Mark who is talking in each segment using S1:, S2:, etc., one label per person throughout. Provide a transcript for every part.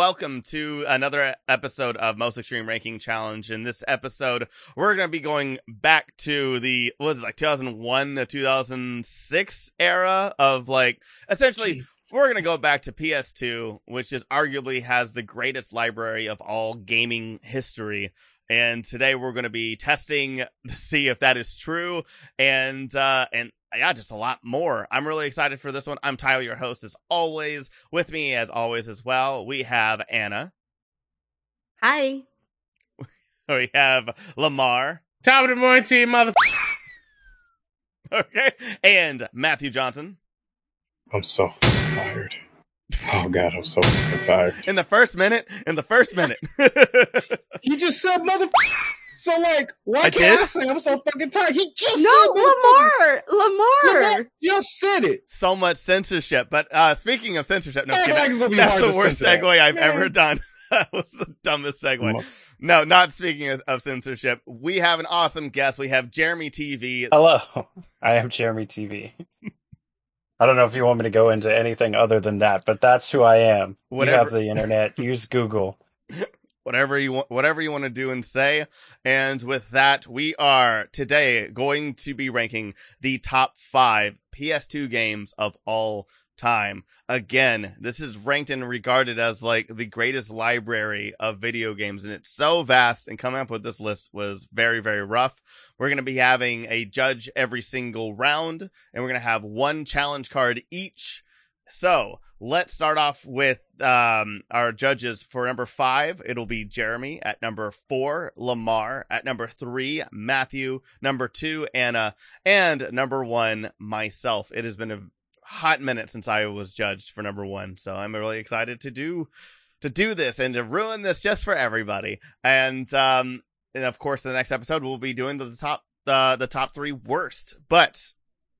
S1: welcome to another episode of Most Extreme Ranking Challenge. In this episode, we're going to be going back to the, what was it, like 2001 to 2006 era of like, essentially, Jeez. we're going to go back to PS2, which is arguably has the greatest library of all gaming history. And today we're going to be testing to see if that is true and, uh, and Uh, yeah, just a lot more. I'm really excited for this one. I'm Tyler, your host, as always. With me, as always, as well, we have Anna.
S2: Hi.
S1: we have Lamar.
S3: Top of the morning to you, mother.
S1: okay. And Matthew Johnson.
S4: I'm so tired. Oh god, I'm so tired.
S1: In the first minute, in the first minute.
S4: you just said mother so like, why I can't did? I say I'm so fucking tired? He just said
S2: no, Lamar, Lamar, Lamar
S4: just said it.
S1: So much censorship. But uh speaking of censorship, no, okay, that, that's the worst segue that. I've ever done. that was the dumbest segue. No, not speaking of, of, censorship. We have an awesome guest. We have Jeremy TV.
S5: Hello, I am Jeremy TV. I don't know if you want me to go into anything other than that, but that's who I am. Whatever. You have the internet. Use Google
S1: whatever you want, whatever you want to do and say. And with that, we are today going to be ranking the top five PS2 games of all time. Again, this is ranked and regarded as like the greatest library of video games, and it's so vast. And coming up with this list was very, very rough. We're going to be having a judge every single round, and we're going to have one challenge card each. So Let's start off with um, our judges for number five. It'll be Jeremy at number four, Lamar at number three, Matthew, number two, Anna, and number one, myself. It has been a hot minute since I was judged for number one, so I'm really excited to do to do this and to ruin this just for everybody. And um, and of course, the next episode we'll be doing the top the the top three worst. But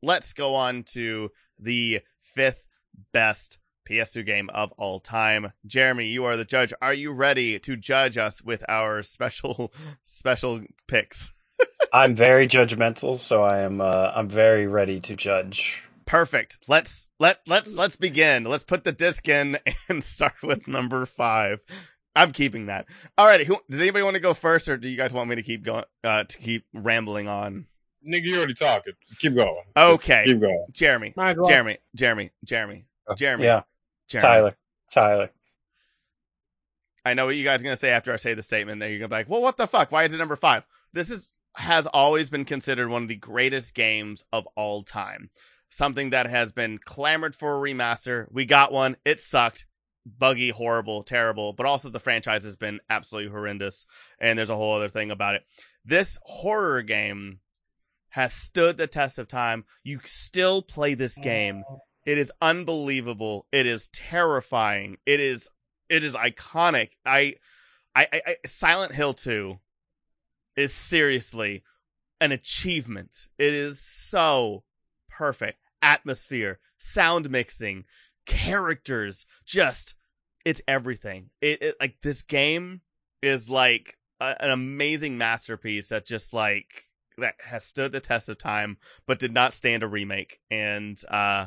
S1: let's go on to the fifth best PS2 game of all time. Jeremy, you are the judge. Are you ready to judge us with our special special picks?
S5: I'm very judgmental, so I am uh, I'm very ready to judge.
S1: Perfect. Let's let let's let's begin. Let's put the disc in and start with number 5. I'm keeping that. All right, who does anybody want to go first or do you guys want me to keep going uh to keep rambling on?
S4: Nigga, you already talking. Just keep going.
S1: Okay.
S4: Just keep going.
S1: Jeremy. Jeremy. Jeremy. Jeremy. Jeremy.
S5: Yeah. Jeremy. Tyler. Tyler.
S1: I know what you guys are gonna say after I say the statement. There, you're gonna be like, "Well, what the fuck? Why is it number five? This is has always been considered one of the greatest games of all time. Something that has been clamored for a remaster. We got one. It sucked. Buggy, horrible, terrible, but also the franchise has been absolutely horrendous. And there's a whole other thing about it. This horror game has stood the test of time. You still play this game oh. it is unbelievable. It is terrifying. It is it is iconic. I I, I, I Silent Hill 2 is seriously an achievement. It is so perfect. Atmosphere, sound mixing, characters, just it's everything. It, it like this game is like a, an amazing masterpiece that just like that has stood the test of time but did not stand a remake and uh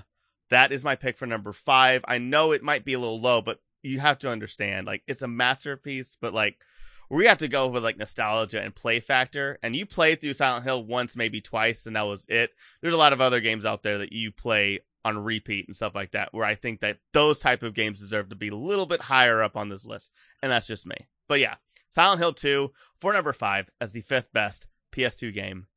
S1: that is my pick for number five. I know it might be a little low, but you have to understand, like, it's a masterpiece, but like, we have to go with like nostalgia and play factor. And you played through Silent Hill once, maybe twice, and that was it. There's a lot of other games out there that you play on repeat and stuff like that, where I think that those type of games deserve to be a little bit higher up on this list. And that's just me. But yeah, Silent Hill 2 for number five as the fifth best PS2 game.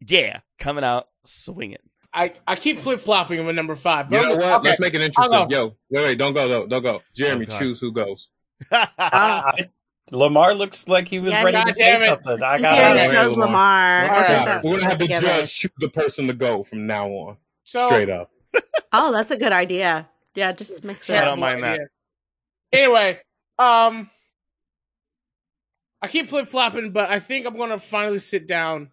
S1: Yeah, coming out swinging.
S3: I, I keep flip flopping with number five.
S4: You know what? Okay. Let's make it interesting. Yo, wait, wait, don't go though. Don't go. Jeremy, oh, choose who goes.
S5: uh, Lamar looks like he was yeah, ready God to say it. something. I got
S2: yeah, it. Lamar. Lamar.
S4: Lamar. We're gonna have to judge choose the person to go from now on. So, Straight up.
S2: Oh, that's a good idea. Yeah, just mix it
S1: I don't mind that.
S3: Anyway, um, I keep flip flopping, but I think I'm gonna finally sit down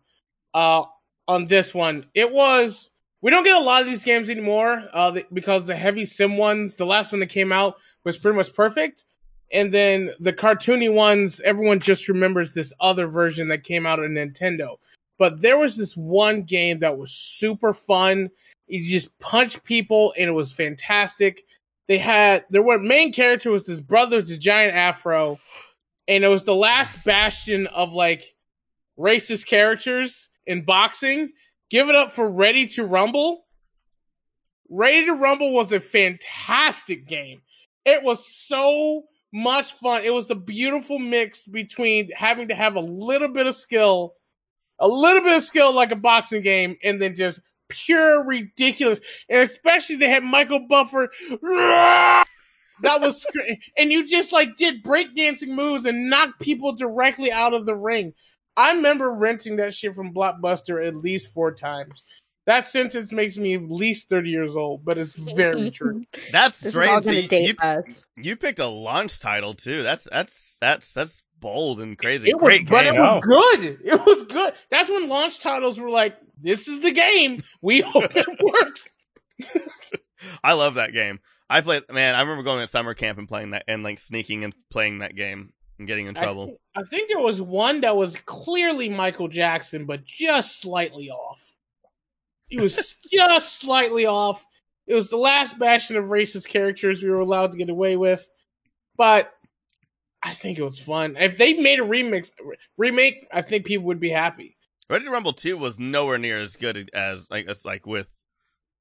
S3: uh on this one. It was we don't get a lot of these games anymore uh, because the heavy sim ones, the last one that came out was pretty much perfect. And then the cartoony ones, everyone just remembers this other version that came out on Nintendo. But there was this one game that was super fun. You just punch people and it was fantastic. they had their main character was this brother with a giant afro, and it was the last bastion of like racist characters in boxing. Give it up for Ready to Rumble. Ready to Rumble was a fantastic game. It was so much fun. It was the beautiful mix between having to have a little bit of skill, a little bit of skill like a boxing game, and then just pure ridiculous. And especially they had Michael Buffer. That was, and you just like did breakdancing moves and knocked people directly out of the ring. I remember renting that shit from Blockbuster at least four times. That sentence makes me at least 30 years old, but it's very true.
S1: That's
S2: This is
S1: strange.
S2: all
S1: So
S2: gonna
S1: you,
S2: date
S1: you,
S2: us.
S1: you picked a launch title too. That's that's that's that's bold and crazy.
S3: It was,
S1: Great
S3: but it was good. It was good. That's when launch titles were like, "This is the game. We hope it works."
S1: I love that game. I played man, I remember going to summer camp and playing that and like sneaking and playing that game and getting in
S3: I
S1: trouble.
S3: I think there was one that was clearly Michael Jackson, but just slightly off. It was just slightly off. It was the last bastion of racist characters we were allowed to get away with, but I think it was fun. If they made a remix remake, I think people would be happy.
S1: Ready to Rumble 2 was nowhere near as good as like as like with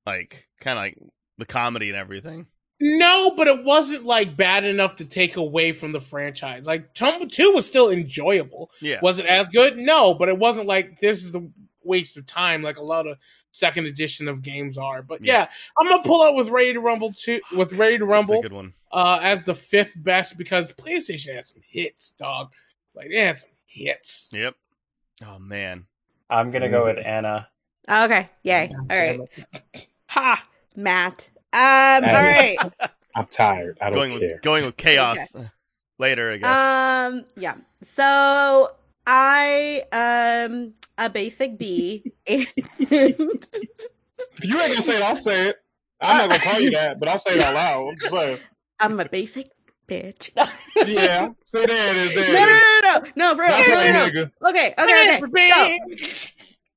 S1: like kind of like the comedy and everything.
S3: No, but it wasn't like bad enough to take away from the franchise. Like Tumble 2 was still enjoyable.
S1: Yeah.
S3: Was it as good? No, but it wasn't like this is the waste of time like a lot of second edition of games are. But yeah,
S1: Yeah.
S3: I'm gonna pull out with Ready to Rumble 2 with Ready to
S1: That's a
S3: Rumble
S1: good one.
S3: uh as the fifth best because PlayStation had some hits, dog. Like they had some hits.
S1: Yep. Oh man.
S5: I'm gonna go with Anna.
S2: Okay. Yay. All right. Ha, Matt. Um. All
S4: Hey. I'm tired. I don't
S1: Going
S4: care.
S1: with going with chaos later, I guess.
S2: Um. Yeah. So I um a basic B. and
S4: If you ain't gonna say it, I'll say it. I'm not gonna call you that, but I'll say it out loud. So,
S2: I'm a basic bitch.
S4: yeah. So there it is.
S2: no,
S4: There
S2: no,
S4: it is.
S2: no, no, no, no, for real. No,
S4: right,
S2: no, no. Okay, okay, okay. So,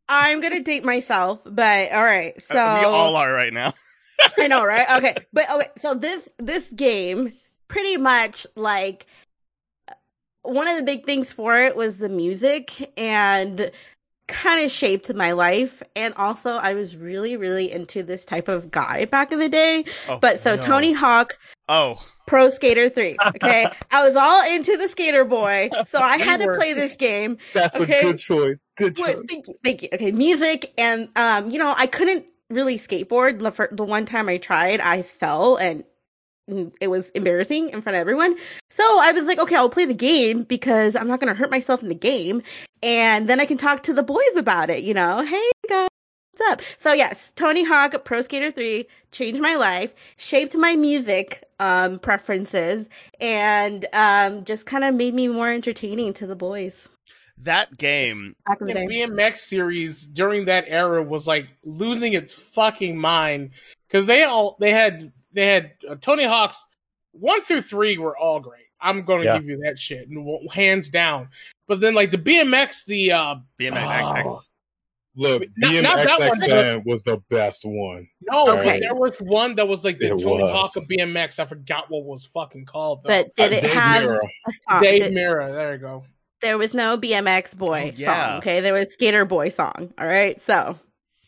S2: I'm gonna date myself, but all right. So
S1: Uh, we all are right now.
S2: I know, right? Okay, but okay. So this this game, pretty much like one of the big things for it was the music and kind of shaped my life. And also, I was really, really into this type of guy back in the day.
S1: Oh,
S2: But so
S1: no.
S2: Tony Hawk,
S1: Oh,
S2: Pro Skater 3. Okay. I was all into the skater boy. So I had to play this game.
S4: That's
S2: Okay.
S4: a good choice. Good choice.
S2: Wait, thank you, thank you. Okay, music and um, you know, I couldn't really skateboard. The, fir- the one time I tried, I fell and it was embarrassing in front of everyone. So I was like, okay, I'll play the game because I'm not gonna hurt myself in the game, and then I can talk to the boys about it. You know, hey guys. What's up? So yes, Tony Hawk Pro Skater 3 changed my life, shaped my music um preferences, and um just kind of made me more entertaining to the boys
S1: that game.
S2: the
S3: The. BMX series during that era was like losing its fucking mind because they all they had they had uh, Tony Hawk's one through three were all great. I'm going to
S5: Yeah.
S3: give you that shit hands down. But then like the BMX, the uh
S1: BMX.
S3: Oh.
S4: Look,
S3: Not- not one.
S4: BMXXN was the best one.
S3: no,
S2: Okay.
S3: but there was one that was like the
S4: It
S3: Tony
S4: was.
S3: Hawk of BMX. I forgot what was fucking called. Though.
S2: But did
S4: Uh,
S2: it
S4: Dave
S2: have
S4: Mirra.
S2: a song?
S3: Dave
S2: Did-
S3: Mirra, there you go.
S2: there was no BMX boy
S1: Oh, yeah.
S2: song. Okay, there was Skater Boy song. All right, so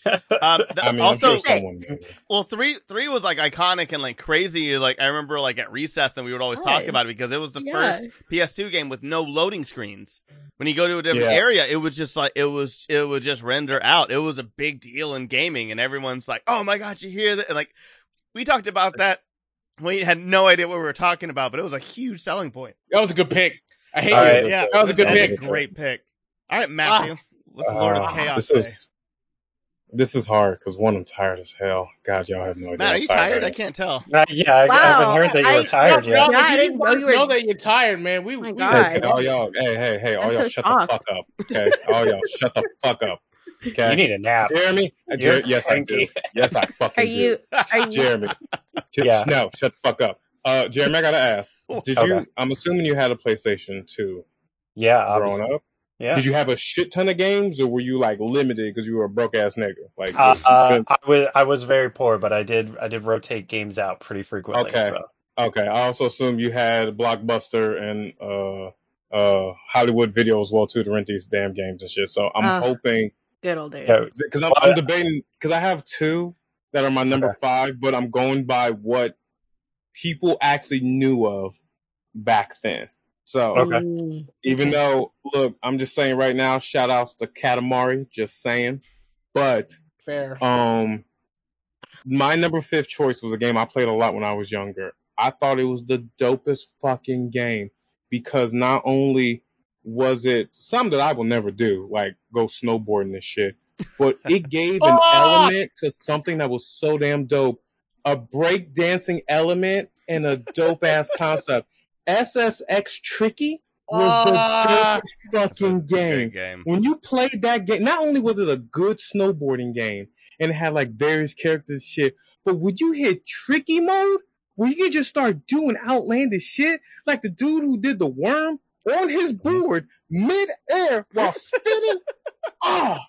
S1: Um, th-
S4: I mean,
S1: also,
S4: I'm sure someone.
S1: well, three three was like iconic and like crazy. Like I remember, like at recess, and we would always talk about it because it was the
S2: Yeah.
S1: first PS2 game with no loading screens. When you go to a different
S4: Yeah.
S1: area, it was just like it was it would just render out. It was a big deal in gaming, and everyone's like, "Oh my god, you hear that?" And like we talked about that. We had no idea what we were talking about, but it was a huge selling point.
S3: That was a good pick. I hate
S5: All
S3: you.
S5: right.
S1: Yeah,
S3: That was a good
S1: that's
S3: pick.
S1: a great pick. All right, Matthew, what's the Lord of
S4: Uh,
S1: Chaos
S4: This
S1: say?
S4: is this is hard because one, I'm tired as hell. God, y'all have no idea.
S1: Matt, are
S4: I'm
S1: you tired? I can't tell.
S5: Uh, yeah, I, I haven't heard that you were
S2: I-
S5: tired
S3: No,
S5: yet.
S3: no,
S2: Yeah, I didn't know you were-
S3: know that you're tired, man. We,
S2: my
S3: we
S2: God.
S4: Hey, all y'all, hey, hey, hey, all y'all, shut
S2: shocked.
S4: the fuck up. Okay, all y'all, shut the fuck up. Okay.
S5: You need a nap.
S4: Jeremy. Uh,
S5: You're
S4: Jer- yes, I do.
S5: cranky.
S4: Yes, I fucking
S2: are you are you.
S4: Jeremy,
S5: Yeah.
S4: no, shut the fuck up. Uh, Jeremy, I gotta ask. Did you? I'm assuming you had a PlayStation 2
S5: Yeah,
S4: growing
S5: obviously.
S4: up.
S5: Yeah.
S4: Did you have a shit ton of games, or were you like limited because you were a broke ass nigga? Like,
S5: uh, uh, I was I was very poor, but I did I did rotate games out pretty frequently.
S4: Okay.
S5: So.
S4: okay. I also assume you had Blockbuster and uh uh Hollywood Video as well too to rent these damn games and shit. So I'm
S2: Uh,
S4: hoping
S2: Good old days.
S4: Because I'm, I'm debating because I have two that are my number
S5: Okay.
S4: five, but I'm going by what people actually knew of back then. So
S5: Okay.
S2: Mm.
S4: even
S2: Okay.
S4: though, look, I'm just saying right now, shout outs to Katamari, just saying. But
S3: Fair.
S4: um, my number fifth choice was a game I played a lot when I was younger. I thought it was the dopest fucking game because not only was it something that I will never do, like go snowboarding and shit, but it gave an
S3: Ah!
S4: element to something that was so damn dope. A break dancing element and a dope ass concept. SSX Tricky was the dopest fucking
S1: a
S4: game
S1: game.
S4: when you played that game, not only was it a good snowboarding game and it had like various characters and shit, but would you hit tricky mode where you could just start doing outlandish shit, like the dude who did the worm on his board mid air while spinning? Ah,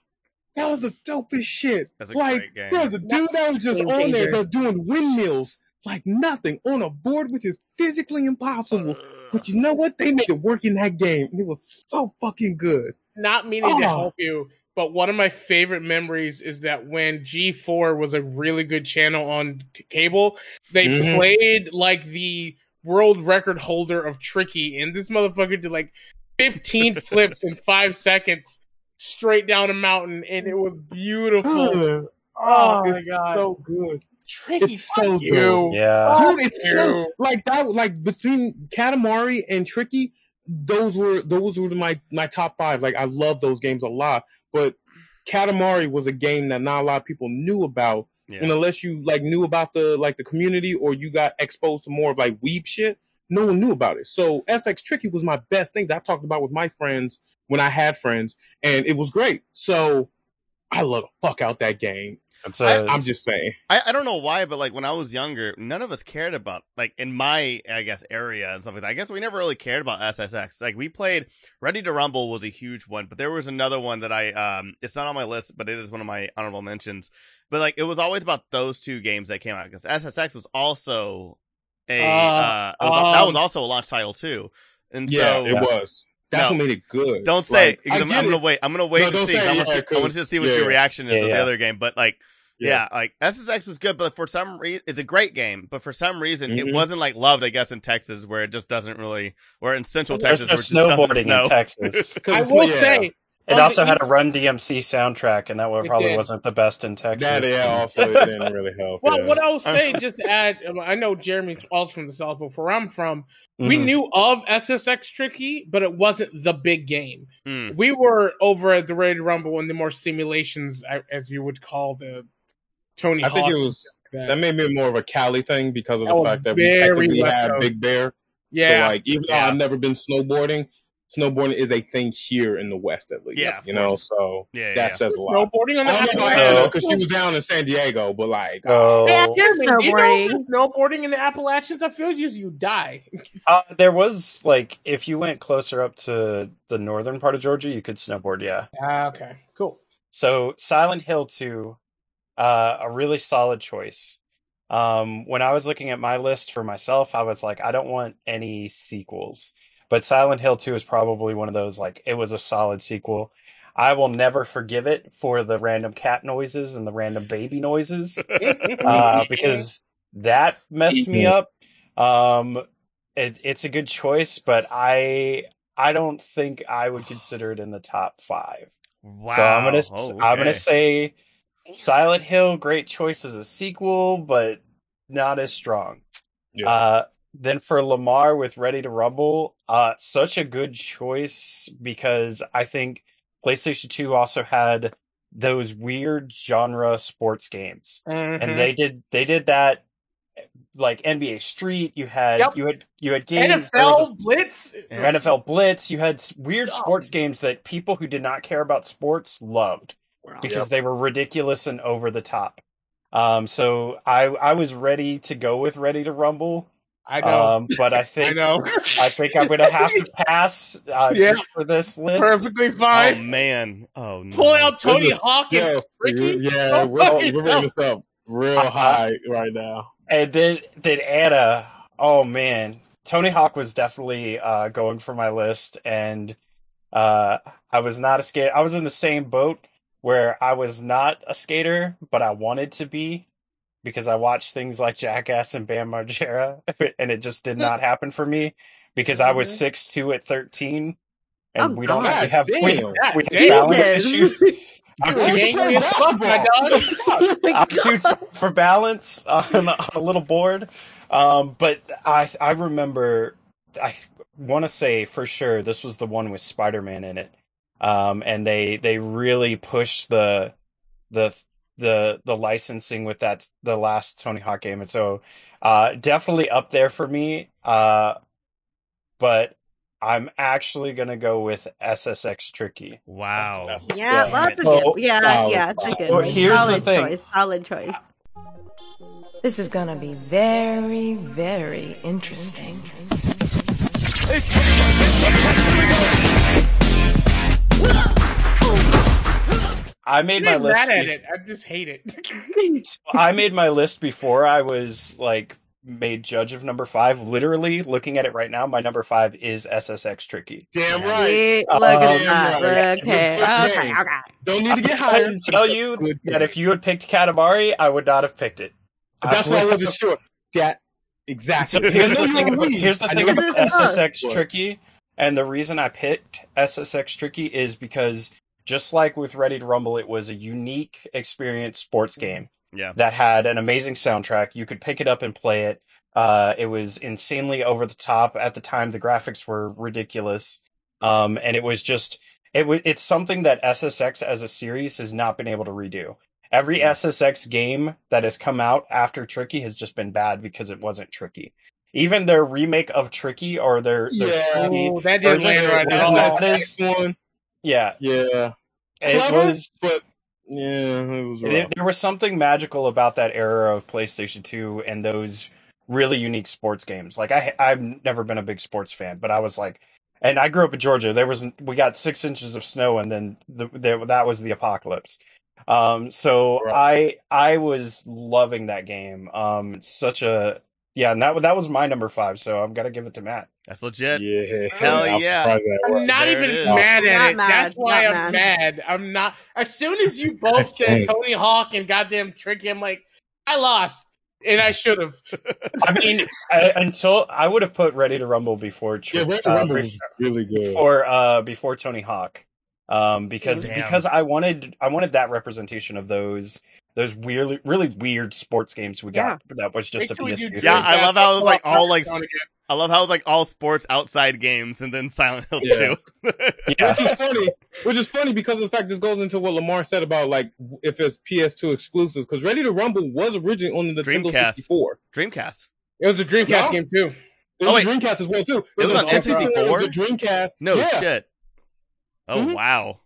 S4: that was the dopest shit.
S1: That's a
S4: like
S1: great game.
S4: there was a dude that was just on there
S2: changer.
S4: that doing windmills like nothing on a board, which is physically impossible. Uh. But you know what? They made it work in that game. It was so fucking good.
S3: Not meaning to
S4: Oh.
S3: help you, but one of my favorite memories is that when G4 was a really good channel on t- cable, they
S4: Mhm.
S3: played like the world record holder of Tricky, and this motherfucker did like 15 flips in five seconds straight down a mountain, and it was beautiful. Oh, my
S4: it's
S3: God.
S4: so good,
S3: Tricky,
S4: it's so
S3: fuck
S4: good.
S3: you.
S5: Yeah.
S4: Dude. It's so like that. Like between Katamari and Tricky, those were those were my my top five. Like I love those games a lot, but Katamari was a game that not a lot of people knew about,
S1: Yeah.
S4: and unless you like knew about the like the community or you got exposed to more of like weeb shit, no one knew about it. So SX Tricky was my best thing that I talked about with my friends when I had friends, and it was great. So I love the fuck out that game.
S5: It's
S1: I-
S5: a,
S4: I'm just saying.
S1: I, I don't know why, but like when I was younger, none of us cared about like in my I guess area and stuff like that. I guess we never really cared about SSX. Like we played Ready to Rumble was a huge one, but there was another one that I um it's not on my list, but it is one of my honorable mentions. But like it was always about those two games that came out because SSX was also a
S3: Uh,
S1: uh, was, that was
S3: um,
S1: also a launch title too. And
S4: Yeah,
S1: so
S4: it was. That's
S1: No.
S4: what made it good.
S1: don't say
S4: Like,
S1: because
S4: I
S1: I'm, I'm gonna
S4: it.
S1: wait. I'm gonna wait
S4: No,
S1: to see.
S4: say
S1: 'cause I want
S4: yet,
S1: to, I want to
S4: 'cause-
S1: see what
S4: yeah.
S1: your reaction is
S5: Yeah,
S1: of the other game. But like yeah, like SSX was good, but for some reason, it's a great game. But for some reason, it
S4: Mhm.
S1: wasn't like loved, I guess, in Texas, where it just doesn't really, or in Central
S5: there's
S1: Texas,
S5: no
S1: where it just
S5: snowboarding
S1: doesn't
S5: in. Texas.
S3: I will
S4: yeah,
S3: say,
S5: It
S3: On
S5: also
S3: the
S5: had a Run DMC soundtrack, and that one probably
S3: did.
S5: wasn't the best in Texas.
S4: that yeah, also it didn't really help.
S3: Well,
S4: yeah.
S3: what I will say, just to add, I know Jeremy's also from the South, but where I'm from, we
S5: Mhm.
S3: knew of SSX Tricky, but it wasn't the big game.
S1: Hmm.
S3: We were over at the Ready to Rumble in the more simulations, as you would call the Tony
S4: I
S3: Hawk.
S4: think it was
S3: that.
S4: that made me more of a Cali thing because of the
S3: Oh,
S4: fact that we
S3: very
S4: technically
S3: West
S4: have
S3: Coast.
S4: Big Bear.
S3: yeah.
S4: So like, even though I've never been snowboarding, snowboarding is a thing here in the West at least.
S1: Yeah,
S4: you know, so
S1: Yeah, yeah,
S4: that
S1: yeah.
S4: says a lot.
S3: snowboarding on the
S4: I don't know about because she was down in San Diego, but like,
S5: So,
S2: Yeah.
S3: Jeremy, do you know
S2: Snowboarding.
S3: snowboarding in the Appalachians, I feel as if you die.
S5: uh, there was like if you went closer up to the northern part of Georgia, you could snowboard. Yeah.
S3: Ah, okay, cool.
S5: So Silent Hill 2, uh, a really solid choice. Um, when I was looking at my list for myself, I was like, I don't want any sequels. But Silent Hill 2 is probably one of those, like, it was a solid sequel. I will never forgive it for the random cat noises and the random baby noises, uh, because that messed me up. Um, it, it's a good choice, but I, I don't think I would consider it in the top five.
S1: Wow.
S5: So I'm gonna
S1: Oh,
S5: I'm gonna say Silent Hill, great choice as a sequel, but not as strong.
S4: Yeah.
S5: Uh, then for Lamar with Ready to Rumble, uh, such a good choice because I think PlayStation 2 also had those weird genre sports games.
S3: Mhm.
S5: And they did they did that like NBA Street, you had
S3: Yep.
S5: you had you had games
S3: NFL
S5: a-
S3: Blitz,
S5: NFL Blitz, you had weird
S3: Dumb.
S5: sports games that people who did not care about sports loved because they were ridiculous and over the top. Um, so I I was ready to go with Ready to Rumble.
S3: I know.
S5: Um, but I
S3: I
S5: think
S3: know.
S5: I think I'm gonna have to pass uh,
S3: Yeah.
S5: just for this list.
S3: Perfectly fine.
S1: Oh man. Oh no.
S3: Pull out Tony
S4: is-
S3: Hawk and
S4: Yo,
S3: Ricky.
S4: yeah, we're,
S3: fuck
S4: we're bringing this up real
S5: Uh-huh.
S4: high right now.
S5: And then then Anna, oh man, Tony Hawk was definitely uh, going for my list, and uh, I was not a skater. I was in the same boat where I was not a skater, but I wanted to be because I watched things like Jackass and Bam Margera, and it just did not happen for me because I was six two at thirteen, and
S2: Oh,
S5: we don't
S4: God
S5: have we,
S4: damn.
S3: God
S5: we
S3: damn.
S5: have balance
S2: Jesus.
S5: issues. I'm
S3: You're
S5: too
S3: gangly as fuck, my.
S5: I'm too t- for balance on a, a little board. Um, but I I remember I want to say for sure this was the one with Spider Man in it. Um, and they they really pushed the the the the licensing with that the last Tony Hawk game, and so uh, definitely up there for me. Uh, but I'm actually gonna go with SSX Tricky.
S1: Wow.
S2: Yeah,
S5: Yeah.
S2: well, that's a
S5: So-
S2: good. Yeah,
S4: Solid.
S2: yeah, it's a
S5: So
S2: good.
S5: here's the thing.
S2: choice. Solid choice.
S6: This is gonna be very, very interesting.
S5: I made my list.
S3: mad at
S5: bef-
S3: it. I just hate it.
S5: I made my list before I was like made judge of number five. Literally looking at it right now, my number five is SSX Tricky.
S4: Damn right.
S2: Yeah, look
S5: Um,
S2: at that.
S4: right.
S2: Okay,
S4: It's a good
S2: okay, okay.
S4: Don't need to get
S5: I can tell you that if you had picked Katamari, I would not have picked it.
S4: That's why I wasn't sure. That exactly.
S5: So here's the thing. About, here's the
S4: I
S5: thing about. SSX
S4: What?
S5: Tricky, and the reason I picked SSX Tricky is because just like with Ready to Rumble, it was a unique experience sports game
S1: Yeah.
S5: that had an amazing soundtrack. You could pick it up and play it. Uh, it was insanely over the top at the time. The graphics were ridiculous, um, and it was just it. W- it's something that SSX as a series has not been able to redo. Every SSX game that has come out after Tricky has just been bad because it wasn't Tricky. Even their remake of Tricky or their, their
S4: Yeah.
S5: Tricky
S3: Oh, that didn't
S5: version,
S3: land right at
S5: that's
S3: all.
S5: not-
S4: That
S5: is-
S4: one.
S5: Yeah,
S4: Yeah.
S5: it
S4: Clever,
S5: was.
S4: but yeah, it was
S5: There, there was something magical about that era of PlayStation 2 and those really unique sports games. Like I, I've never been a big sports fan, but I was like, and I grew up in Georgia. There was we got six inches of snow, and then the, there, that was the apocalypse. Um, so I I was loving that game. Um, it's such a yeah, and that that was my number five. So I'm gonna give it to Matt.
S1: That's legit.
S4: Yeah.
S1: Hell
S4: I'm
S1: yeah.
S3: I'm not
S1: There
S3: even mad at
S2: Not
S3: it.
S2: mad,
S3: That's why
S2: not
S3: I'm
S2: mad.
S3: mad. I'm not. As soon as you both said Tony Hawk and goddamn Tricky, I'm like, I lost, and I should have.
S5: I mean, I, until I would have put Ready to Rumble before
S4: Yeah,
S5: Tri-
S4: Red
S5: uh,
S4: Rumble was really good.
S5: before uh before Tony Hawk. Um because
S1: Damn.
S5: because I wanted I wanted that representation of those those weird, really weird sports games we got that was just a
S3: Wait till we do
S5: PS2
S3: Dreamcast.
S1: Yeah, I love how it was like all like. I love how it's like all sports outside games and then Silent Hill
S4: Yeah.
S1: 2.
S5: Yeah.
S4: Which is funny. Which is funny because of the fact this goes into what Lamar said about like if it's PS2 exclusives. Because Ready to Rumble was originally on the Nintendo
S1: Dreamcast.
S4: 64.
S1: Dreamcast.
S3: It was a Dreamcast
S4: No.
S3: game too.
S4: It
S1: Oh,
S4: was
S1: wait.
S4: Dreamcast as well too.
S1: It was
S4: a
S1: on N64?
S4: It was a Dreamcast.
S1: No
S4: yeah.
S1: shit. Oh
S4: Mhm.
S1: wow.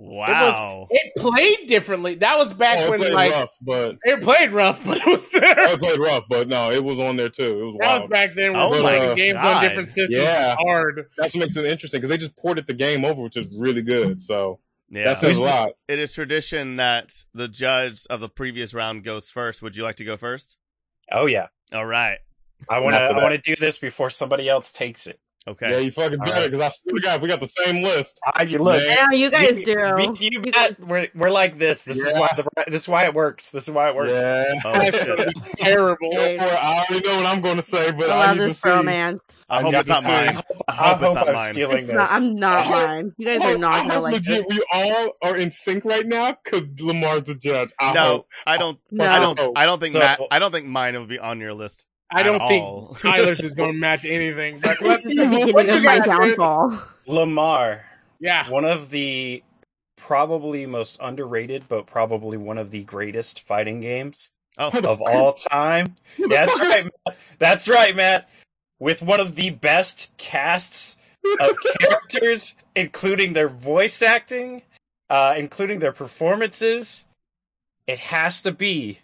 S1: Wow.
S3: It played differently. That was back
S4: Oh, it
S3: when
S4: played
S3: like
S4: rough, but
S3: it played rough, but it was there.
S4: oh, it played rough, but no, it was on there too. It was
S3: That was
S4: wild.
S3: back then.
S1: Oh
S3: when
S4: my
S3: playing games
S1: God.
S3: on different systems
S4: Yeah.
S3: hard.
S4: That's what makes it interesting because they just ported the game over, which is really good. So
S1: yeah.
S4: that says a lot.
S1: It is tradition that the judge of the previous round goes first. Would you like to go first?
S5: Oh yeah.
S1: All right.
S5: I want to I want to do this before somebody else takes it.
S1: Okay.
S4: Yeah, you fucking
S5: All
S4: better
S5: right.
S4: because I swear to God, we got the same list.
S5: I you look.
S4: Man.
S2: Yeah, you guys
S5: we-
S2: do.
S5: we- you
S2: You
S5: bet we're, we're like this. This is why the, this is why it works. This is why it works.
S4: Yeah.
S1: Oh shit.
S3: gonna be terrible.
S2: Okay.
S4: I already know what I'm going to say, but
S2: I
S4: I,
S2: love
S4: need to
S2: this
S4: see.
S2: romance.
S1: I hope it's not
S4: to see.
S1: mine. I
S5: I
S1: hope it's not
S5: I'm
S1: mine.
S5: stealing
S2: It's
S5: this.
S2: not, I'm not
S4: I
S2: mine. You guys
S4: I
S2: are not
S4: I
S2: gonna like
S4: legit
S2: this.
S4: we all are in sync right now because Lamar's the judge. I
S1: No,
S4: hope.
S1: I don't.
S2: No.
S1: I don't. I don't think
S5: So-
S1: Matt. I don't think mine will be on your list.
S3: I don't
S1: all.
S3: think Tyler's is going to match anything. But let's,
S2: This is the
S3: what
S2: beginning
S3: you
S2: of my
S3: got, dude?
S2: downfall.
S5: Lamar,
S3: Yeah.
S5: one of the probably most underrated, but probably one of the greatest fighting games
S1: Oh,
S5: of all time. That's right. Matt. That's right, Matt. With one of the best casts of characters, including their voice acting, uh, including their performances, it has to be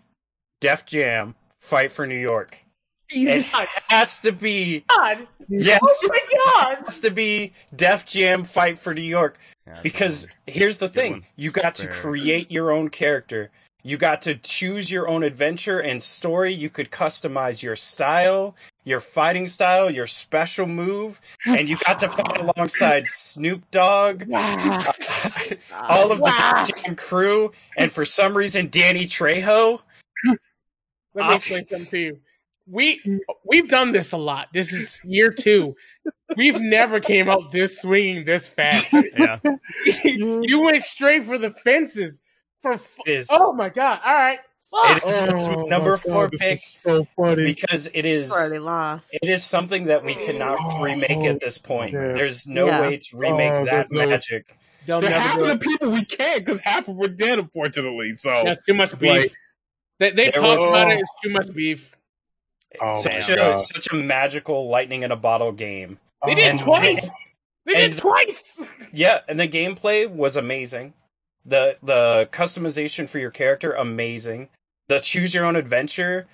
S5: Def Jam Fight for New York. It has to be
S3: God.
S5: yes.
S3: Oh my god.
S5: It has to be Def Jam Fight for New York
S1: Yeah,
S5: because here's the
S1: Good
S5: thing:
S1: one.
S5: you got to
S1: Very
S5: create your own character. You got to choose your own adventure and story. You could customize your style, your fighting style, your special move, and you got to fight alongside Snoop Dogg, uh, all of the
S2: Wow.
S5: Def Jam crew, and for some reason Danny Trejo.
S3: Let me uh, explain something to you. We we've done this a lot. This is year two. We've never came out this swinging this fast.
S1: yeah.
S3: you went straight for the fences. For f-
S5: It is,
S3: oh my god! All right, Fuck.
S5: it is
S4: Oh,
S5: number four
S4: God,
S5: pick
S4: so funny.
S5: because it is it is something that we cannot
S4: Oh,
S5: remake at this point.
S4: yeah.
S5: There's no
S2: Yeah.
S5: way to remake
S4: Oh,
S5: that
S4: there's no-
S5: magic.
S3: They'll
S4: There
S3: never
S4: half of the people we can't because half of them are dead, unfortunately. So
S3: That's too much beef.
S4: Like-
S3: they they
S5: There
S3: talked
S5: was-
S3: about it. It's too much beef.
S4: Oh,
S5: such a
S4: God.
S5: such a magical lightning in a bottle game.
S3: They did
S5: And-
S3: twice. They did
S5: and-
S3: twice.
S5: Yeah, and the gameplay was amazing. The the customization for your character amazing. The choose your own adventure.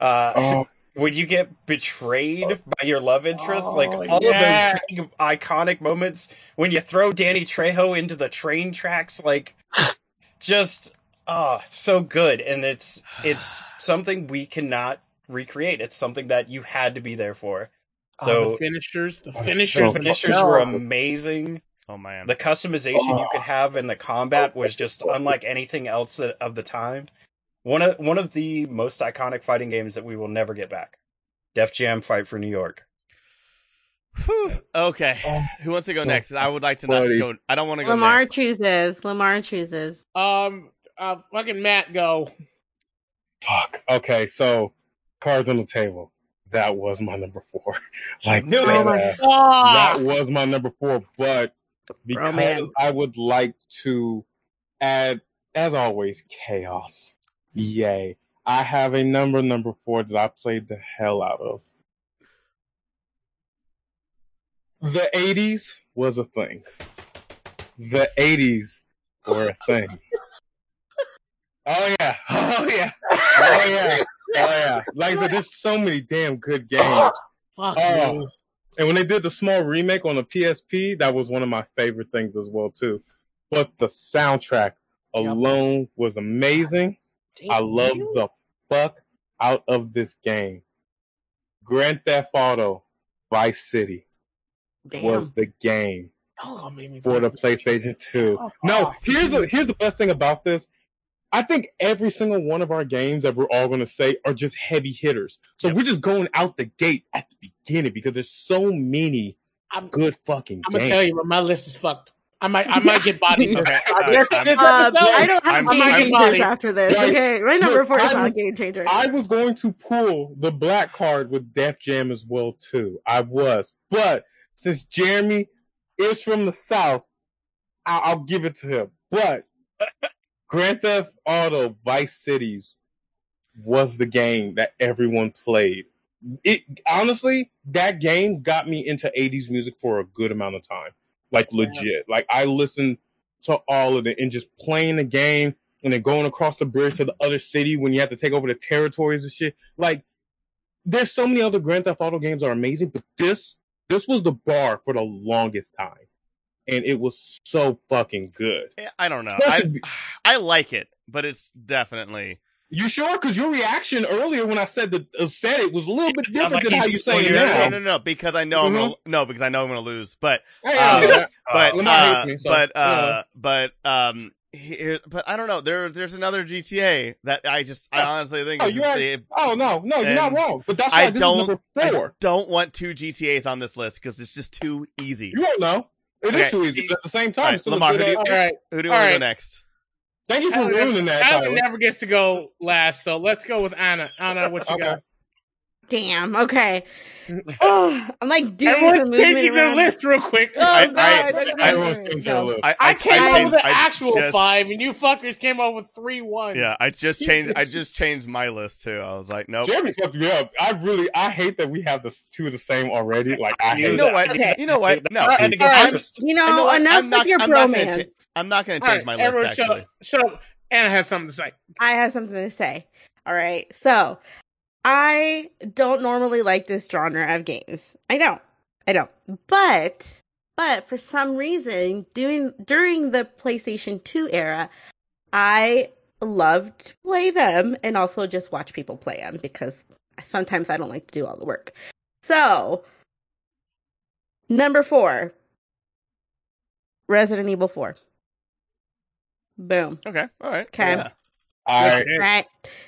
S5: Uh,
S4: Oh,
S5: when you get betrayed by your love interest,
S3: Oh,
S5: like all
S3: yeah.
S5: of those big iconic moments when you throw Danny Trejo into the train tracks, like just ah, so good. And it's it's something we cannot recreate. It's something that you had to be there for.
S3: Oh,
S5: So
S3: the finishers, the
S4: Oh,
S3: finishers,
S4: so
S5: finishers
S3: no.
S5: were amazing.
S1: Oh man.
S5: The customization you could have in the combat was just unlike anything else that, of the time. One of one of the most iconic fighting games that we will never get back. Def Jam Fight for New York.
S1: Whew. Okay.
S4: Oh,
S1: Who wants to go
S4: oh,
S1: next? I would like to not go. I don't want to go
S2: Lamar
S1: next.
S2: chooses. Lamar chooses.
S3: Um, uh, fucking Matt, go.
S4: fuck. Okay, so cards on the table. That was my number four. like
S5: knew it.
S4: dead
S2: Oh my
S4: ass. That was my number four, but because
S2: man.
S4: I would like to add, as always, chaos. Yay. I have a number number four that I played the hell out of. The 80s was a thing. The 80s were a thing. Oh yeah. Oh yeah. Oh yeah. Oh yeah. Like I said, there's so many damn good games.
S3: fuck
S4: Oh, and when they did the small remake on the PSP, that was one of my favorite things as well too. But the soundtrack alone was amazing. I love the fuck out of this game. Grand Theft Auto Vice City
S2: Damn.
S4: was the game
S3: Oh,
S4: for the. PlayStation 2. No, here's the here's the best thing about this. I think every single one of our games that we're all going to say are just heavy hitters. So
S1: Yep.
S4: we're just going out the gate at the beginning because there's so many
S3: I'm-
S4: good fucking
S3: I'm gonna
S4: games.
S3: tell you, but my list is fucked. I might, I might get bodied.
S1: Okay,
S3: this,
S1: uh, I'm-
S2: Uh. I don't have
S1: I'm-
S2: game
S3: I'm-
S2: changers
S3: I'm-
S2: after this.
S4: Right.
S2: Okay, right number
S4: Look,
S2: four is
S4: I
S2: not a
S4: was-
S2: game changer.
S4: I was going to pull the black card with Def Jam as well too. I was, but since Jeremy is from the South, I'll, I'll give it to him. But Grand Theft Auto Vice Cities was the game that everyone played. It honestly, that game got me into 80s music for a good amount of time. Like legit. Like I listened to all of it and just playing the game and then going across the bridge to the other city when you have to take over the territories and shit. Like, there's so many other Grand Theft Auto games that are amazing, but this this was the bar for the longest time, and it was so fucking good.
S1: Eh, I don't know. I
S4: Especially-
S1: I like it, but it's definitely
S4: You sure? Because your reaction earlier when I said that uh, said it was a little bit
S5: It
S4: different
S5: like
S4: than how you say it
S1: no,
S4: now.
S1: no, no, no, because I know I'm gonna no, because I know I'm gonna lose. But
S4: Hey,
S1: Uh,
S4: yeah,
S1: but
S4: Lamar
S1: uh,
S4: me, so,
S1: but uh, but um, here, but I don't know. There, there's another GTA that I just, I honestly think.
S4: Oh, you
S1: the-
S4: oh no, no, you're not wrong. But that's why
S1: I
S4: this
S1: don't- I don't want two GTA's on this list because it's just too easy.
S4: You won't know. It is
S1: Okay.
S4: too easy. But at the same time,
S1: All right,
S4: it's still a
S1: Lamar,
S4: good
S1: who do
S4: ass
S1: you-
S3: All right,
S1: Who do you want to go next?
S4: Thank you for
S3: Alan,
S4: ruining that.
S3: Alan
S4: Tyler.
S3: never gets to go last, so let's go with Anna. Anna, what you
S4: Okay.
S3: got?
S2: Damn. Okay. Oh, I'm like doing some
S3: Everyone's
S2: movement
S3: changing their
S2: around.
S3: list real quick.
S2: Oh,
S1: I-
S2: God,
S1: I-
S2: I don't know.
S4: Their list.
S1: I,
S3: I came up with the
S1: I
S3: actual
S1: just-
S3: five, and you fuckers came up with three ones.
S1: Yeah, I just changed. I just changed my list too. I was like, nope.
S4: Jeremy fucked me up. I really, I hate that we have the two of the same already. Like I
S5: You
S4: hate
S1: You know
S4: that.
S1: what?
S2: Okay.
S1: You know what?
S5: That's
S1: No,
S5: why I had to go
S2: All right.
S5: first.
S2: You know,
S1: You know what?
S2: enough
S1: I'm
S2: with
S1: not-
S2: your
S1: I'm not
S2: bromance.
S1: cha- I'm not going to change
S3: right,
S1: my list.
S3: everyone, shut
S1: Actually,
S3: up. Shut up. Anna has something to say.
S2: I have something to say. All right. So I don't normally like this genre of games. I don't. I don't. But but for some reason, doing during the PlayStation 2 era, I loved to play them and also just watch people play them because sometimes I don't like to do all the work. So, number 4, Resident Evil 4. Boom.
S1: Okay. All right.
S2: Okay.
S1: Yeah.
S4: I
S2: Right.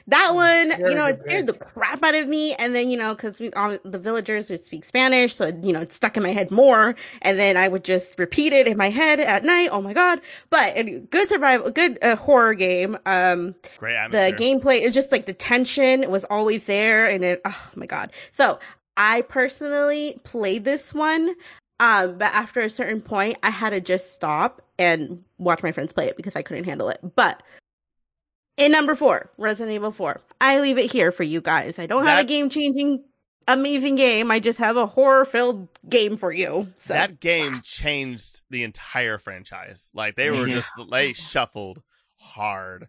S2: That one,
S3: Very
S2: you know, it scared the crap out of me. And then, you know, because we all the villagers would speak Spanish, so you know, it stuck in my head more. And then I would just repeat it in my head at night. Oh my god! But anyway, good survival, good uh, horror game. Um,
S1: Great
S2: the gameplay, it just like the tension was always there, and it. Oh my god! So I personally played this one. Um, but after a certain point, I had to just stop and watch my friends play it because I couldn't handle it. But in number four, Resident Evil 4, I leave it here for you guys. I don't have a game changing, amazing game. I just have a horror filled game for you. So
S1: that game changed the entire franchise. Like they were
S4: Mhm.
S1: just they shuffled hard.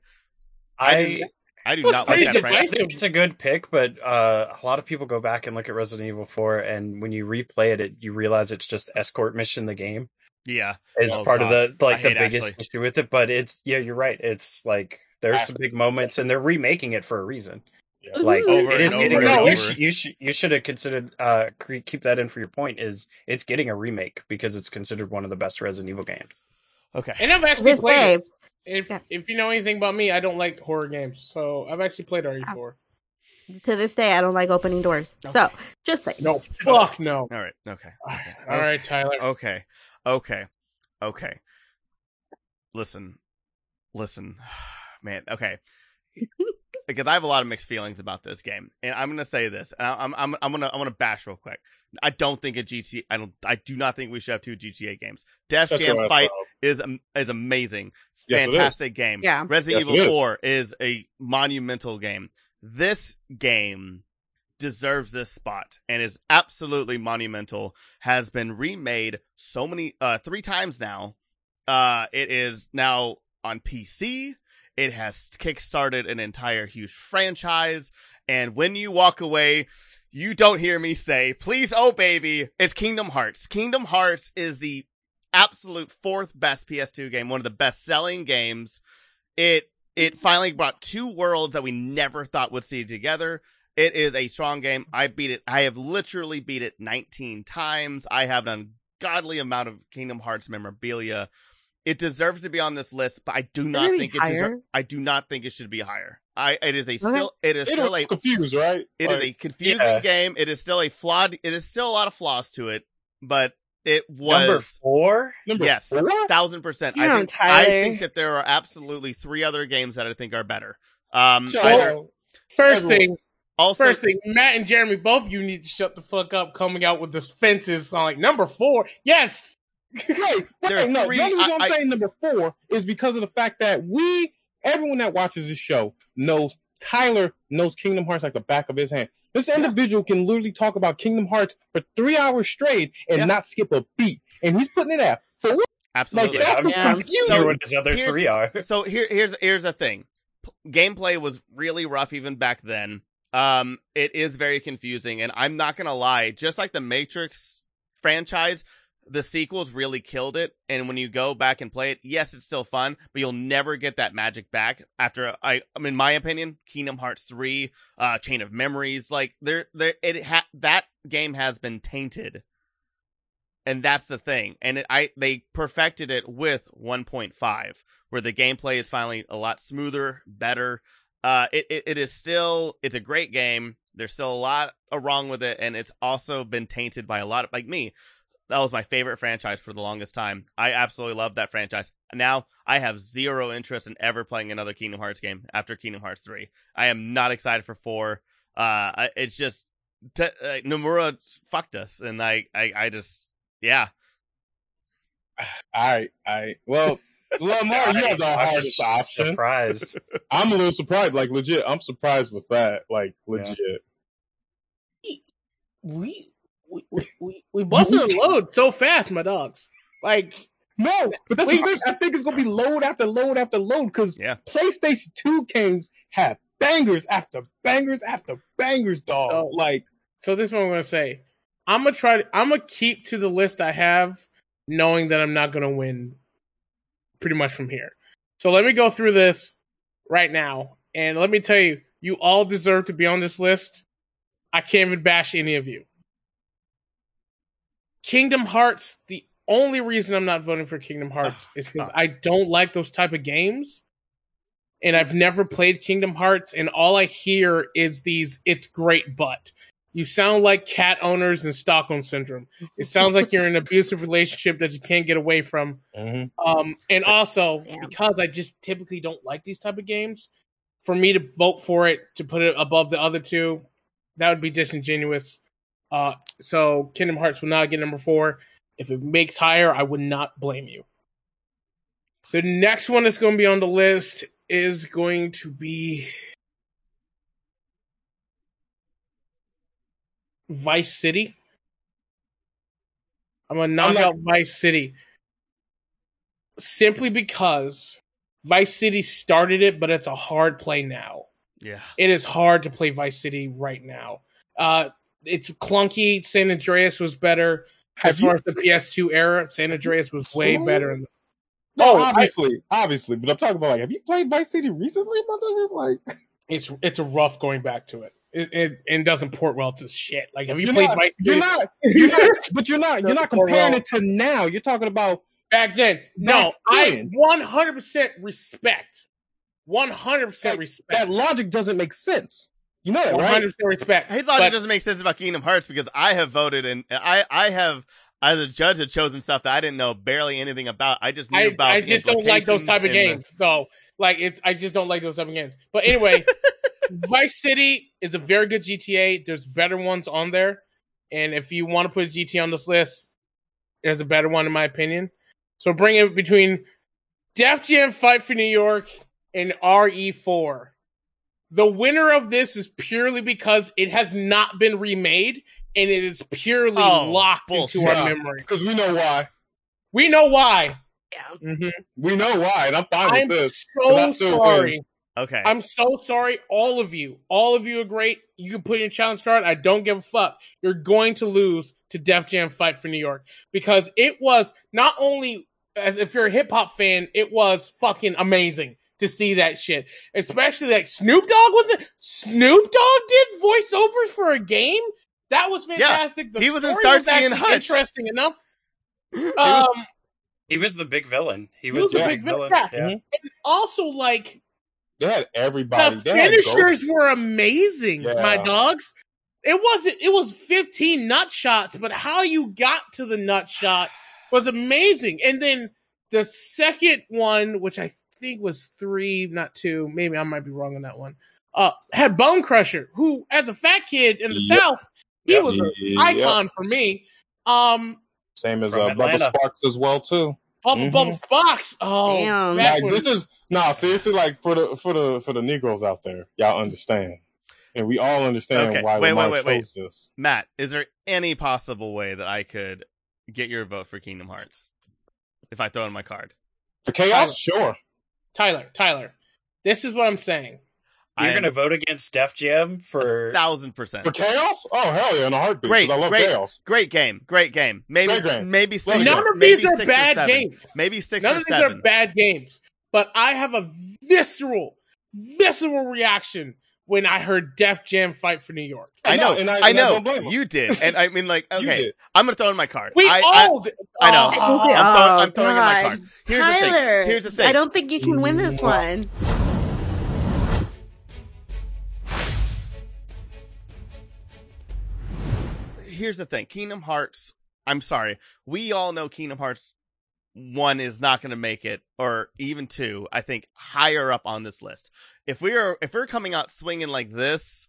S5: I
S1: I do
S3: Well,
S1: not like that
S3: good
S5: I think it's a good pick, but uh, a lot of people go back and look at Resident Evil 4, and when you replay it, it you realize it's just escort mission the game
S1: Yeah,
S5: is
S1: Oh,
S5: part
S1: God.
S5: of the like
S1: I
S5: the biggest
S1: Ashley.
S5: issue with it. But it's yeah, you're right. It's like there's some big moments, and they're remaking it for a reason.
S4: Yeah.
S5: Like
S1: Over
S5: it is getting
S1: over
S5: a,
S3: and
S5: you,
S1: over.
S5: sh- you should you should have considered uh cre- keep that in for your point is it's getting a remake because it's considered one of the best Resident Evil games.
S1: okay.
S3: And I've actually
S2: this
S3: played
S2: way.
S3: If
S2: Yeah.
S3: if you know anything about me, I don't like horror games, so I've actually played RE4.
S2: to this day, I don't like opening doors. So just like
S3: No, fuck no.
S1: All right. Okay. okay.
S3: All right, Tyler.
S1: Okay. Okay. Okay. Listen. Listen. Man, okay. because I have a lot of mixed feelings about this game. And I'm going to say this. and I'm I'm I'm going to I'm going to bash real quick. I don't think a GTA I don't I do not think we should have two GTA games. Def
S4: Shut
S1: Jam Fight is am- is amazing.
S4: Yes, it is.
S1: Fantastic game.
S2: Yeah.
S1: Resident
S4: Yes, it
S1: Evil
S4: is.
S1: 4 is a monumental game. This game deserves this spot and is absolutely monumental. Has been remade so many uh 3 times now. Uh it is now on PC. It has kickstarted an entire huge franchise and when you walk away you don't hear me say, please, oh baby, it's Kingdom Hearts. Kingdom Hearts is the absolute fourth best PS2 game, one of the best selling games. It it finally brought two worlds that we never thought would see together. It is a strong game. I beat it. I have literally beat it 19 times. I have an ungodly amount of Kingdom Hearts memorabilia. It deserves to be on this list, but I do not
S2: it
S1: think it
S2: higher?
S1: deserves. I do not think it should be higher. I it is a still it is
S4: It
S1: still a
S4: confused, right?
S1: it is
S4: Like,
S1: a confusing
S5: Yeah.
S1: game. It is still a flawed. It is still a lot of flaws to it, but it was
S5: Number
S1: was
S5: four,
S4: number
S1: yes,
S4: four?
S1: thousand percent.
S2: You
S1: I
S2: know,
S1: think I think that there are absolutely three other games that I think are better. Um,
S4: So,
S1: either,
S3: First
S4: Everyone-
S3: thing,
S1: also,
S3: first thing, Matt and Jeremy, both of you need to shut the fuck up coming out with the fences on like number four. Yes.
S4: Right,
S1: There's
S4: right. No,
S1: three-
S4: the only reason
S1: I-
S4: I'm
S1: I-
S4: saying number four is because of the fact that we, everyone that watches this show, knows Tyler knows Kingdom Hearts like the back of his hand. This individual can literally talk about Kingdom Hearts for three hours straight and
S1: Yeah.
S4: not skip a beat, and he's putting it out for what? Like
S1: absolutely.
S5: Yeah,
S4: that's
S5: I'm
S4: what's
S2: Yeah.
S4: confusing.
S5: Hear what his other
S1: here's-
S5: three are.
S1: so here here's here's the thing. P- gameplay was really rough even back then. Um, it is very confusing, and I'm not gonna lie. Just like the Matrix franchise, the sequels really killed it. And when you go back and play it, yes, it's still fun, but you'll never get that magic back. After I, I mean, in my opinion, Kingdom Hearts three, uh, Chain of Memories, like there, there, it ha- that game has been tainted. And that's the thing. And it, I, they perfected it with 1.5 where the gameplay is finally a lot smoother, better. Uh, it, it, it is still, it's a great game. There's still a lot wrong with it. And it's also been tainted by a lot of, like me, that was my favorite franchise for the longest time. I absolutely love that franchise. Now I have zero interest in ever playing another Kingdom Hearts game after Kingdom Hearts 3. I am not excited for 4. Uh, it's just, t- uh, Nomura fucked us. And I, I, I just, yeah.
S4: I, I, Well, Lamar, you have the
S5: I'm
S4: hardest option.
S5: Surprised.
S4: I'm a little surprised, like legit. I'm surprised with that, like legit.
S3: We we we, we, we busted a load so fast, my dogs. Like
S4: No, but that's
S3: Wait.
S4: the thing. I think it's gonna be load after load after load because
S1: Yeah.
S4: PlayStation 2 games have bangers after bangers after bangers, dog.
S3: Oh.
S4: Like
S3: So this is what I'm gonna say. I'm gonna try. To, I'm gonna keep to the list I have, knowing that I'm not gonna win. Pretty much from here. So let me go through this right now, and let me tell you, you all deserve to be on this list. I can't even bash any of you. Kingdom Hearts. The only reason I'm not voting for Kingdom Hearts is because I don't like those type of games. And I've never played Kingdom Hearts, and all I hear is these "it's great, but." You sound like cat owners in Stockholm syndrome. It sounds like you're in an abusive relationship that you can't get away from.
S4: mhm.
S3: Um, and also
S2: Yeah.
S3: because I just typically don't like these type of games, for me to vote for it to put it above the other two, that would be disingenuous. Uh, so Kingdom Hearts will not get number four. If it makes higher, I would not blame you. The next one that's going to be on the list is going to be Vice City. I'm gonna knock
S4: I'm not-
S3: out Vice City simply because Vice City started it, but it's a hard play now.
S1: Yeah.
S3: It is hard to play Vice City right now. Uh, it's clunky. San Andreas was better as
S4: you-
S3: far as the PS2 era. San Andreas was way better.
S4: No,
S3: Oh, I-
S4: obviously, obviously, but I'm talking about like, have you played Vice City recently, motherfucker? Like,
S3: It's it's a rough going back to it. It, it, it doesn't port well to shit. Like, have you
S4: you're
S3: played
S4: not,
S3: Vice
S4: you're not, you're not, but you're not, you're not comparing
S3: well.
S4: it to now. You're talking about
S3: back then? No,
S4: Back
S3: I 100% respect. 100% respect.
S4: that logic doesn't make sense. You know that,
S3: 100%
S4: right?
S3: respect.
S1: His logic
S3: But-
S1: doesn't make sense about Kingdom Hearts because I have voted and I I have as a judge have chosen stuff that I didn't know barely anything about. I just knew
S3: I,
S1: about.
S3: I just don't like those type of
S1: and the-
S3: games, though. Like it's, I just don't like those type of games. But anyway, Vice City is a very good GTA. There's better ones on there, and if you want to put a GTA on this list, there's a better one in my opinion. So bring it between Def Jam Fight for New York and RE4. The winner of this is purely because it has not been remade and it is purely
S1: Oh,
S3: locked
S1: bullshit.
S3: into our memory.
S4: Because we know why.
S3: We know why.
S2: Yeah.
S3: Mm-hmm.
S4: We know why, and I'm fine
S3: I'm
S4: with this.
S3: so
S4: I still
S3: sorry.
S1: Okay.
S3: I'm so sorry. All of you, all of you are great. You can put in your challenge card. I don't give a fuck. You're going to lose to Def Jam Fight for New York because it was not only as if you're a hip hop fan, it was fucking amazing to see that shit. Especially like Snoop Dogg was it? Snoop Dogg did voiceovers for a game. That was fantastic. the
S1: he was in
S3: story
S1: Starsky and Hutch.
S3: Interesting enough. Um,
S5: He was the big villain. He
S3: He
S5: was,
S3: was
S5: the
S3: the
S5: big
S3: big
S5: villain.
S3: villain,
S5: Yeah.
S4: Mhm.
S3: also like
S4: They had everybody.
S3: the
S4: They had
S3: finishers were amazing,
S4: Yeah.
S3: my dogs. It wasn't. It was 15 nut shots, but how you got to the nut shot was amazing. And then the second one, which I think was three, not two, maybe I might be wrong on that one. Uh, had Bone Crusher, who, as a fat kid in the
S4: Yep.
S3: South, he
S5: Yep.
S3: was an
S4: Yep.
S3: icon for me. Um,
S4: Same as
S5: from
S4: uh, Bubba Sparxxx as well too.
S3: Bubble
S4: Mhm.
S3: Bubble Spox. Oh,
S2: Damn.
S3: that
S4: Like
S3: was-
S4: this is nah, seriously, like for the for the for the Negroes out there, y'all understand, and we all understand
S1: Okay,
S4: why
S1: wait, wait, wait, wait.
S4: chose this.
S1: Matt, is there any possible way that I could get your vote for Kingdom Hearts if I throw in my card?
S4: For chaos, sure.
S3: Tyler. Tyler, this is what I'm saying.
S1: I
S5: You're
S1: am
S5: gonna vote against Def Jam for
S1: thousand percent.
S4: For chaos, oh hell yeah, in a heartbeat. 'cause
S1: Great,
S4: I love
S1: great.
S4: chaos.
S1: Great game, great game. Maybe,
S4: Great game.
S1: maybe six.
S4: Love it.
S1: or-
S3: None of
S1: maybe
S3: these are bad games.
S1: Maybe six
S3: None
S1: or
S3: of these
S1: seven.
S3: are bad games, but I have a visceral, visceral reaction when I heard Def Jam fight for New York.
S1: I know,
S4: and I,
S1: I,
S4: and
S1: know,
S4: don't blame
S1: you did, and I mean, like, okay, I'm gonna throw in my card.
S3: We
S1: I, I,
S3: all did.
S1: I know.
S3: Oh,
S1: I'm throwing- I'm throwing in my
S2: oh,
S1: card. Here's the thing. Here's the thing.
S2: I don't think you can win this one.
S1: here's the thing Kingdom Hearts, I'm sorry, we all know Kingdom Hearts 1 is not going to make it, or even 2, I think higher up on this list. If we are, if we're coming out swinging like this,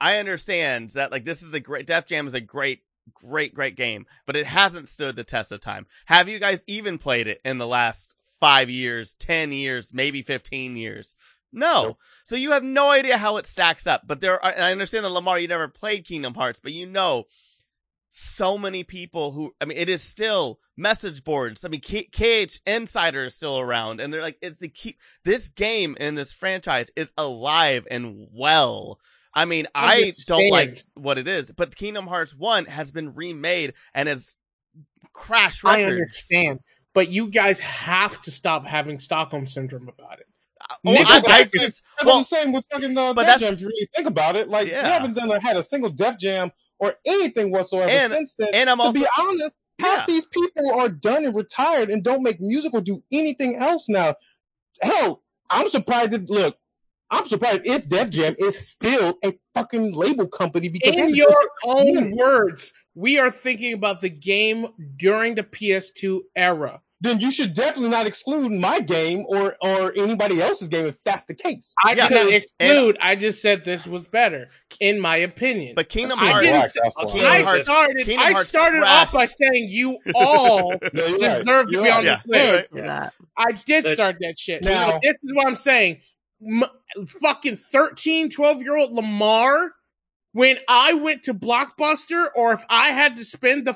S1: I understand that like this is a great, Def Jam is a great, great, great game, but it hasn't stood the test of time. Have you guys even played it in the last five years, 10 years, maybe 15 years? No.
S4: Nope.
S1: So you have no idea how it stacks up. But there, are, and I understand that Lamar, you never played Kingdom Hearts, but you know so many people who I mean it is still message boards. I mean K- KH Insider is still around and they're like it's the key this game and this franchise is alive and well. I mean, I don't like what it is, but Kingdom Hearts 1 has been remade and has crashed records.
S3: I understand, but you guys have to stop having Stockholm syndrome about it.
S1: Oh, I, I just,
S4: That
S1: well,
S4: was the same with fucking uh,
S1: but
S4: Def
S1: that's-
S4: Jam. If you really think about it, like
S1: Yeah.
S4: we haven't done a, had a single Def Jam or anything whatsoever
S1: And-
S4: since then.
S1: and I'm
S4: to be honest, half
S1: Yeah.
S4: these people are done and retired and don't make music or do anything else now. Hell, I'm surprised that look. I'm surprised if Def Jam is still a fucking label company because
S3: In your own words, we are thinking about the game during the PS2 era.
S4: Then you should definitely not exclude my game or or anybody else's game if that's the case.
S3: I
S1: Yeah,
S3: did not
S1: because-
S3: exclude. I just said this was better, in my opinion.
S1: but Kingdom
S3: I
S1: Hearts,
S3: didn't
S4: Black,
S3: say-
S4: that's why.
S1: Kingdom
S3: I
S1: Hearts-
S3: started.
S1: Kingdom
S3: I started
S1: crashed.
S3: off by saying you all
S4: Yeah, you're right.
S3: deserve to
S4: You're
S3: be
S4: right.
S3: on
S1: Yeah,
S3: this list.
S1: right.
S3: I did
S5: But-
S3: start that shit.
S4: Now-
S3: Now, this is what I'm saying. M- fucking 13, 12 year old Lamar, when I went to Blockbuster, or if I had to spend the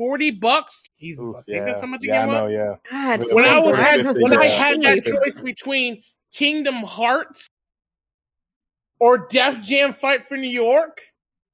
S3: 40 bucks, Jesus,
S4: Oof,
S3: I think that's how much the
S4: yeah, I
S3: game
S4: know,
S3: was.
S4: yeah.
S2: God,
S4: When
S3: When I was had, when I had that choice between Kingdom Hearts or Def Jam Fight for New York,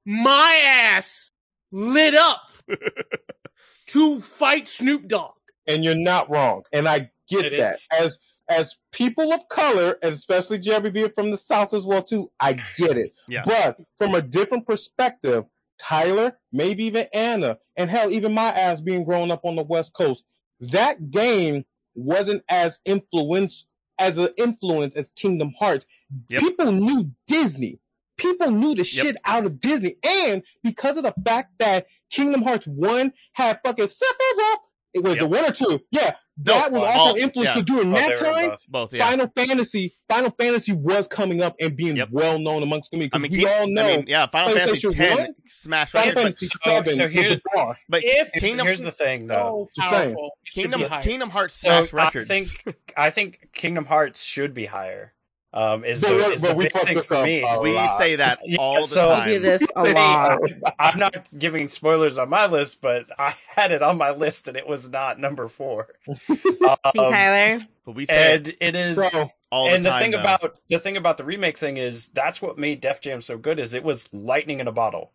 S3: my ass lit up to fight Snoop Dogg.
S4: and you're not wrong. And I get
S5: It
S4: that.
S5: is.
S4: As as people of color, and especially Jeremy being from the South as well too, I get it.
S1: Yeah.
S4: But from a different perspective, Tyler, maybe even Anna, and hell, even my ass being grown up on the West Coast, that game wasn't as influence as an influence as Kingdom Hearts.
S1: Yep.
S4: People knew Disney. People knew the
S1: Yep.
S4: shit out of Disney. And because of the fact that Kingdom Hearts 1 had fucking Sephiroth, it was
S1: Yep.
S4: the one or two. Yeah.
S1: No,
S4: That was
S1: well,
S4: also
S1: all-
S4: influenced
S1: yeah.
S4: during
S5: Oh,
S4: that time,
S5: both.
S1: both, yeah.
S4: Final Fantasy, Final Fantasy was coming up and being
S1: Yep.
S4: well known amongst the community.
S1: I mean,
S4: we
S1: King-
S4: all know
S1: I mean, yeah, Final Fantasy
S4: PlayStation
S1: 10
S4: one,
S1: smash
S4: Final
S1: records,
S4: Fantasy
S5: so-
S4: Seven
S5: so
S4: was
S5: here-
S1: but, but
S3: If
S5: Here's,
S1: Kingdom
S5: here's the thing, though.
S4: Oh, so
S3: powerful,
S1: Kingdom. Kingdom Hearts
S5: So
S1: smash
S5: I
S1: records.
S5: think I think Kingdom Hearts should be higher. Um, is
S4: But
S5: the,
S4: what-
S5: is
S4: but
S5: the
S4: we
S5: big thing for me.
S1: we
S4: lot.
S1: say that
S5: Yeah,
S1: all the
S5: so-
S2: do
S1: time.
S2: this a lot.
S5: I'm not giving spoilers on my list, but I had it on my list and it was not number four.
S2: Hey,
S5: Um,
S2: Tyler.
S1: But we say it
S5: and it is.
S4: So,
S1: all
S5: and
S1: the
S5: the thing
S1: though.
S5: about the thing about the remake thing is that's what made Def Jam so good is it was lightning in a bottle.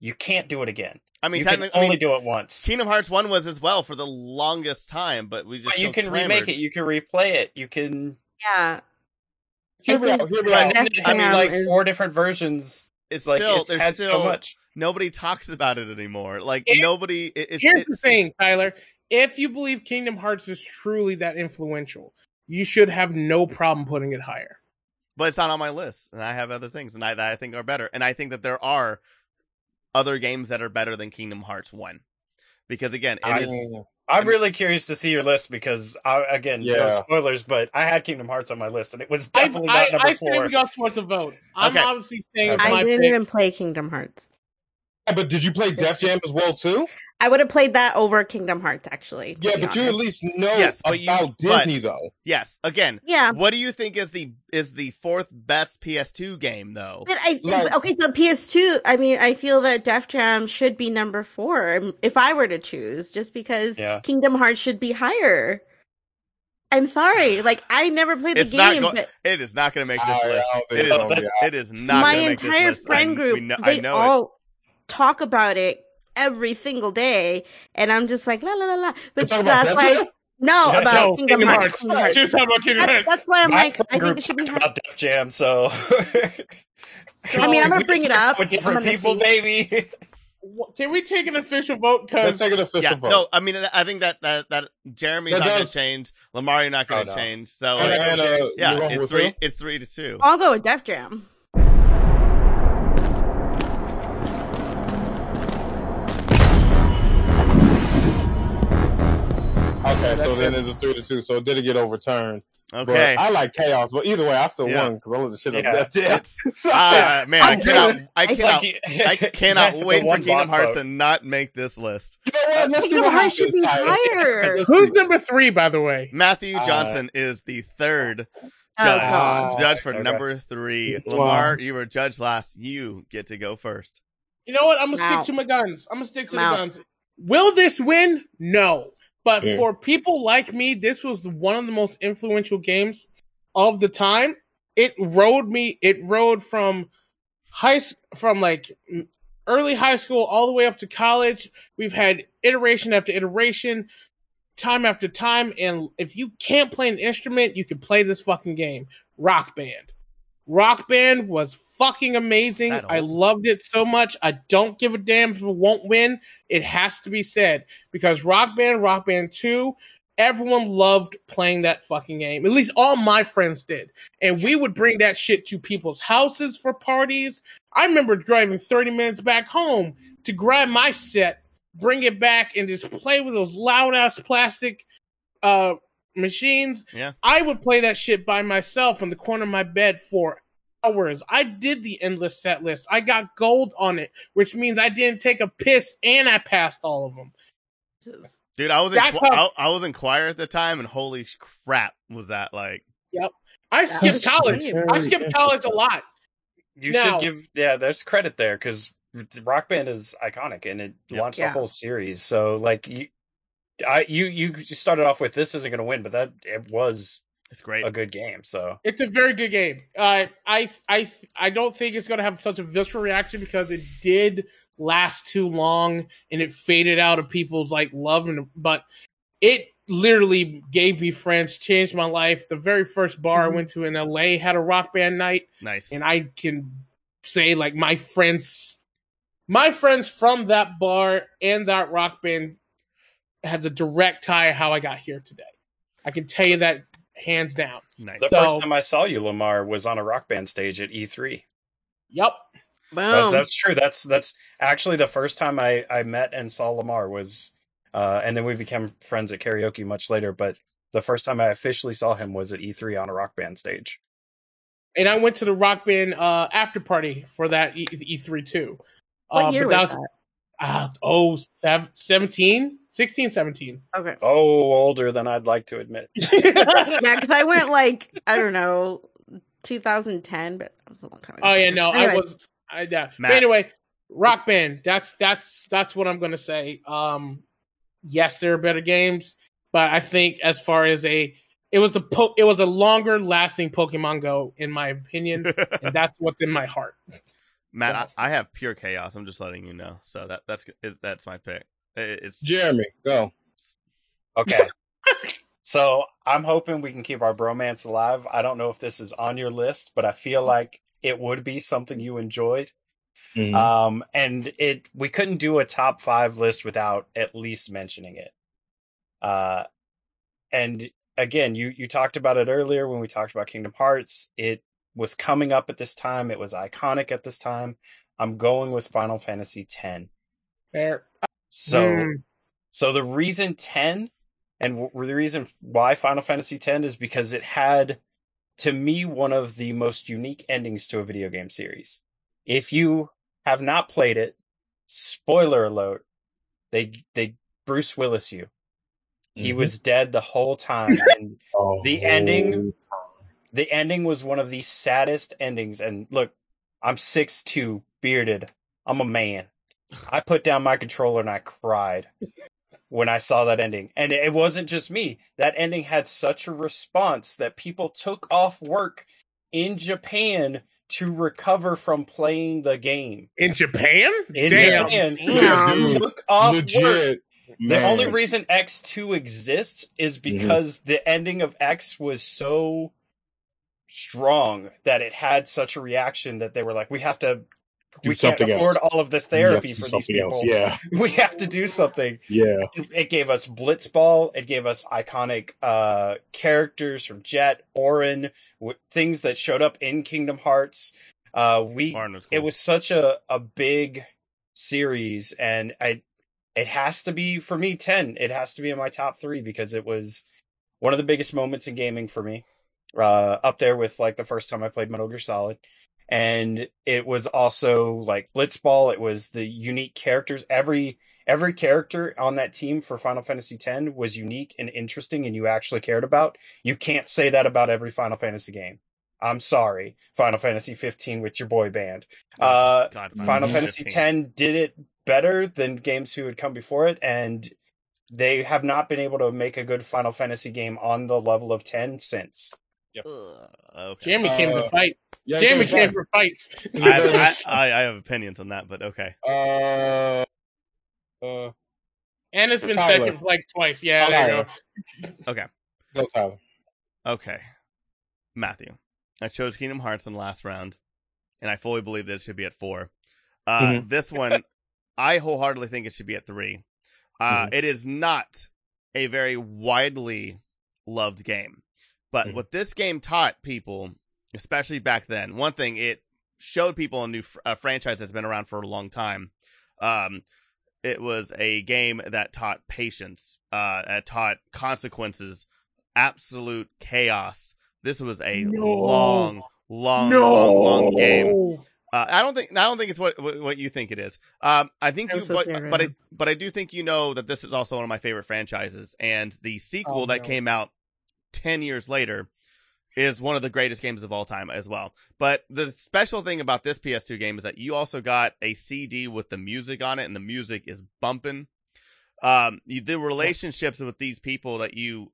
S5: You can't do it again.
S1: I mean,
S5: you can
S1: technically, I
S5: only
S1: mean,
S5: do it once.
S1: Kingdom Hearts 1 was as well for the longest time, but we just
S5: But you can
S1: clamored.
S5: remake it. You can replay it. You can.
S2: Yeah.
S4: Hear me
S2: I
S4: out. Hear me out.
S5: I mean,
S2: Jam
S5: like
S2: is-
S5: four different versions.
S1: It's
S5: Like
S1: still,
S5: it's
S1: there's
S5: had
S1: still
S5: so much.
S1: nobody talks about it anymore. Like
S3: It-
S1: nobody. It, it's,
S3: Here's
S1: it's,
S3: the thing, Tyler. If you believe Kingdom Hearts is truly that influential, you should have no problem putting it higher.
S1: but it's not on my list, and I have other things, and I, that I think are better, and I think that there are other games that are better than Kingdom Hearts One, because again, it
S5: I-
S1: is.
S5: I'm really curious to see your list because I, again, no spoilers, but I had Kingdom Hearts on my list and it was definitely
S3: I,
S5: not number
S3: I say
S5: four.
S3: we got towards a vote. I'm
S1: Okay.
S3: obviously staying with
S5: Okay.
S3: my
S2: I didn't
S3: pick.
S2: even play Kingdom Hearts.
S4: Yeah, but did you play Def Jam as well too?
S2: I would have played that over Kingdom Hearts, actually.
S4: Yeah,
S2: be
S4: but you at least know
S1: Yes, but you-
S4: about
S1: but-
S4: Disney though.
S1: Yes, again,
S2: Yeah.
S1: what do you think is the is the fourth best PS2 game though?
S2: But I
S4: Like-
S2: okay, so PS2. I mean, I feel that Def Jam should be number four um, if I were to choose, just because
S5: Yeah.
S2: Kingdom Hearts should be higher. I'm sorry, like I never played the
S1: It's not
S2: game,
S1: go-
S2: but
S1: It is not going to make this
S4: I- I
S1: list.
S4: don't think
S1: It
S4: it's
S1: is.
S5: gonna be.
S1: It is not.
S2: my
S1: gonna make this
S2: entire
S1: list.
S2: friend
S1: I-
S2: group,
S1: we know,
S2: they
S1: I know
S2: all talk about it every single day, and I'm just like la la la la.
S4: You
S2: But
S4: talking about
S2: that's
S4: Def
S2: why
S4: Jam?
S2: no
S5: Yeah,
S2: about
S3: no,
S2: Kingdom,
S3: Kingdom
S2: Hearts.
S3: Hearts.
S2: Kingdom Hearts.
S3: She talking about Kingdom
S2: That's,
S3: Hearts.
S2: that's why I'm
S5: My
S2: like, I think
S5: group
S2: it should be
S5: talked about Def Jam, so.
S2: I mean, I'm gonna bring it up.
S5: with different people,
S2: see.
S5: baby.
S3: Can we take an official vote?
S4: Let's take an official
S1: Yeah,
S4: vote.
S1: no, I mean, I think that that that Jeremy's
S4: That
S1: not going to change. Lamar, you're not going
S5: Oh,
S1: to
S5: no.
S1: change. So,
S4: And, and, uh,
S1: yeah, it's three.
S4: who?
S1: It's three to two.
S2: I'll go with Def Jam.
S4: Okay, so then it's a three to two. So it didn't get overturned.
S1: Okay.
S4: But I like chaos, but either way, I still
S1: Yeah.
S4: won because I was the shit
S5: Yeah,
S4: of Def Jam.
S1: it's-
S4: So-
S1: Ah, man, I
S2: I'm
S1: cannot.
S2: good.
S1: I
S2: I
S1: cannot. I cannot wait for Kingdom Hearts
S5: vote.
S1: to not make this list.
S4: you know what? Let's see
S2: Kingdom
S4: what
S2: Hearts should be higher.
S3: who's number three, by the way?
S1: Matthew
S5: Uh,
S1: Johnson is the third
S2: Oh,
S1: judge.
S2: God.
S1: judge for
S5: Okay.
S1: number three.
S4: Wow.
S1: Lamar, you were judge last. You get to go first.
S3: You know what? I'm gonna
S2: Wow.
S3: stick to my guns. I'm gonna stick to
S2: Wow.
S3: the guns. Will this win? No. But
S4: Yeah.
S3: for people like me, this was one of the most influential games of the time. It rode me. It rode from high from like early high school all the way up to college. We've had iteration after iteration, time after time. And if you can't play an instrument, you can play this fucking game. Rock Band. Rock Band was fucking amazing. I loved it so much. I don't give a damn if it won't win. It has to be said because Rock Band, Rock Band 2, everyone loved playing that fucking game. At least all my friends did. And we would bring that shit to people's houses for parties. I remember driving 30 minutes back home to grab my set, bring it back, and just play with those loud ass plastic uh, machines.
S1: Yeah.
S3: I would play that shit by myself in the corner of my bed for hours. I did the endless set list. I got gold on it, which means I didn't take a piss and I passed all of them.
S1: Dude, I was in
S3: That's
S1: cho-
S3: how-
S1: I, I was in choir at the time, and holy crap, was that like?
S3: Yep, I
S2: That
S3: skipped college. I skipped college a lot.
S5: You
S3: Now-
S5: should give yeah, there's credit there because Rock Band is iconic and it
S1: Yep.
S5: launched
S2: Yeah.
S5: a whole series. So like you, I you you you started off with this isn't going to win, but that it was
S1: It's great.
S5: a good game. So
S3: It's a very good game. Uh, I I I don't think it's going to have such a visceral reaction because it did last too long and it faded out of people's like love and but it literally gave me friends, changed my life. The very first bar I went to in LA had a rock band night
S1: Nice.
S3: and I can say like my friends my friends from that bar and that rock band has a direct tie how I got here today. I can tell you that hands down.
S1: nice.
S5: the
S3: So-
S5: first time I saw you, Lamar, was on a Rock Band stage at E3.
S3: Yep.
S5: That's,
S2: Boom.
S5: that's true. That's that's actually the first time I I met and saw Lamar was, uh, and then we became friends at karaoke much later. But the first time I officially saw him was at E3 on a Rock Band stage.
S3: and I went to the Rock Band uh, after party for that E- E3 too.
S2: What
S3: uh,
S2: year
S3: but
S2: was
S3: that
S2: that?
S3: Uh, oh, sev- 17? 16, 17.
S2: Okay.
S5: Oh, older than I'd like to admit.
S2: Yeah, because I went like I don't know, 2010, but that was a long time ago.
S3: oh yeah, no, I was. I, yeah. But
S1: Matt.
S3: anyway, Rock Band. That's that's that's what I'm gonna say. Um, yes, there are better games, but I think as far as a, it was a po- it was a longer lasting Pokemon Go in my opinion, and that's what's in my heart.
S1: Matt, I, I have pure chaos. I'm just letting you know. So that that's that's my pick. It- It's
S4: Jeremy, go.
S5: Okay. so I'm hoping we can keep our bromance alive. I don't know if this is on your list, but I feel like it would be something you enjoyed.
S4: Mhm.
S5: Um, and it we couldn't do a top five list without at least mentioning it. Uh, and again, you you talked about it earlier when we talked about Kingdom Hearts. It was coming up at this time. It was iconic at this time. I'm going with Final Fantasy X.
S3: Fair.
S5: So.
S3: Mm.
S5: So the reason 10 and w- the reason why Final Fantasy X is because it had to me one of the most unique endings to a video game series. If you have not played it, spoiler alert, they they Bruce Willis you. He
S4: Mhm.
S5: was dead the whole time and the ending- the ending was one of the saddest endings and look, I'm six two, bearded. I'm a man. I put down my controller and I cried when I saw that ending. And it wasn't just me. That ending had such a response that people took off work in Japan to recover from playing the game.
S3: In Japan?
S5: In
S3: Damn.
S5: Japan,
S2: Damn.
S5: took off work.
S4: Legit.
S5: The
S4: man.
S5: only reason X2 exists is mm-hmm. because the ending of X was so strong that it had such a reaction that they were like, we have to,
S4: Do
S5: we can't afford
S4: else.
S5: all of this therapy for these people.
S4: else. Yeah,
S5: We have to do something.
S4: yeah.
S5: It gave us Blitzball. It gave us iconic uh, characters from Jecht, Auron, w- things that showed up in Kingdom Hearts. Uh, we
S1: was cool.
S5: it was such a, a big series and I it has to be for me 10 it has to be in my top 3 because it was one of the biggest moments in gaming for me uh up there with like the first time I played Metal Gear Solid and it was also like Blitzball it was the unique characters every every character on that team for Final Fantasy X was unique and interesting and you actually cared about you can't say that about every Final Fantasy game I'm sorry, Final Fantasy 15 with your boy band. Uh,
S1: God,
S5: Final. Fantasy
S1: 15.
S5: 10 did it better than games who had come before it, and they have not been able to make a good Final Fantasy game on the level of 10 since.
S1: Ugh, okay.
S3: Jamie came to
S4: Uh,
S3: fight.
S4: Yeah,
S3: Jamie
S4: okay,
S3: came for fights.
S1: I, have, I, I, I have opinions on that, but okay.
S4: Uh, uh,
S3: And it's been
S4: Tyler.
S3: second like twice. Yeah, there you go.
S1: Okay.
S4: Go Tyler.
S1: Okay. Matthew. I chose Kingdom Hearts in the last round, and I fully believe that it should be at four. Uh,
S4: Mhm.
S1: This one, I wholeheartedly think it should be at three. Uh,
S4: Mhm.
S1: It is not a very widely loved game, but
S4: Mhm.
S1: what this game taught people, especially back then, one thing it showed people a new fr- a franchise that's been around for a long time. Um, it was a game that taught patience, uh, that taught consequences, absolute chaos. This was a
S3: No.
S1: long, long, long, long game. Uh, I don't think I don't think it's what what, what you think it is. Um, I think
S2: I'm
S1: you,
S2: so
S1: but but I but I do think you know that this is also one of my favorite franchises, and the sequel
S3: Oh,
S1: that
S3: no.
S1: came out ten years later is one of the greatest games of all time as well. But the special thing about this PS2 game is that you also got a CD with the music on it, and the music is bumping. Um, you, the relationships with these people that you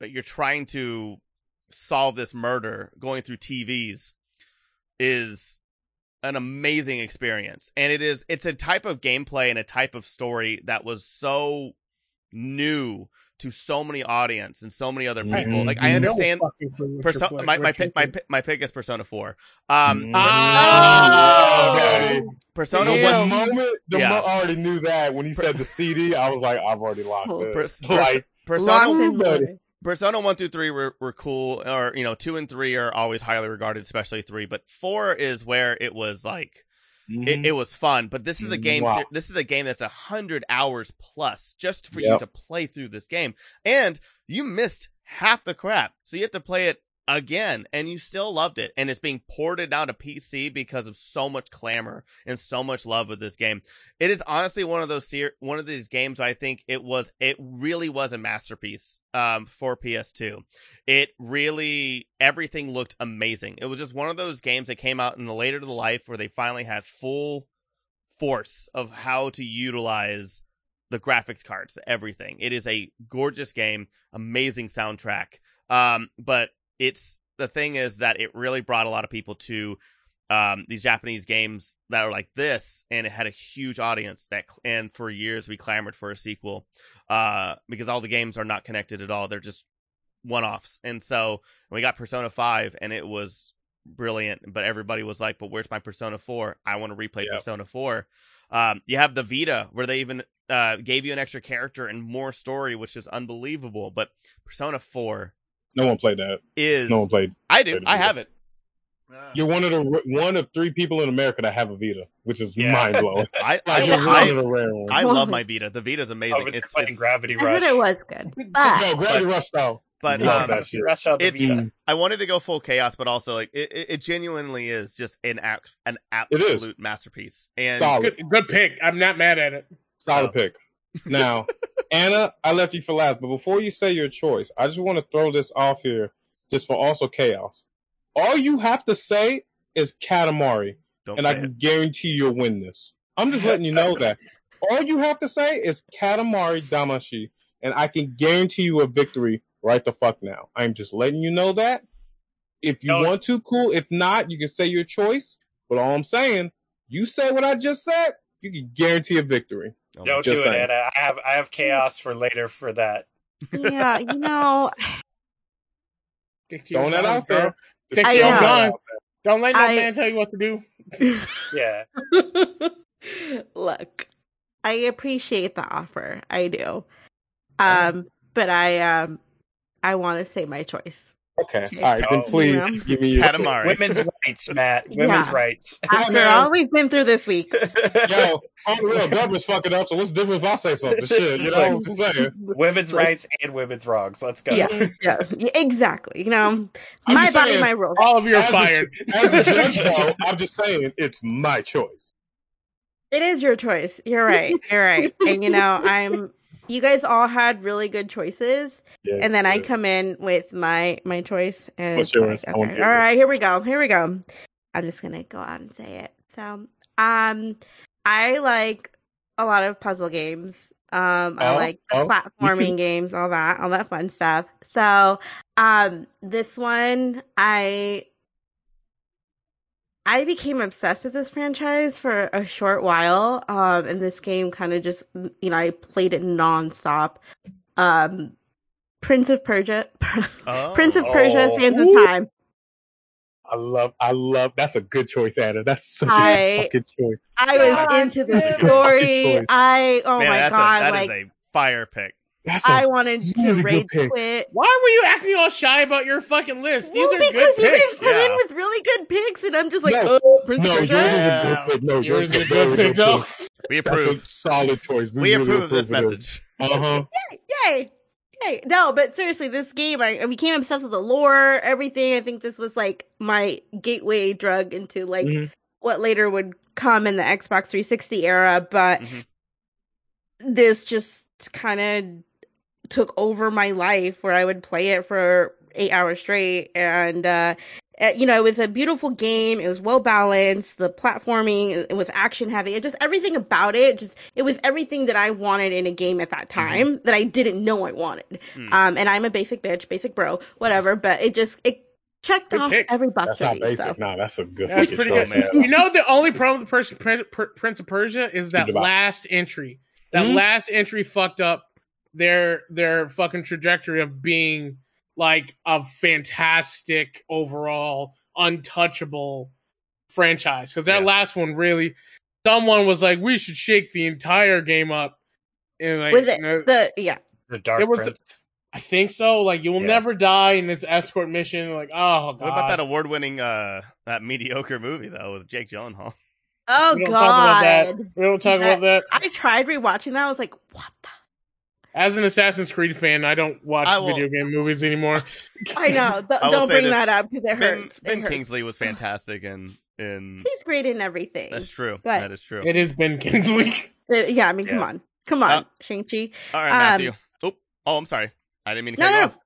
S1: that you're trying to solve this murder going through TVs is an amazing experience. And it is it's a type of gameplay and a type of story that was so new to so many audience and so many other people.
S4: Mhm.
S1: Like I understand
S3: No fucking clue what
S1: Perso-
S3: you're
S1: my my pick, my pick, my pick is Persona 4. Um
S4: Mhm.
S3: Ah!
S4: Okay.
S1: Persona
S4: The moment, the
S1: Yeah.
S4: mo- I already knew that when he said the CD, I was like, I've already locked
S2: Oh,
S4: it.
S1: Pers-
S4: like,
S1: Persona
S2: Locked and
S4: buddy.
S2: loaded.
S1: Persona 1 through 3 were, were cool, or, you know, 2 and 3 are always highly regarded, especially 3, but 4 is where it was like, it, mm-hmm. it was fun, but this is a game,
S4: Wow.
S1: this is a game that's a 100 hours plus just for you to play through this game. And you missed half the crap, so you have to play it again, and you still loved it, and it's being ported down to PC because of so much clamor and so much love with this game. It is honestly one of those ser- one of these games I think it was it really was a masterpiece um for PS2. It really everything looked amazing. It was just one of those games that came out in the later to the life where they finally had full force of how to utilize the graphics cards, everything. It is a gorgeous game, amazing soundtrack. Um but it's the thing is that it really brought a lot of people to um, these Japanese games that were like this, and it had a huge audience. That and for years we clamored for a sequel, uh, because all the games are not connected at all. They're just one-offs. And so we got Persona Five, and it was brilliant. But everybody was like, "But where's my Persona 4? I want to replay
S4: Yeah.
S1: Persona 4." Um, you have the Vita, where they even uh, gave you an extra character and more story, which is unbelievable. But Persona 4
S4: no one played that.
S1: is
S4: No one played.
S1: I do.
S4: played
S1: I have it.
S4: You're one of the one of three people in America that have a Vita, which is
S5: Yeah.
S4: mind blowing.
S1: I I,
S4: Like, you're one
S1: I,
S4: of the rare ones.
S1: I love my Vita. The Vita's
S5: Oh,
S1: amazing.
S5: with
S1: it's
S5: playing
S1: it's
S5: Gravity
S2: I heard
S5: Rush.
S2: it was good. But
S4: no, Gravity Rush though.
S1: but um.
S5: Rush out the
S1: It's-
S5: Vita.
S1: I wanted to go full chaos, but also like it, it, it genuinely is just an act, an absolute masterpiece. And
S4: Solid.
S3: Good, good pick. I'm not mad at it.
S4: Solid
S1: Oh.
S4: pick. Now, Anna, I left you for last, but before you say your choice, I just want to throw this off here, just for also chaos. All you have to say is Katamari,
S1: don't
S4: and I can
S1: it.
S4: guarantee you'll win this. I'm just letting you know that. All you have to say is Katamari Damacy, and I can guarantee you a victory right the fuck now. I'm just letting you know that. If you
S5: Don't-
S4: want to, cool. If not, you can say your choice. But all I'm saying, you say what I just said, you can guarantee a victory.
S1: Oh
S5: Don't
S4: Just
S5: do
S4: saying.
S5: it, Anna. I have I have chaos for later for that.
S2: yeah, you know,
S3: Stick to your
S4: Throwing that
S3: guns,
S4: out there.
S3: Stick to your
S2: know.
S3: guns. Don't let no
S2: I-
S3: man tell you what to do.
S5: Yeah.
S2: Look, I appreciate the offer. I do. Um, but I um I want to say my choice.
S4: Okay.
S2: Okay.
S4: All right. Then please
S2: Yeah.
S4: give me your
S1: Katamari.
S5: Women's rights, Matt. Women's
S2: Yeah.
S5: rights.
S2: After
S4: man.
S2: all we've been through this week,
S4: Yo, on the real, government's fucking up. So what's the difference if I say something? Shit, you know what I'm saying?
S5: Women's rights and women's wrongs. Let's go.
S2: yeah, yeah, yeah, exactly. You know,
S4: I'm
S2: my body,
S4: saying,
S2: my rules.
S3: All of you are
S4: As a-
S3: fired.
S4: As a judge, though, I'm just saying it's my choice.
S2: It is your choice. You're right. You're right. And you know, I'm you guys all had really good choices,
S4: Yeah,
S2: and then I come in with my my choice. And
S4: What's yours?
S2: like, okay,
S4: hear
S2: all right, here we go. Here we go. I'm just gonna go out and say it. So, um, I like a lot of puzzle games. Um, I
S4: Oh,
S2: like the
S4: oh,
S2: platforming games, all that, all that fun stuff. So, um, this one, I I became obsessed with this franchise for a short while. Um, and this game kind of just, you know, I played it nonstop. Um, Prince of Persia,
S1: Oh.
S2: Prince of Persia,
S4: Oh.
S2: Sands of Time.
S4: I love, I love. That's a good choice, Anna. That's such a
S2: I-
S4: good fucking choice.
S2: I was
S3: God
S2: into the story. I, oh
S1: Man,
S2: my
S1: that's
S2: god,
S1: a, that is
S2: like,
S1: a fire pick.
S4: That's a
S2: I wanted to
S4: really good
S2: rage quit.
S3: Why were you acting all shy about your fucking list? These
S2: well,
S3: are
S2: because
S3: good
S2: you guys
S3: picks.
S2: come in with really good picks, and I'm just like,
S4: No.
S2: oh, Prince
S4: no,
S2: of
S4: yours is a good pick. No,
S3: yours is a good pick, though.
S1: We
S4: That's a
S1: approve.
S4: solid choice.
S1: We
S4: really
S1: approve of this message.
S4: Uh huh.
S2: Yay! Yay! No, but seriously, this game, I, I became obsessed with the lore, everything. I think this was like my gateway drug into like
S4: Mhm.
S2: what later would come in the Xbox 360 era. But
S1: Mhm.
S2: this just kind of took over my life where I would play it for eight hours straight. And, uh, uh, you know, it was a beautiful game. It was well balanced. The platforming, it was action heavy. It just everything about it, just it was everything that I wanted in a game at that time that I didn't know I wanted.
S1: Hmm.
S2: Um, and I'm a basic bitch, basic bro, whatever. But it just it checked
S3: Good
S2: off
S3: pick.
S2: every box
S4: That's
S2: for
S4: not
S2: me.
S4: basic.
S2: So.
S4: No, that's a good
S3: That's pretty
S4: choice,
S3: good.
S4: man.
S3: You know the only problem with Prince, Prince, Prince of Persia is that
S4: Think about it.
S3: last entry. That
S4: Mhm.
S3: last entry fucked up their their fucking trajectory of being like a fantastic overall untouchable franchise. Because that
S1: Yeah.
S3: last one really, someone was like, we should shake the entire game up. And like,
S2: With it,
S3: you know,
S2: the yeah,
S5: The Dark
S3: It was the-
S5: Prince.
S3: I think so. Like you will
S5: Yeah.
S3: never die in this escort mission. Like oh god.
S1: What about that award-winning, uh, that mediocre movie though with Jake Gyllenhaal?
S2: oh
S3: We don't talk about that.
S2: god.
S3: We don't talk
S2: That-
S3: about that.
S2: I tried rewatching that. I was like, what the
S3: As an Assassin's Creed fan, I don't watch
S1: I
S3: video game movies anymore.
S2: I know. Th-
S1: I
S2: don't bring
S1: this.
S2: that up because it
S1: Ben,
S2: hurts. It
S1: ben
S2: hurts.
S1: Kingsley was fantastic in in.
S2: He's great in everything.
S1: That's true.
S2: But-
S1: that is true.
S3: It is Ben Kingsley.
S2: Uh, yeah, I mean, come on, come on,
S1: Uh,
S2: Shang Chi.
S1: All right,
S2: um,
S1: Matthew. Oh, oh, I'm sorry. I didn't mean to
S2: No,
S1: cut you
S2: no,
S1: off.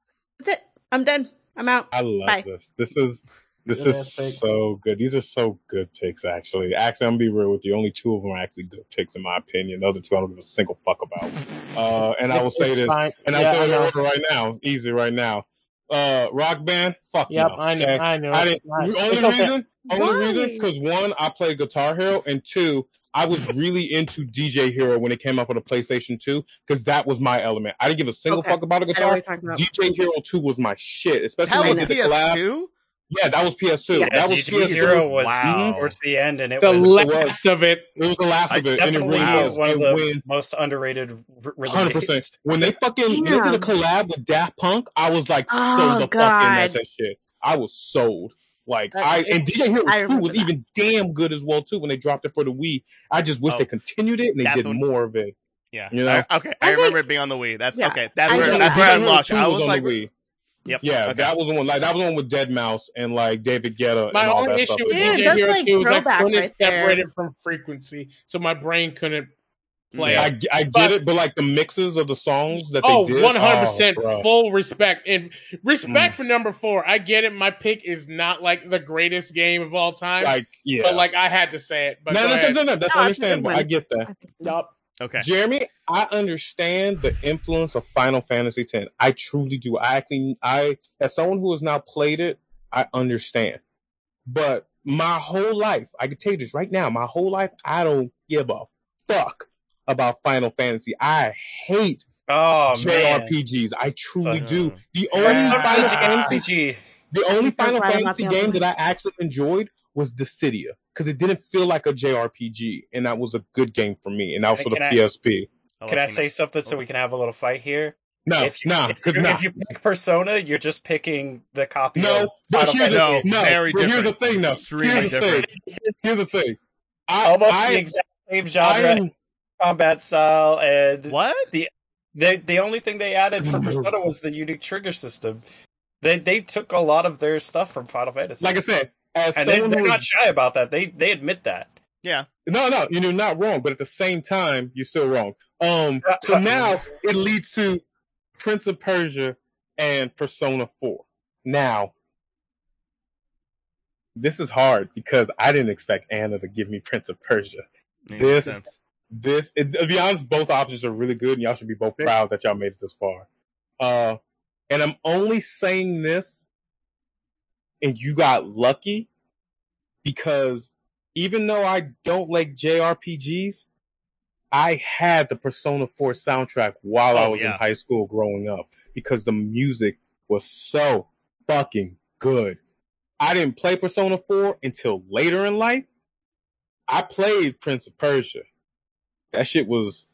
S2: that's it. I'm done. I'm out.
S4: I love
S2: Bye.
S4: this. This is this
S3: Good
S4: is
S3: pick.
S4: so good. These are so good picks, actually. Actually, I'm gonna be real with you. Only two of them are actually good picks in my opinion. The other two I don't give a single fuck about. Uh, and I will say this,
S3: fine.
S4: and
S3: Yeah,
S4: I'll tell you
S3: know.
S4: the order right now, easy right now. Uh, Rock Band, fuck
S3: Yep,
S4: no.
S3: I know.
S4: okay?
S3: I know.
S4: I didn't.
S3: Right.
S4: the
S3: It's
S4: Only
S3: okay.
S4: reason, only
S2: Why?
S4: reason, because one, I played Guitar Hero, and two, I was really into DJ Hero when it came out for the PlayStation 2, because that was my element. I didn't give a single
S2: Okay.
S4: fuck about a
S2: I know what
S4: guitar.
S2: you're talking about.
S4: DJ Hero 2 was my shit, especially
S1: That
S4: when
S1: was
S4: they did the collab.
S1: PS2.
S4: Yeah, that was PS2.
S5: Yeah,
S4: that was
S5: DJ
S4: PS2.
S5: Hero was
S1: Wow.
S5: towards the end, and it
S3: The
S5: was the
S3: last of it.
S4: It was the last of it, and it really
S1: Wow.
S4: was.
S5: one of the
S4: when
S5: most underrated
S4: hundred
S5: releases.
S4: percent when they fucking looked at the collab with Daft Punk, I was like
S2: Oh,
S4: so the fucking that's that shit. I was sold. Like
S3: That-
S4: I and DJ Hero
S2: I
S4: Two was
S2: that.
S4: even damn good as well too when they dropped it for the Wii. I just wish
S1: Oh.
S4: they continued it and they did more of it.
S1: Yeah.
S4: You know?
S1: I- okay.
S2: I
S1: I, remember
S2: think-
S1: it being on the Wii. That's
S2: Yeah.
S1: okay. That's
S2: I
S1: where that's where I
S4: Hero
S1: lost. you. I was
S4: on
S1: like,
S4: the Wii.
S1: Yep.
S4: Yeah,
S1: okay.
S4: that was the one. Like that was the one with Deadmau5 and like David Guetta
S3: My
S4: and all
S3: only
S4: that
S3: issue
S4: stuff.
S3: with
S2: Dude,
S3: DJ
S2: that's
S3: Hero
S2: like
S3: 2 was I couldn't
S2: right there.
S3: separate it from frequency, so my brain couldn't play
S1: Yeah.
S3: it.
S4: I, I get
S3: But-
S4: it, but like the mixes of the songs that
S3: Oh,
S4: they did,
S3: 100%
S4: oh, bro.
S3: full respect. And respect
S4: Mm.
S3: for number four. I get it. My pick is not like the greatest game of all time.
S4: Like yeah,
S3: But like I had to say it. But
S4: no, no, no, no, no, that's
S2: No, it's a good
S4: understandable. I get that.
S3: Yup.
S1: Okay.
S4: Jeremy, I understand the influence of Final Fantasy X. I truly do. I actually, I as someone who has now played it, I understand. But my whole life, I can tell you this right now, my whole life, I don't give a fuck about Final Fantasy. I hate
S5: Oh man,
S4: JRPGs. I truly
S1: So-
S4: do. The only
S5: Persona
S4: Final
S5: is
S4: Fantasy
S5: RPG.
S4: the only Final
S2: glad I'm not
S4: Fantasy game that I actually enjoyed was Dissidia because it didn't feel like a JRPG, and that was a good game for me, and that was for the
S5: I-
S4: PSP.
S1: I'll
S5: Can I say something so we can have a little fight here?
S4: No,
S5: if you,
S4: nah,
S5: if, you,
S4: nah.
S5: if you pick Persona, you're just picking the copy.
S4: No,
S5: of
S4: but here's the,
S1: No,
S4: no,
S1: very
S4: but here's the thing, though.
S1: Extremely
S4: here's the thing. Here's the thing. I,
S5: almost
S4: I,
S5: the exact same
S4: I
S5: genre,
S4: am,
S5: combat style, and
S1: What?
S5: the the the only thing they added for Persona was the unique trigger system. They they took a lot of their stuff from Final Fantasy,
S4: like I said, as
S5: and they,
S4: someone
S5: they're
S4: who
S5: not shy about that. They they admit that.
S1: Yeah.
S4: No, no, you're not wrong, but at the same time, you're still wrong. Um, so now it leads to Prince of Persia and Persona 4. Now, this is hard because I didn't expect Anna to give me Prince of Persia.
S1: Makes
S4: This-
S1: sense.
S4: This, it, to be honest, both options are really good, and y'all should be both proud that y'all made it this far. Uh, and I'm only saying this, and you got lucky because even though I don't like JRPGs, I had the Persona 4 soundtrack while I
S1: Oh,
S4: was in high school growing up because the music was so fucking good. I didn't play Persona 4 until later in life. I played Prince of Persia. That shit was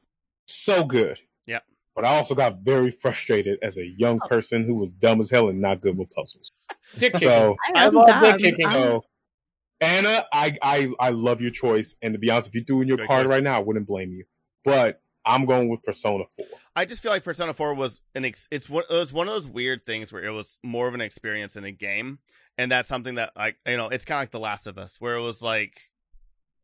S4: so good.
S1: Yep.
S4: But I also got very frustrated as a young oh. person who was dumb as hell and not good with puzzles.
S3: Dick kicking.
S4: So,
S3: I
S2: I'm
S3: love
S2: dumb.
S3: dick kicking.
S4: So Anna, I, I I love your choice. And to be honest, if you threw in your
S1: Great
S4: card
S1: choice.
S4: right now, I wouldn't blame you. But I'm going with Persona 4.
S1: I just feel like Persona 4 was an ex- it's one it was one of those weird things where it was more of an experience in a game and that's something that like you know it's kind of like The Last of Us where it was like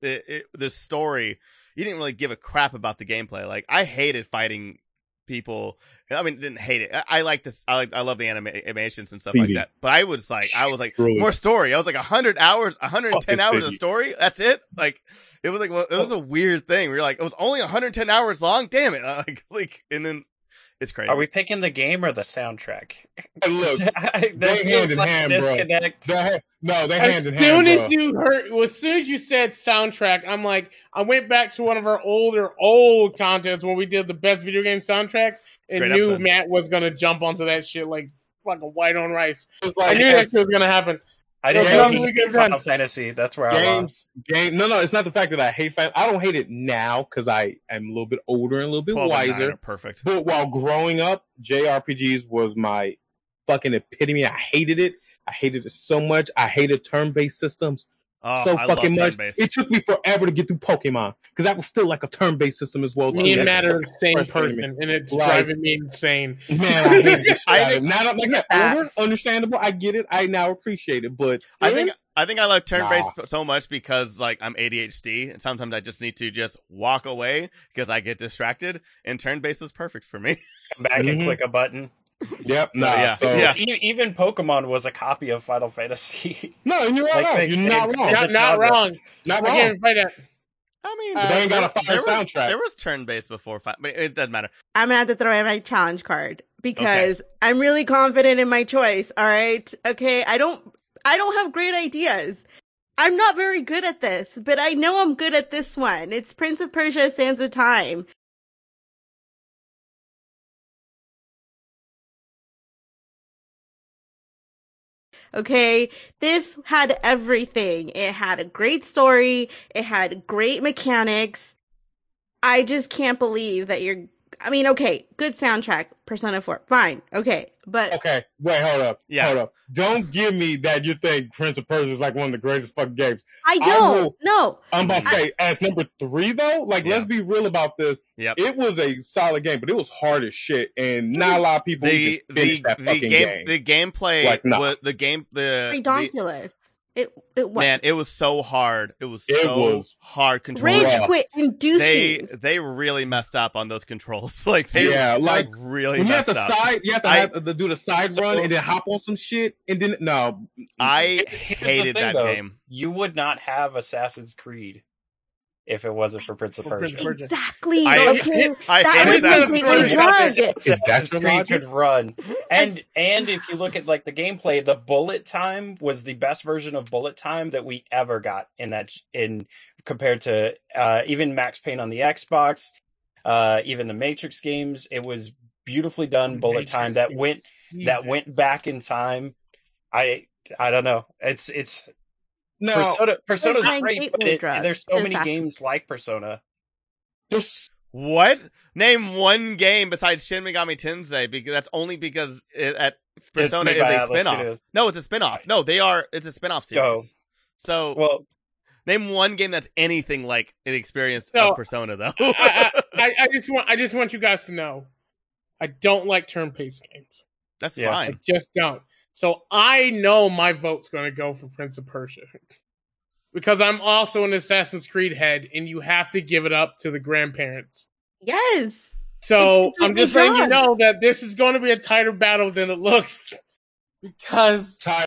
S1: it, it the story you didn't really give a crap about the gameplay like I hated fighting people I mean didn't hate it I, I like this I like I love the anima- animations and stuff like that but I was like I was like
S4: Really.
S1: more story I was like 100 hours 110 hours of story that's it like it was like well, it was a weird thing. We were like, it was only 110 hours long. Damn it! Like, like, and then it's crazy.
S5: Are we picking the game or the soundtrack?
S4: Look,
S5: there
S4: they hand in
S5: like
S4: hand, bro.
S5: disconnect.
S4: they no, they
S3: As
S4: hand in
S3: soon
S4: hand,
S3: as
S4: bro.
S3: you heard, well, as soon as you said soundtrack, I'm like, I went back to one of our older, old contests when we did the best video game soundtracks, and
S1: Great
S3: knew
S1: episode.
S3: Matt was gonna jump onto that shit like fucking white on rice.
S4: It's
S3: I knew that shit was gonna happen.
S5: I didn't
S3: Those
S5: know
S3: really good
S5: Final
S3: guns.
S5: Fantasy. That's where I
S4: games,
S5: lost.
S4: game. No, no, it's not the fact that I hate fan. I don't hate it now because I am a little bit older and a little bit
S1: 12 and nine
S4: wiser.
S1: perfect.
S4: But while growing up, JRPGs was my fucking epitome. I hated it. I hated it so much. I hated turn-based systems
S1: Oh,
S4: so
S1: I
S4: fucking
S1: love
S4: much.
S1: turn-based.
S4: It took me forever to get through Pokemon because that was still like a turn-based system as well.
S3: Me
S4: too.
S3: and
S4: That
S3: Matt are the same person,
S4: me.
S3: and it's
S4: Like-
S3: driving me insane.
S4: Man, I hated the shit
S1: I think-
S4: Now that I'm like that
S2: that.
S4: older, understandable. I get it. I now appreciate it. But
S1: I think I think I love turn based so much because like I'm ADHD and sometimes I just need to just walk away because I get distracted. And turn based was perfect for me.
S5: Come back and
S4: Mhm.
S5: click a button.
S4: Yep, nah.
S1: yeah,
S4: so,
S1: yeah.
S5: Even Pokemon was a copy of Final Fantasy.
S4: No, and you're not
S5: Like
S4: wrong.
S5: they-
S4: You're not wrong.
S3: Not,
S5: the
S3: not
S5: genre.
S3: wrong.
S4: Not
S3: I
S4: wrong.
S3: can't fight that.
S1: I mean,
S3: Uh,
S4: They ain't got a
S1: there
S4: fire
S1: was-
S4: soundtrack.
S1: There was turn based before, fi- but it doesn't matter.
S2: I'm gonna have to throw in my challenge card because I'm really confident in my choice. All right. Okay. I don't, I don't have great ideas. I'm not very good at this, but I know I'm good at this one. It's Prince of Persia Sands of Time. Okay, this had everything. It had a great story. It had great mechanics. I just can't believe that you're. I mean, okay, good soundtrack, Persona 4, fine, okay, but
S4: Okay, wait, hold up.
S1: Yeah.
S4: Hold up. Don't give me that you think Prince of Persia is like one of the greatest fucking games.
S2: I
S4: I
S2: don't.
S4: will-
S2: no,
S4: I'm about to say, as number three though, like
S1: Yeah.
S4: let's be real about this.
S1: Yeah,
S4: It was a solid game, but it was hard as shit, and hmm. not a lot of people
S1: the
S4: can
S1: the
S4: that
S1: the
S4: fucking
S1: game,
S4: game.
S1: the gameplay
S4: Like, nah.
S1: was the game the, the
S2: redonkulous. It it was
S1: man it was so hard. It was
S4: It
S1: so
S4: was
S1: hard controlling
S2: rage quit inducing.
S1: they they really messed up on those controls. Like they
S4: Yeah, like,
S1: really
S4: when you have to
S1: up.
S4: side, you have to
S1: I-
S4: have to do the side run and then hop on some shit, and then no,
S1: I
S5: Here's the
S1: hated
S5: thing,
S1: that
S5: though.
S1: game.
S5: You would not have Assassin's Creed if it wasn't for Prince of Persia.
S2: exactly.
S1: I-
S2: okay,
S1: I
S2: that
S1: hated
S2: was
S1: that
S2: something
S1: version.
S2: we drug.
S5: Assassin's Creed could run, and and if you look at like the gameplay, the bullet time was the best version of bullet time that we ever got in that in compared to uh, even Max Payne on the Xbox, uh, even the Matrix games. It was beautifully done bullet time that went that went back in time. I I don't know. It's it's
S4: no.
S5: Persona. Persona's
S2: Like,
S5: great, but it, there's so many
S2: fascinating.
S5: games like Persona.
S4: There's
S1: what name one game besides Shin Megami Tensei because that's only because it, at Persona is a
S5: Atlus
S1: spin-off
S5: Studios.
S1: no it's a spin-off no they are it's a spin-off series
S5: Oh.
S1: so
S5: Well,
S1: name one game that's anything like an experience
S3: So,
S1: of Persona though
S3: I, I, I, I just want I just want you guys to know, I don't like turn-based games.
S1: that's
S5: Yeah.
S3: I
S1: fine
S3: just don't. So I know my vote's going to go for Prince of Persia. because I'm also an Assassin's Creed head, and you have to give it up to the grandparents.
S2: Yes.
S3: So
S2: It's a
S3: I'm just
S2: good
S3: letting you know that this is going to be a tighter battle than it looks, because
S4: Ty,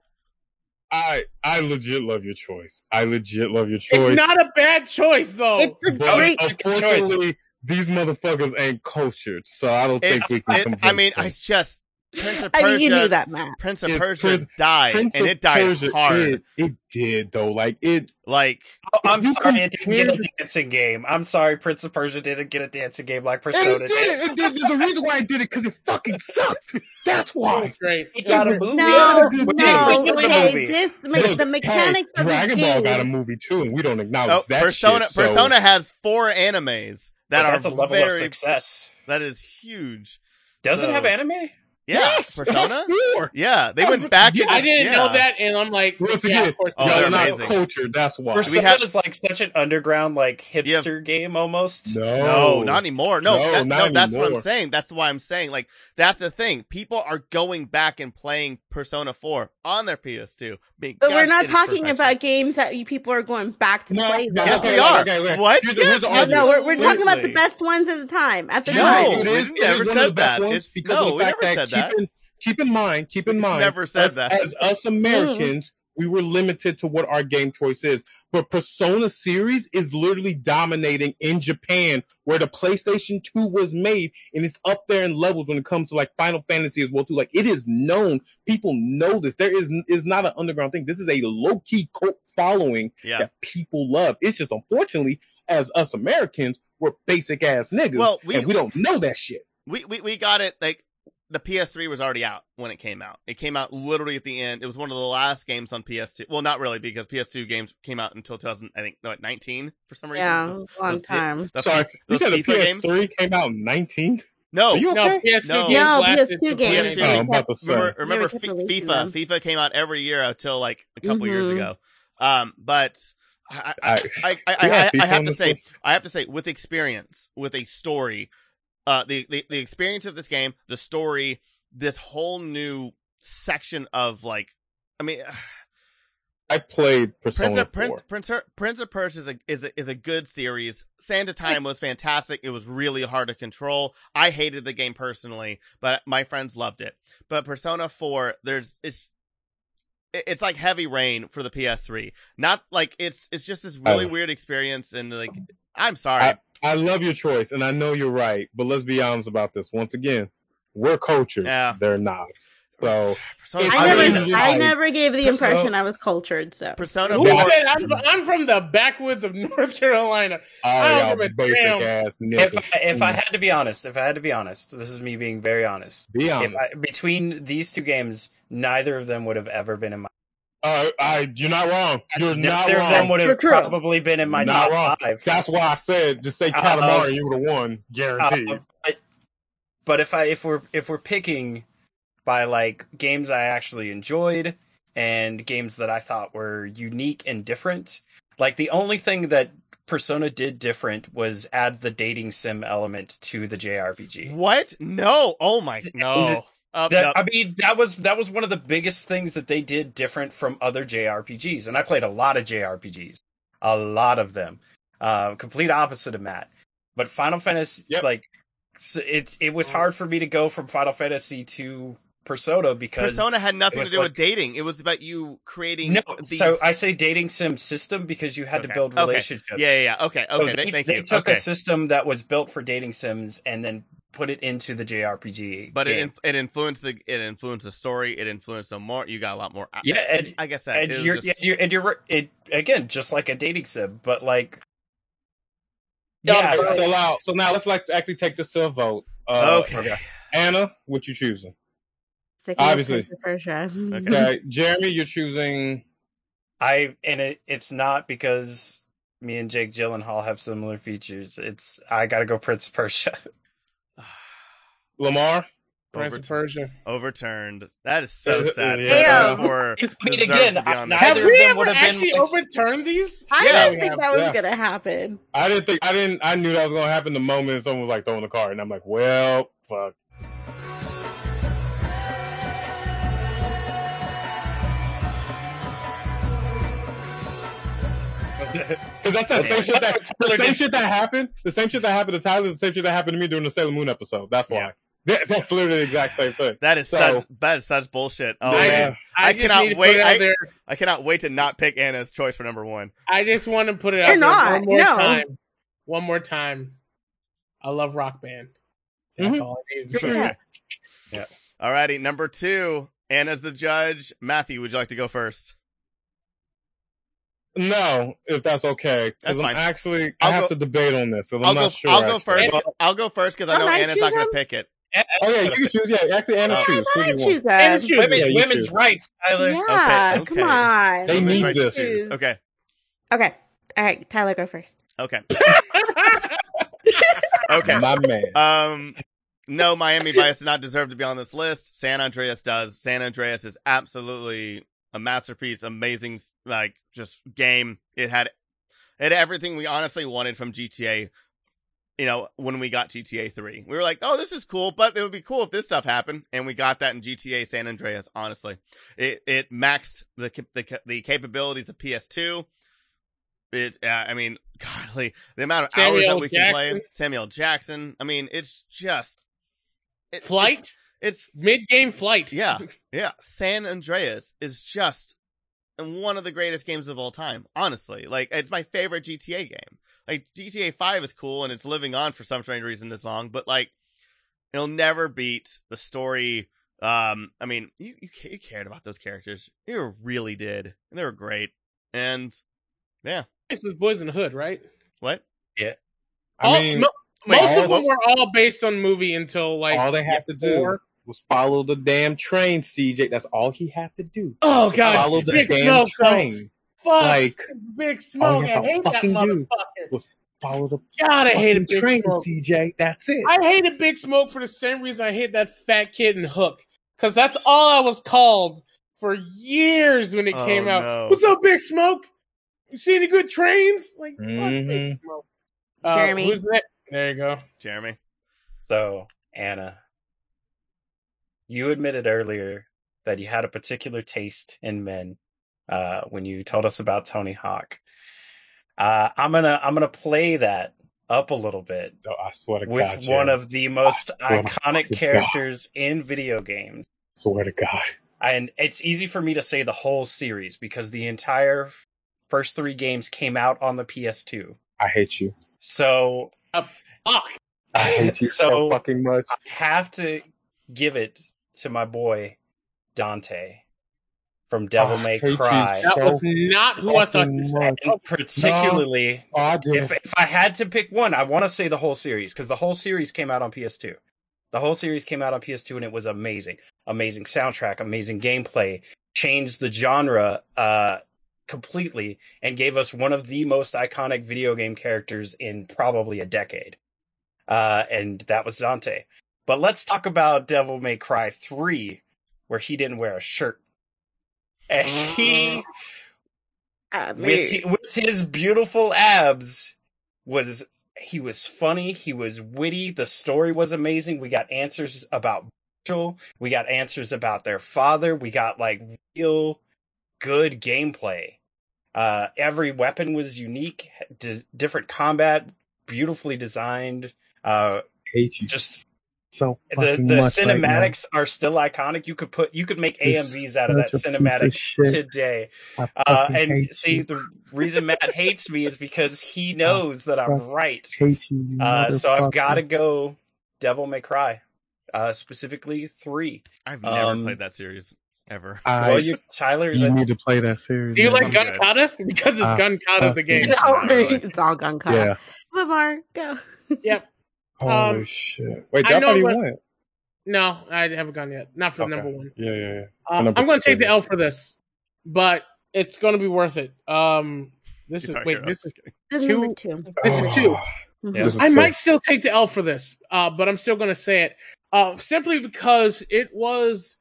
S4: I I legit love your choice. I legit love your choice.
S3: it's not a bad choice though.
S2: It's a
S4: but
S2: great.
S5: it's a good
S4: unfortunately, these motherfuckers ain't cultured, so I don't think
S1: It's,
S4: we can.
S1: it's, I mean,
S4: them.
S1: I just Prince of
S2: I
S1: Persia.
S2: mean, you knew that, Matt.
S1: Prince of
S4: It's
S1: Persia
S4: Prince-
S1: died,
S4: Prince
S1: and it died
S4: Persia,
S1: hard.
S4: It, it did though. Like it.
S1: Like
S5: Oh, I'm
S4: If you
S5: sorry, it didn't get a dancing game. I'm sorry, Prince of Persia didn't get a dancing game like
S4: And
S5: Persona
S4: it
S5: did.
S4: did. It did. There's a reason why I did it because it fucking sucked. That's why.
S3: was great.
S5: It got a
S4: It was
S5: movie.
S2: No, no.
S5: Persona
S2: Okay,
S5: movie.
S2: this me-
S4: Look,
S2: the
S4: hey,
S2: mechanics of
S4: Dragon
S2: this
S4: Ball
S2: game.
S4: got a movie too, and we don't acknowledge
S1: oh,
S4: that
S1: Persona.
S4: shit. so-
S1: Persona has four animes that
S5: But
S1: are
S5: that's a level
S1: very.
S5: of success.
S1: That is huge.
S5: Does
S1: So-
S5: it have anime?
S1: Yeah,
S4: Yes,
S1: Persona.
S4: four.
S1: Yeah, they went back.
S4: yeah,
S3: I didn't
S1: yeah.
S3: know that, and I'm like,
S4: Once
S3: yeah,
S4: again,
S3: of course.
S1: Oh, they're
S4: not
S1: amazing.
S4: cultured. That's why.
S5: Persona
S1: have-
S5: is like such an underground, like hipster game almost.
S4: no,
S1: No, not anymore. No,
S4: No,
S1: that-
S4: not
S1: no, that's what I'm saying. That's why I'm saying. Like, that's the thing. People are going back and playing Persona 4 on their PS2.
S2: But we're not talking
S1: perfection.
S2: about games that you people are going back to
S4: No,
S2: play.
S4: no,
S2: though.
S1: Yes,
S4: okay,
S1: we are.
S4: okay, okay.
S1: What?
S4: Here's the- here's
S2: No, we're, we're talking about the best ones at the time. At the
S1: No,
S2: time.
S4: right. It
S1: we never
S4: is one
S1: said
S4: of the best
S1: that. It's-
S4: because
S1: no,
S4: of
S1: we
S4: fact
S1: never said that.
S4: keep in, keep in mind, keep in mind,
S1: never said
S4: as,
S1: that.
S4: as us Americans, we were limited to what our game choice is. But Persona series is literally dominating in Japan, where the PlayStation 2 was made, and it's up there in levels when it comes to like Final Fantasy as well too. Like it is known, people know this. There is is not an underground thing. This is a low key cult following
S1: Yeah.
S4: that people love. It's just unfortunately, as us Americans, we're basic ass niggas,
S1: Well, we-
S4: and we don't know that shit.
S1: we, we we got it like the PS3 was already out when it came out. It came out literally at the end. It was one of the last games on PS2. Well, not really because PS2 games came out until 2000. I think no, 19 for some reason.
S2: Yeah,
S1: Those-
S2: long
S1: those-
S2: time.
S1: the-
S4: Sorry, you said the
S1: FIFA games?
S4: PS3 came out in 19?
S1: No,
S4: Are you
S3: No,
S4: okay?
S3: PS2
S1: No.
S3: games
S2: No, PS2
S3: for
S2: games.
S3: 20
S4: Oh, I'm about to say.
S1: remember, remember
S2: kept
S1: Fi-
S2: releasing
S1: FIFA?
S2: them.
S1: FIFA came out every year until like a couple years
S2: Mhm.
S1: ago. Um, but I I,
S4: I,
S1: I, I, I, I have to say,
S4: list.
S1: I have to say, with experience, with a story, uh, the, the, the experience of this game, the story, this whole new section of like, I mean,
S4: I played Persona
S1: Prince of
S4: 4.
S1: Prince, Prince, Prince of Persia is a, is a is a good series. Sand of Time was fantastic. It was really hard to control. I hated the game personally, but my friends loved it. But Persona Four, there's it's it's like heavy rain for the PS3. Not like it's it's just this really
S4: I-
S1: weird experience and like I'm sorry.
S4: I, I love your choice, and I know you're right, but let's be honest about this. Once again, we're cultured.
S1: Yeah.
S4: They're not. So,
S1: Persona,
S2: I
S4: I
S2: never,
S4: mean,
S2: I
S4: like-
S2: never gave the
S5: So-
S2: impression I was cultured. So
S1: Persona
S3: Who said I'm, mm-hmm. I'm from the backwoods of North Carolina?
S4: Oh, all
S3: don't give a
S4: basic
S3: damn.
S4: ass
S5: If. I, if I mm. had to be honest, if I had to be honest, this is me being very honest.
S4: be honest,
S5: If I, between these two games, neither of them would have ever been in my.
S4: Uh, I, you're not wrong. You're not
S5: neither of them would have
S2: True, true.
S5: probably been in my
S4: Not
S5: top
S4: wrong.
S5: five.
S4: That's why I said just say
S5: Uh,
S4: Katamari, you would have won, guaranteed.
S5: Uh, but, but if I if we're if we're picking by like games I actually enjoyed and games that I thought were unique and different, like the only thing that Persona did different was add the dating sim element to the JRPG.
S1: What? No. Oh my no. Uh,
S5: That,
S1: no.
S5: I mean, that was that was one of the biggest things that they did different from other JRPGs, and I played a lot of JRPGs, a lot of them. Uh, complete opposite of Matt, but Final Fantasy,
S4: Yep.
S5: like, s- it it was hard for me to go from Final Fantasy to Persona because
S1: Persona had nothing to do
S5: like-
S1: with dating. It was about you creating.
S5: no.
S1: these...
S5: So I say dating sim system because you had to
S1: Okay.
S5: build
S1: Okay.
S5: relationships.
S1: Yeah, yeah, yeah. Okay,
S5: So
S1: okay.
S5: they,
S1: thank
S5: they
S1: you.
S5: took
S1: okay.
S5: a system that was built for dating sims and then put it into the JRPG.
S1: but it
S5: game.
S1: inf- it influenced the it influenced the story. It influenced them more. You got a lot more. I-
S5: Yeah, and-
S1: I guess that.
S5: and you're,
S1: just-
S5: yeah, you're and you're it again just like a dating sim, but like
S3: Yeah,
S5: yeah,
S4: Okay, so now, so now let's like actually take this to a vote. Uh,
S1: okay.
S4: Anna, what you choosing?
S2: Sticking with
S4: Obviously.
S2: Prince of Persia.
S4: Okay, Jeremy, you're choosing.
S5: I and it it's not because me and Jake Gyllenhaal have similar features. It's I gotta go Prince of Persia.
S4: Lamar.
S3: Prince of
S1: Overturned.
S3: Persia.
S1: Overturned. That is so sad.
S4: yeah.
S2: Ew.
S1: For
S5: I mean, again,
S1: to be
S5: I-
S1: on
S5: neither
S1: that.
S3: Have we ever
S5: would have been
S3: actually overturned these?
S2: I
S1: Yeah,
S2: didn't think
S3: have.
S2: that was
S4: Yeah.
S2: gonna happen.
S4: I didn't think I didn't. I knew that was gonna happen the moment someone was like throwing the card, and I'm like, well, fuck. Because that's that same shit that the same shit that happened. The same shit that happened to Tyler. is The same shit that happened to me during the Sailor Moon episode. That's why.
S1: Yeah.
S4: That- that's literally the exact same thing.
S1: That is
S4: So-
S1: such that is such bullshit. Oh
S4: Yeah.
S1: man,
S3: I,
S1: I cannot wait-
S3: Put it out
S1: I-
S3: there.
S1: I cannot wait to not pick Anna's choice for number one.
S3: I just want to put it
S2: You're
S3: out there
S2: not,
S3: one more
S2: no.
S3: time. One more time. I love Rock Band. That's
S4: Mhm.
S3: all I need to say.
S2: Yeah.
S1: Alrighty, number two. Anna's the judge. Matthew, would you like to go first?
S4: No, if that's okay,
S1: That's
S4: because I'm
S1: fine.
S4: actually I
S1: I'll
S4: have
S1: go-
S4: to debate on this. 'cause I'm
S1: I'll
S4: not
S1: go.
S4: sure.
S1: I'll go
S4: actually.
S1: first. I'll go first because I know Anna's not going to pick it.
S4: Oh yeah, you can choose. Yeah, actually, Anna
S1: Oh.
S4: choose. Who do
S2: I
S4: you want?
S2: choose that.
S3: And choose.
S5: Women,
S4: Yeah,
S5: women's
S4: choose.
S5: rights, Tyler.
S2: Yeah,
S1: Okay,
S2: come
S1: okay.
S2: on.
S4: They
S1: Women's
S4: need
S1: rights
S4: this.
S1: choose. Okay.
S2: Okay. All right, Tyler, go first.
S1: Okay. Okay.
S4: My man.
S1: Um, no, Miami Vice does not deserve to be on this list. San Andreas does. San Andreas is absolutely a masterpiece, amazing, like just game. It had, it had everything we honestly wanted from GTA. You know, when we got GTA 3, we were like, oh, this is cool, but it would be cool if this stuff happened. And we got that in GTA San Andreas, honestly. It, it maxed the, the, the capabilities of PS2. It, uh, I mean, godly, the amount of hours that
S3: Samuel
S1: we can play. Samuel Jackson. I mean, it's just it-
S3: Flight?
S1: It's,
S3: Mid game flight.
S1: yeah, yeah. San Andreas is just one of the greatest games of all time. Honestly, like it's my favorite GTA game. Like GTA Five is cool and it's living on for some strange reason this long, but like it'll never beat the story. Um, I mean, you you, you cared about those characters. You really did, and they were great. And yeah,
S3: This was Boyz n the Hood, right?
S1: what?
S4: I
S3: All-
S4: mean,
S3: mo-
S1: Wait,
S3: most of them were all based on movie until like
S4: all they have to do
S3: four.
S4: was follow the damn train, CJ. That's all he had to do.
S3: Oh god,
S4: follow the
S3: Big
S4: damn
S3: Smoke, though.
S4: train.
S3: Fuck,
S4: Like,
S3: Big Smoke. I hate that
S4: fucking do
S3: motherfucker.
S4: Follow the
S3: God, I hated
S4: fucking
S3: Big
S4: train,
S3: Smoke.
S4: CJ. That's it.
S3: I hated Big Smoke for the same reason I hate that fat kid in Hook. Because that's all I was called for years when it
S1: Oh,
S3: came out.
S1: no.
S3: What's up, Big Smoke? You see any good trains? Like, fuck
S4: Mhm.
S3: Big Smoke. Uh,
S2: Jeremy.
S3: Who's that? There you go.
S1: Jeremy.
S5: So, Anna, you admitted earlier that you had a particular taste in men uh, when you told us about Tony Hawk. Uh, I'm gonna I'm gonna play that up a little bit
S4: Oh, I swear to
S5: with
S4: God,
S5: one
S4: Jeremy.
S5: of the most iconic
S4: fucking God.
S5: characters in video games.
S4: swear to God.
S5: And it's easy for me to say the whole series because the entire first three games came out on the PS2.
S4: I hate you.
S5: So
S3: Fuck.
S4: I hate you so,
S5: So-
S4: fucking much.
S5: I have to give it to my boy Dante from Devil
S4: I
S5: May Cry.
S3: That
S4: So
S3: was not who I thought you said.
S5: Particularly,
S4: Oh, I
S5: if if I had to pick one, I want to say the whole series because the whole series came out on PS2. The whole series came out on PS2 and it was amazing. Amazing soundtrack, amazing gameplay, changed the genre uh, completely and gave us one of the most iconic video game characters in probably a decade. Uh, and that was Dante. But let's talk about Devil May Cry 3, where he didn't wear a shirt. And he
S2: Uh,
S5: with with his beautiful abs was he was funny he was witty the story was amazing we got answers about Rachel. we got answers about their father we got like real good gameplay uh every weapon was unique d- different combat beautifully designed uh
S4: hate you
S5: just
S4: so
S5: the the
S4: much right now.
S5: cinematics are still iconic you could put you could make
S4: You're
S5: amvs out of that
S4: such of
S5: cinematic today uh, and see,
S4: you.
S5: the reason Matt hates me is because he knows that I'm right.
S4: hate you. you
S5: Uh, so I've got to go Devil May Cry, uh, specifically three.
S1: I've never
S5: Um,
S1: played that series ever.
S4: I,
S5: well, you Tyler,
S4: you need to play that series.
S3: Do you
S4: man.
S3: like
S1: I'm
S3: Gun. Kata? Because it's
S4: Uh,
S3: Gun Kata
S4: uh,
S3: the game.
S2: no, it's all gun cut.
S4: Yeah.
S2: Lamar, go.
S3: Yep.
S4: Holy
S3: Um,
S4: shit! Wait,
S3: I
S4: that's
S3: know
S4: what he went.
S3: No, I haven't gone yet. Not for
S4: Okay.
S3: number one.
S4: Yeah, yeah, yeah.
S3: Uh,
S4: number
S3: I'm going to take the. L for this, but it's going to be worth it. Um, this is wait, this is
S2: This is
S3: Two-
S2: two.
S3: this is two.
S2: Mhm.
S5: Yeah.
S4: This is
S3: I
S4: two.
S3: might still take the L for this, uh, but I'm still going to say it uh, simply because it was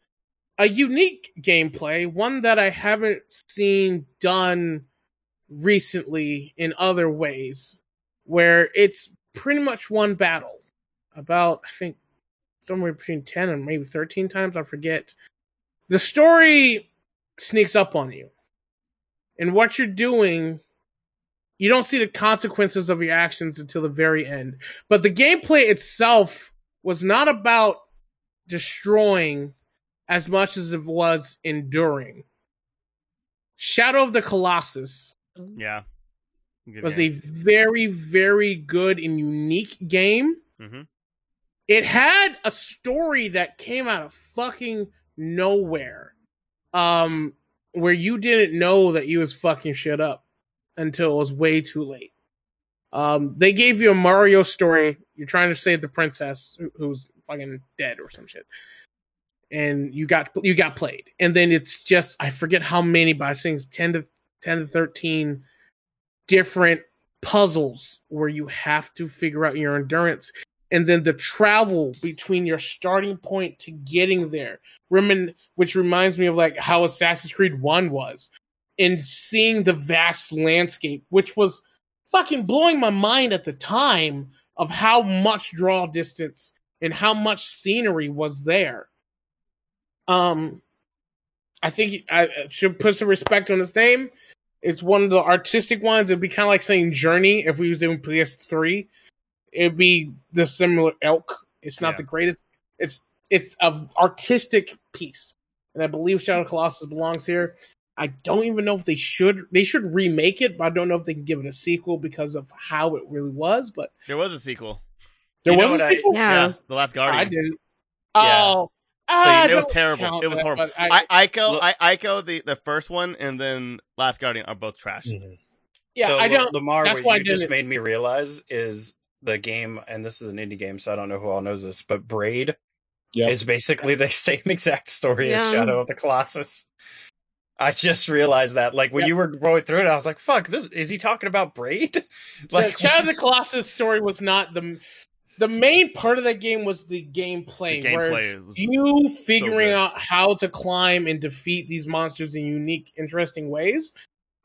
S3: a unique gameplay, one that I haven't seen done recently in other ways, where it's pretty much one battle. About, I think, somewhere between 10 and maybe 13 times, I forget. The story sneaks up on you. And what you're doing you don't see the consequences of your actions until the very end. But the gameplay itself was not about destroying as much as it was enduring. Shadow of the Colossus
S1: Yeah. Good
S3: was a very, very good and unique game.
S1: Mhm.
S3: It had a story that came out of fucking nowhere. Um, where you didn't know that you was fucking shit up until it was way too late. Um, they gave you a Mario story. You're trying to save the princess who- who's fucking dead or some shit. And you got you got played. And then it's just I forget how many, but I think it's ten to ten to thirteen different puzzles where you have to figure out your endurance. And then the travel between your starting point to getting there. Remin- which reminds me of like how assassin's creed 1 was. And seeing the vast landscape which was fucking blowing my mind at the time of how much draw distance and how much scenery was there. Um i think i I should put some respect on his name it's one of the artistic ones. It'd be kind of like saying Journey if we was doing PS3. It'd be the similar elk. It's not
S1: Yeah.
S3: the greatest. It's it's a artistic piece, and I believe Shadow Colossus belongs here. I don't even know if they should they should remake it, but I don't know if they can give it a sequel because of how it really was. But
S1: There was a sequel.
S3: there
S5: You
S3: was a
S5: what I-
S3: sequel.
S2: Yeah.
S1: The Last Guardian.
S3: I
S1: Guardian.
S3: didn't.
S5: Yeah.
S3: Oh,
S1: So
S3: ah,
S1: it was terrible. It was horrible.
S3: but I-
S1: I, Ico,
S5: Look-
S1: I, Ico, the, the first one, and then Last Guardian are both trash.
S3: yeah,
S5: so
S3: I
S5: L-
S3: don't.
S5: Lamar,
S3: that's
S5: what
S3: why
S5: you just
S3: didn't-
S5: made me realize is the game, and this is an indie game, so I don't know who all knows this, but Braid
S4: Yep.
S5: is basically the same exact story as Shadow of the Colossus. I just realized that, like when
S3: Yep.
S5: you were going through it, I was like, "Fuck, this is he talking about Braid?"
S3: Like
S5: like,
S3: Shadow of the Colossus story was not the the main part of that game was the gameplay,
S1: The
S3: where
S1: gameplay
S3: it's you figuring
S1: good.
S3: out how to climb and defeat these monsters in unique, interesting ways.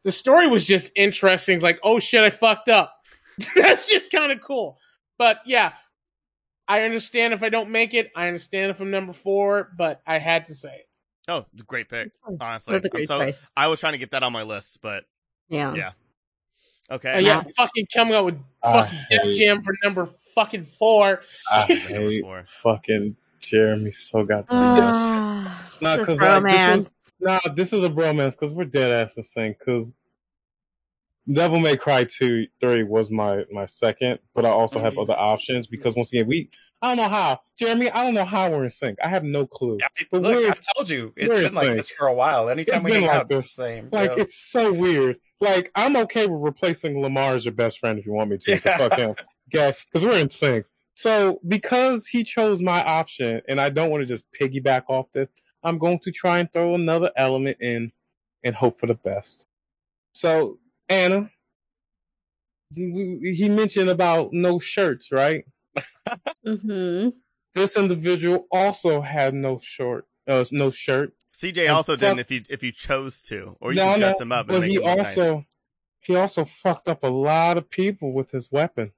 S3: The story was just interesting. It's like, oh shit, I fucked up. That's just kind of cool. But yeah, I understand if I don't make it. I understand if I'm number four, but I had to say it.
S1: Oh, great pick. Honestly,
S2: That's a
S1: I'm
S2: great
S1: so-
S2: choice.
S1: I was trying to get that on my list, but
S2: Yeah.
S1: Yeah. okay.
S3: Uh, yeah, fucking coming out with fucking Def Jam for number fucking four.
S4: I hate
S1: four.
S4: fucking Jeremy so goddamn much.
S2: Ah,
S4: Nah, cause like this is nah, this is a bromance because we're dead ass the same. Cause Devil May Cry two three was my my second, but I also have other options because once again we I don't know how Jeremy I don't know how we're in sync. I have no clue.
S5: I,
S4: But
S5: look,
S4: we're-
S5: I told you it's
S4: we're
S5: been like
S4: insane.
S5: this for a while. Anytime
S4: It's
S5: we
S4: been
S5: hang
S4: like
S5: out, it's
S4: this.
S5: the same.
S4: Like
S5: yeah.
S4: it's so weird. Like I'm okay with replacing Lamar as your best friend if you want me to. 'cause fuck him. Okay, because we're in sync. So because he chose my option, and I don't want to just piggyback off this, I'm going to try and throw another element in and hope for the best. So Anna, he he mentioned about no shirts, right?
S2: mm-hmm.
S4: This individual also had no short, uh, no shirt.
S1: CJ also didn't if you if you chose to, or you
S4: No,
S1: can dress
S4: no,
S1: him up. And
S4: But
S1: make
S4: he
S1: him look
S4: also he also fucked up a lot of people with his weapon.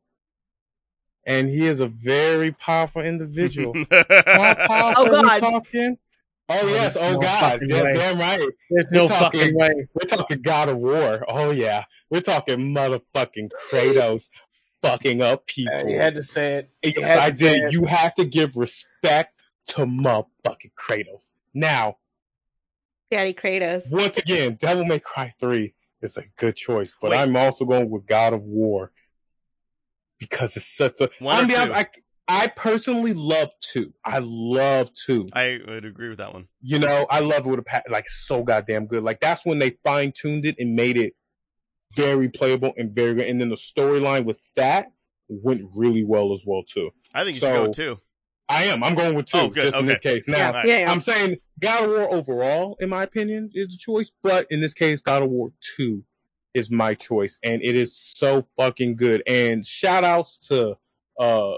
S4: And he is a very powerful individual. How powerful
S2: Oh,
S4: are
S2: God.
S4: talking? Oh yes, oh
S3: No
S4: God.
S3: fucking
S4: Yes,
S3: way.
S4: damn right.
S3: There's
S4: We're talking-
S3: fucking way.
S4: We're talking God of War. Oh yeah. We're talking motherfucking Kratos fucking up people.
S3: Uh, you had to say it. You
S4: yes, I did.
S3: it.
S4: You have to give respect to motherfucking Kratos. Now,
S2: Daddy Kratos.
S4: once again, Devil May Cry 3 is a good choice, but
S1: Wait.
S4: I'm also going with God of War because it's such a.
S1: One
S4: I'll
S1: or
S4: be honest. I, I personally love two. I love two.
S1: I would agree with that one.
S4: You know, I love it with a pa- like so goddamn good. Like that's when they fine tuned it and made it very playable and very good. And then the storyline with that went really well as well too.
S1: I think you
S4: So,
S1: should go too.
S4: I am. I'm going with two,
S1: Oh, good.
S4: just in this case. Now,
S1: All right.
S2: Yeah, yeah.
S4: I'm saying God of War overall, in my opinion, is the choice, but in this case, God of War 2 is my choice, and it is so fucking good. And shout outs to uh,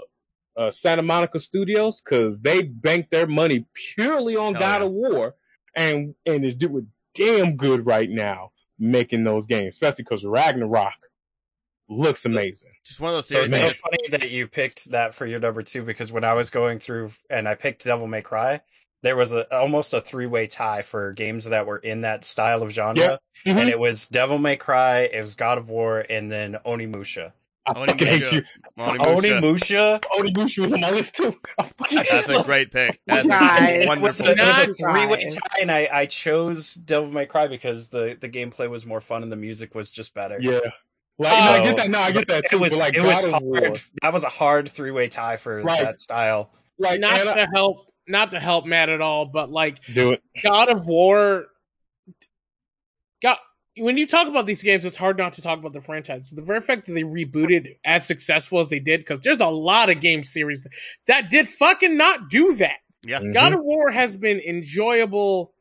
S4: uh, Santa Monica Studios because they banked their money purely on
S1: Hell
S4: God
S1: yeah.
S4: of War and and is doing damn good right now making those games, especially because Ragnarok looks amazing.
S1: Just one of those
S5: So it's so funny that you picked that for your number two because when I was going through and I picked Devil May Cry, there was a almost a three way tie for games that were in that style of genre,
S4: Mhm.
S5: and it was Devil May Cry, it was God of War, and then Onimusha.
S4: I
S1: Onimusha.
S4: fucking hate you.
S1: Onimusha.
S5: Onimusha.
S4: Onimusha was on my list too. I fucking hate
S1: That's a great pick. That's
S2: Guys.
S1: a
S5: It was
S1: wonderful
S5: a, it was a three way tie, and I, I chose Devil May Cry because the, the gameplay was more fun and the music was just better.
S4: Yeah. Like, no, I get that. No, I get that
S5: It
S4: too.
S5: was
S4: like
S5: it was
S4: God War,
S5: hard. That was a hard three way tie for
S4: Right.
S5: that style.
S4: like
S3: not
S4: and I-
S3: to help, not to help Matt at all, but like
S4: do it.
S3: God of War. God, when you talk about these games, it's hard not to talk about the franchise. The very fact that they rebooted as successful as they did, because there's a lot of game series that did fucking not do that.
S1: Yeah.
S4: Mhm.
S3: God of War has been enjoyable,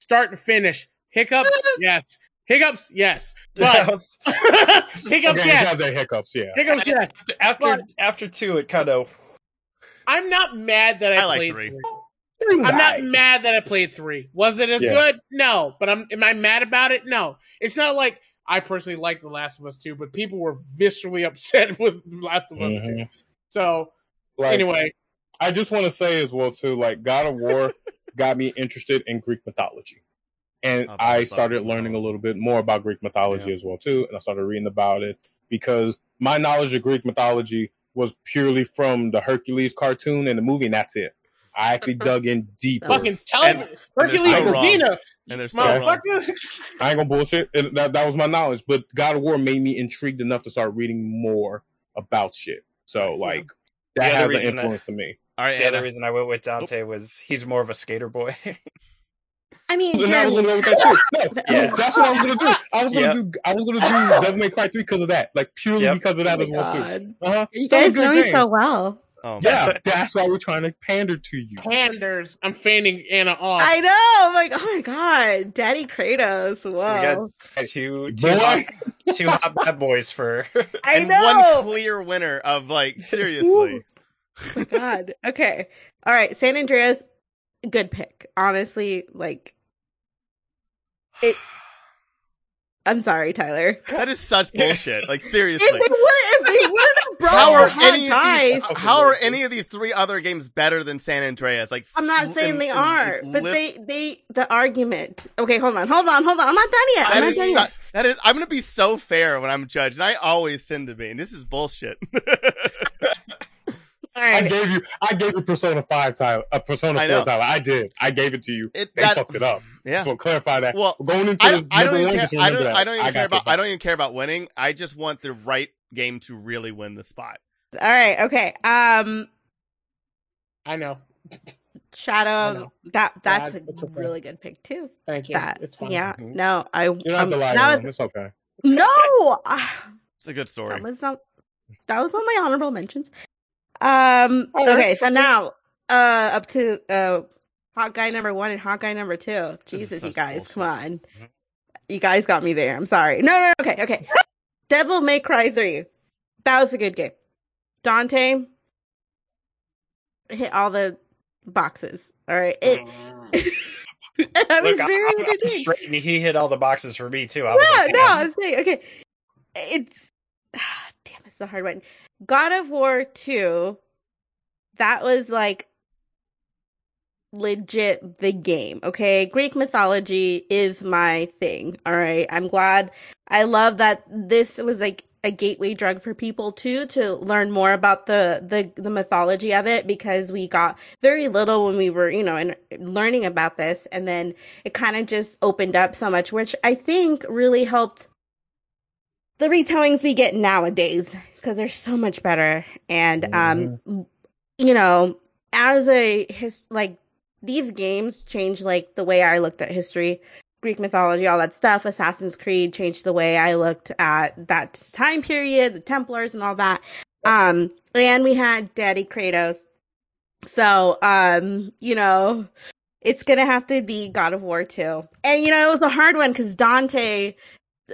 S3: start to finish. Hiccups, yes. Hiccups, yes.
S5: That
S3: But
S5: was-
S3: hiccups,
S4: Okay,
S3: yes.
S4: have their hiccups. Yeah.
S3: Hiccups, yes.
S5: after
S3: But-
S5: after two, it kind of
S3: I'm not mad that I,
S1: I like
S3: played
S1: three.
S3: three. I'm not mad that I played three. Was it as
S4: Yeah.
S3: good? No. But I'm am I mad about it? No. It's not like I personally like The Last of Us 2, but people were viscerally upset with The Last of Us 2.
S4: Mhm.
S3: So
S4: Like,
S3: anyway,
S4: I just want to say as well too, like God of War got me interested in Greek mythology, and
S1: I've
S4: I started learning a little bit more about Greek mythology
S5: Yeah.
S4: as well too, and I started reading about it because my knowledge of Greek mythology was purely from the Hercules cartoon and the movie, and that's it. I actually dug in deeper.
S3: fucking tell
S1: And-
S3: me. Hercules and
S1: wrong.
S3: Xena,
S1: And they're so wrong.
S3: motherfucker.
S4: I ain't gonna bullshit. And that that was my knowledge, but God of War made me intrigued enough to start reading more about shit. So like
S5: The
S4: that
S5: other
S4: has an
S5: reason I-
S4: influence to me.
S1: All right,
S5: the other reason I went with Dante oh. was he's more of a skater boy.
S2: I mean,
S4: And I was
S2: Jeremy,
S4: gonna go with that too. No,
S5: Yeah.
S4: that's what I was gonna do. I was gonna
S5: Yeah.
S4: do. I was gonna do Devil May Cry three because of that, like purely
S5: Yep.
S4: because of that
S2: oh
S4: as
S2: my
S4: well too.
S2: God.
S4: Uh-huh.
S2: You
S4: Still a
S2: guys
S4: good
S2: know me so well.
S1: Oh,
S4: Yeah, that's why we're trying to pander to you.
S3: Panders. I'm fanning Anna off.
S2: I know. I'm like, oh my god, Daddy Kratos. Whoa.
S5: two two
S4: Boy,
S5: hot, two hot bad boys for
S2: I
S1: and
S2: know.
S1: one clear winner of like seriously.
S2: Oh my god. Okay. All right. San Andreas, good pick. Honestly, like, it. I'm sorry, Tyler.
S1: That is such bullshit. Like
S2: If
S1: seriously.
S2: they wouldn't, if they wouldn't have brought
S1: How are any of
S2: guys,
S1: these, how are any of these three other games better than San Andreas? Like
S2: I'm not saying
S1: and-
S2: they
S1: and
S2: are, but
S1: lift-
S2: they, they, the argument. Okay, hold on, hold on, hold on. I'm not done yet. I'm not done yet.
S1: that is, I'm gonna be so fair when I'm judged, and I always tend to be. And this is bullshit.
S2: All
S4: I gave you. I gave you Persona five Tyler. Uh, Persona
S1: I
S4: four
S1: know.
S4: Tyler. I did. I gave it to you.
S1: it,
S4: They
S1: that,
S4: fucked it up.
S1: Yeah.
S4: So clarify that.
S1: Well,
S4: going into
S1: I
S4: the
S1: don't, I don't
S4: number
S1: even
S4: one.
S1: care.
S4: Just
S1: I don't.
S4: that.
S1: I don't even
S4: got
S1: care about. I don't even care about winning. I just want the right game to really win the spot.
S2: All right. Okay. Um,
S3: I know. I
S2: Shadow.
S3: know.
S2: That that's
S3: Yeah, it's
S2: a
S3: okay.
S2: really good pick too.
S3: Thank you.
S2: That.
S3: it's fine.
S2: Yeah.
S1: Mhm.
S2: No, I.
S4: You don't have
S2: um,
S4: to lie. to. It's okay.
S2: no. ah,
S1: It's a good story.
S2: That was not. That was on my honorable mentions. Um. Okay. So now, uh, up to uh, hot guy number one and hot guy number two. Jesus, you guys,
S1: bullshit.
S2: come on.
S5: Mhm.
S2: You guys got me there. I'm sorry. No, no. no, Okay. Okay. Devil May Cry three. That was a good game. Dante hit all the boxes. All right. It. I was
S5: Look,
S2: very
S5: I, I'm straight, he hit all the boxes for me too. I was
S2: No,
S5: like,
S2: no, I'm saying okay. It's damn, it's a hard one. God of War two. That was like legit the game. Okay, Greek mythology is my thing. All right, I'm glad. I love that this was like a gateway drug for people too to learn more about the the the mythology of it because we got very little when we were you know in, learning about this and then it kind of just opened up so much which i think really helped the retellings we get nowadays because they're so much better. And um you know as a his like these games changed like the way i looked at history greek mythology all that stuff. Assassin's creed changed the way i looked at that time period the templars and all that. Um and we had daddy kratos. So um you know it's gonna have to be god of war too. And you know it was a hard one because dante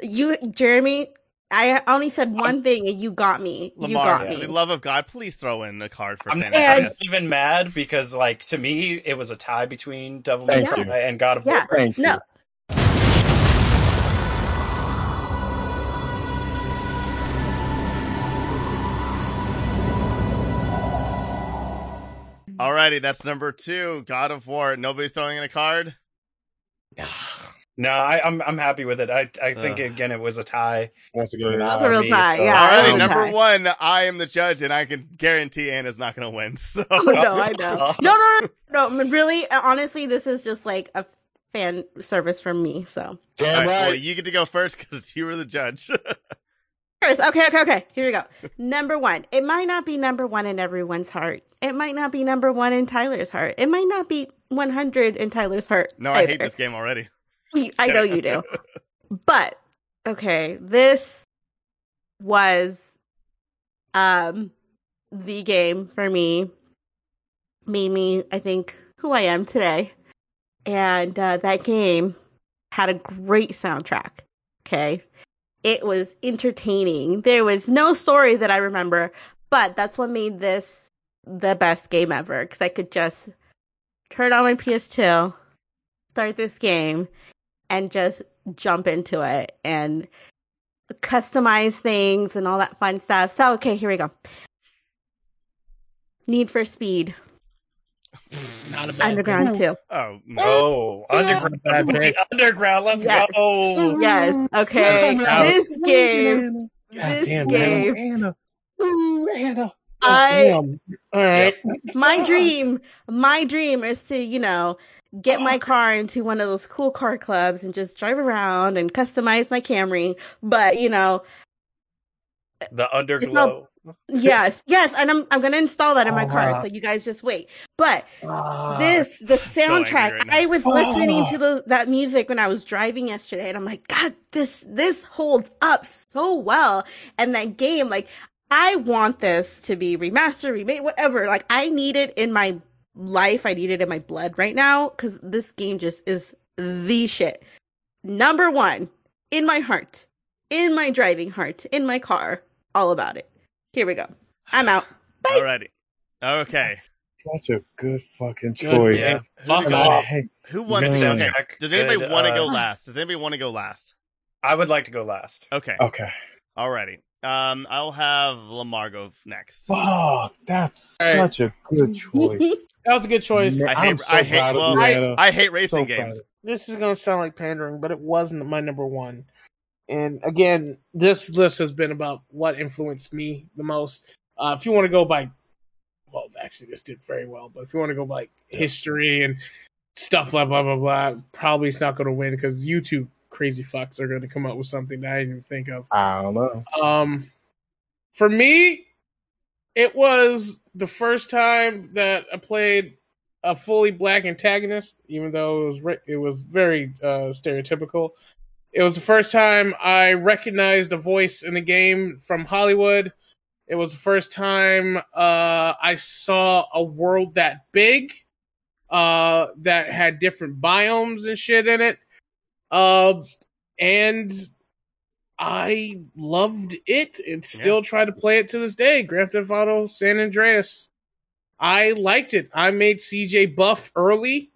S2: you jeremy i only said um, one thing and you got me you got
S1: for
S2: me
S1: the love of God, please throw in a card for
S5: I'm,
S1: San
S5: I'm
S1: Andreas.
S5: even mad because, like, to me, it was a tie between Devil May
S4: Thank
S5: Cry and God of
S2: Yeah.
S5: War.
S4: Thank you.
S2: no
S1: Alrighty, that's number two. God of War. Nobody's throwing in a card.
S5: No, I, I'm I'm happy with it. I I think
S1: Ugh.
S5: again it was a tie.
S4: Once again,
S2: That was a real
S5: me,
S2: tie,
S5: so-
S2: yeah. that
S1: Alrighty,
S2: was a
S1: number
S2: tie.
S1: one. I am the judge, and I can guarantee Anna's not going to win. So
S2: Oh, no, I know. No, no, no, no. Really, uh, honestly, this is just like a fan service from me. So
S4: Damn
S1: All right,
S4: right.
S1: well, you get to go first because you were the judge.
S2: first, okay, okay, okay. Here we go. Number one. It might not be number one in everyone's heart. It might not be number one in Tyler's heart. It might not be 100 in Tyler's heart.
S1: no, I hate this game already.
S2: I know you do. But okay, this was um the game for me. Made me, I think, who I am today. And uh, that game had a great soundtrack. Okay. It was entertaining. There was no story that I remember, but that's what made this the best game ever because I could just turn on my PS2, start this game, and just jump into it and customize things and all that fun stuff. So, okay, here we go. Need for Speed
S3: Not a bad
S2: Underground 2.
S1: Oh, no.
S5: Oh, underground,
S3: Bad
S5: underground. Let's
S2: Yes.
S5: go.
S2: Yes, okay.
S3: Yeah.
S2: This game,
S4: God
S2: this
S4: damn,
S2: game,
S4: Anna. Ooh, Anna. Oh,
S2: I
S4: damn.
S3: All right.
S2: my dream, my dream is to, you know, get my car into one of those cool car clubs and just drive around and customize my Camry. But, you know,
S5: The underglow.
S2: yes, yes, and I'm I'm gonna install that in my car,
S3: Uh-huh.
S2: so you guys just wait. But
S3: Ah.
S2: this the soundtrack
S1: right
S2: i was listening
S3: Oh.
S2: to the that music when i was driving yesterday and i'm like god this this holds up so well and that game like i want this to be remastered remade whatever like i need it in my life i need it in my blood right now because this game just is the shit number one in my heart in my driving heart in my car all about it here we go i'm out Bye.
S1: Alrighty. Okay.
S4: Such a good fucking
S3: Good,
S4: choice.
S5: yeah.
S1: Who,
S3: Fuck
S1: to
S4: And
S1: go-
S3: off.
S1: Who wants
S4: Good
S1: to? Okay. Does anybody
S5: good,
S1: want to
S5: uh,
S1: go last? Does anybody want to go last?
S5: I would like to go last.
S1: Okay.
S4: Okay.
S1: Alrighty. Um, I'll have Lamar go next.
S4: Fuck, that's
S3: All right.
S4: such a good choice.
S3: That was a good choice.
S1: I hate.
S4: So
S1: I hate. Well, I, I hate racing
S4: So
S1: games.
S3: this is gonna sound like pandering, but it wasn't my number one. And again, this list has been about what influenced me the most. Uh, if you want to go by, well, actually, this did very well. But if you want to go by history and stuff like blah blah blah, probably it's not going to win because you two crazy fucks are going to come up with something that I didn't even think of.
S4: I don't know.
S3: Um, for me, it was the first time that I played a fully black antagonist, even though it was re- it was very uh, stereotypical. It was the first time I recognized a voice in the game from Hollywood. It was the first time uh, I saw a world that big, uh, that had different biomes and shit in it. Uh, and I loved it and still try to play it to this day. Grand Theft Auto San Andreas. I liked it. I made CJ buff early.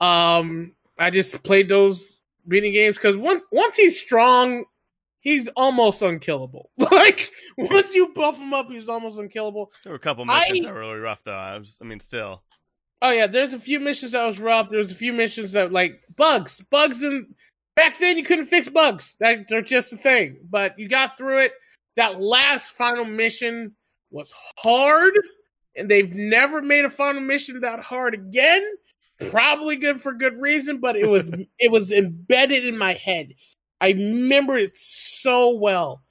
S3: Um, I just played those mini games because once once he's strong, he's almost unkillable. like once you buff him up, he's almost unkillable.
S1: There were a couple
S3: I-
S1: missions that were really rough, though. I was. I mean, still.
S3: Oh yeah, there's a few missions that was rough. There's a few missions that like bugs, bugs, and back then you couldn't fix bugs. That they're just a thing. But you got through it. That last final mission was hard, and they've never made a final mission that hard again. Probably good for good reason, but it was it was embedded in my head. I remember it so well,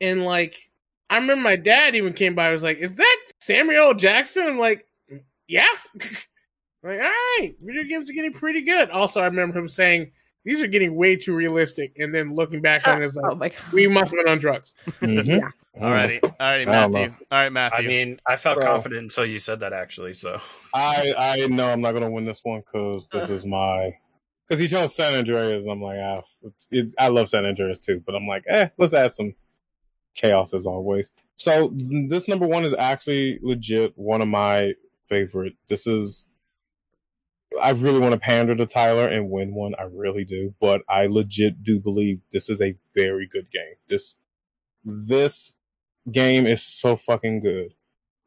S3: and like I remember my dad even came by. I was like, "Is that Samuel Jackson?" I'm like, "Yeah." I'm Like, all right, video games are getting pretty good. Also, I remember him saying these are getting way too realistic, and then looking back on it, it's
S2: oh
S3: like
S2: my god
S3: we must have been on drugs.
S4: Mhm.
S1: Alrighty. Alrighty,
S4: I don't
S1: Matthew. All right, Matthew.
S5: I mean, I felt
S4: Bro.
S5: confident until you said that actually. So
S4: I I know I'm not gonna win this one because this is my because he chose San Andreas. I'm like, ah, it's, it's I love San Andreas too, but I'm like, eh, let's add some chaos as always. So this number one is actually legit one of my favorite. This is I really want to pander to Tyler and win one. I really do, but I legit do believe this is a very good game. This this game is so fucking good.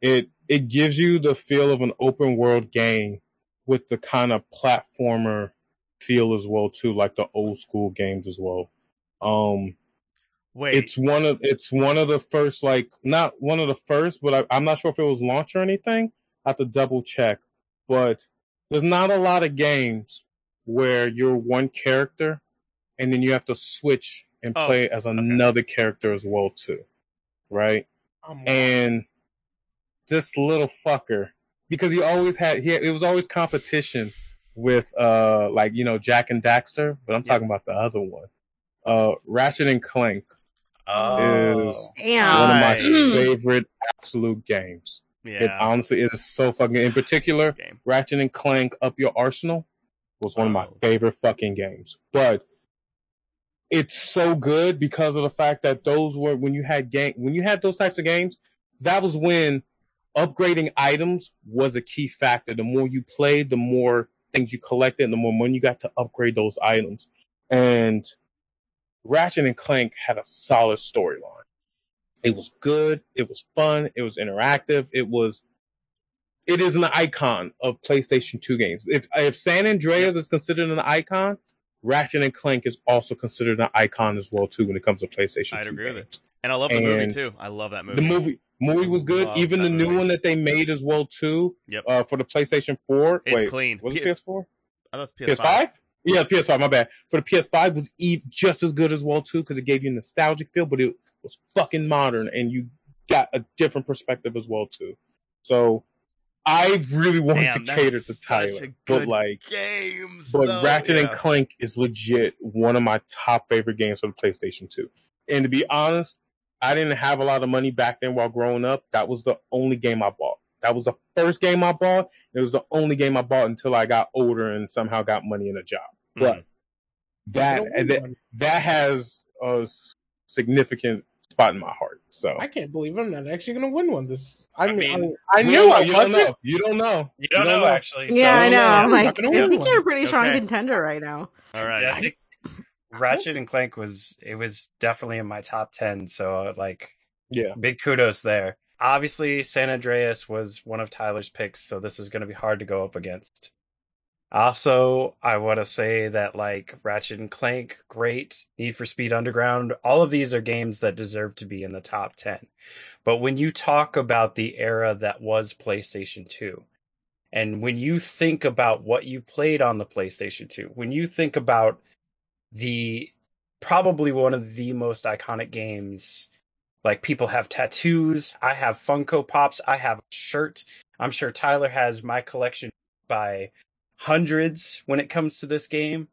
S4: It it gives you the feel of an open world game with the kind of platformer feel as well too, like the old school games as well. Um,
S1: Wait,
S4: it's one of it's one of the first like not one of the first, but I, I'm not sure if it was launch or anything. I have to double check, but there's not a lot of games where you're one character and then you have to switch and
S1: Oh,
S4: play as another character as well too, right?
S3: Um,
S4: and this little fucker because he always had he it was always competition with uh like you know Jak and Daxter, but I'm
S1: Yeah.
S4: talking about the other one. Uh Ratchet and Clank
S5: Oh,
S4: is
S2: Damn.
S4: one of my favorite absolute games. It honestly is so fucking in particular
S1: game.
S4: Ratchet and Clank Up Your Arsenal was one of my
S1: Oh.
S4: favorite fucking games. But it's so good because of the fact that those were when you had game when you had those types of games, that was when upgrading items was a key factor. The more you played, the more things you collected, and the more money you got to upgrade those items. And Ratchet and Clank had a solid storyline. It was good. It was fun. It was interactive. It was. It is an icon of PlayStation 2 games. If if San Andreas is considered an icon, Ratchet and Clank is also considered an icon as well too when it comes to PlayStation
S1: I'd
S4: 2
S1: agree with
S4: it.
S1: And I love the movie too. I love that movie.
S4: The movie movie was good.
S1: Love
S4: Even the new
S1: movie.
S4: one that they made as well too.
S1: Yep.
S4: Uh, for the PlayStation 4.
S1: It's
S4: Wait,
S1: clean.
S4: was it
S1: PS
S4: PS4?
S1: I thought it was PS5.
S4: PS5? Yeah, PS5. My bad. For the PS5 was e- just as good as well too because it gave you a nostalgic feel, but it was fucking modern and you got a different perspective as well too. So I really want
S1: Damn,
S4: to cater to Tyler, but like,
S1: Games,
S4: but
S1: though.
S4: Ratchet and
S1: Yeah.
S4: Clank is legit one of my top favorite games for the PlayStation 2. And to be honest, I didn't have a lot of money back then while growing up. That was the only game I bought. That was the first game I bought. It was the only game I bought until I got older and somehow got money and a job. But
S1: Mhm.
S4: that that, that has a significant spot in my heart. So
S3: I can't believe I'm not actually going to win one. This, I,
S5: I
S3: mean,
S5: mean,
S3: I, I
S4: You
S3: knew
S4: don't know.
S3: I
S4: You don't
S3: wasn't.
S4: know. You don't know.
S5: you don't know, actually. so-
S2: yeah, I know. I'm
S3: I'm
S2: like,
S3: not gonna
S2: I think
S3: one.
S2: you're a pretty strong
S1: Okay.
S2: contender right now.
S1: All right.
S5: Yeah, I think Ratchet and Clank was it was definitely in my top ten. So like
S4: Yeah.
S5: big kudos there. Obviously, San Andreas was one of Tyler's picks, so this is going to be hard to go up against. Also, I want to say that like Ratchet and Clank, great. Need for Speed Underground, all of these are games that deserve to be in the top 10. But when you talk about the era that was PlayStation 2, and when you think about what you played on the PlayStation 2, when you think about the probably one of the most iconic games like people have tattoos. I have Funko Pops. I have a shirt. I'm sure Tyler has my collection by hundreds when it comes to this game.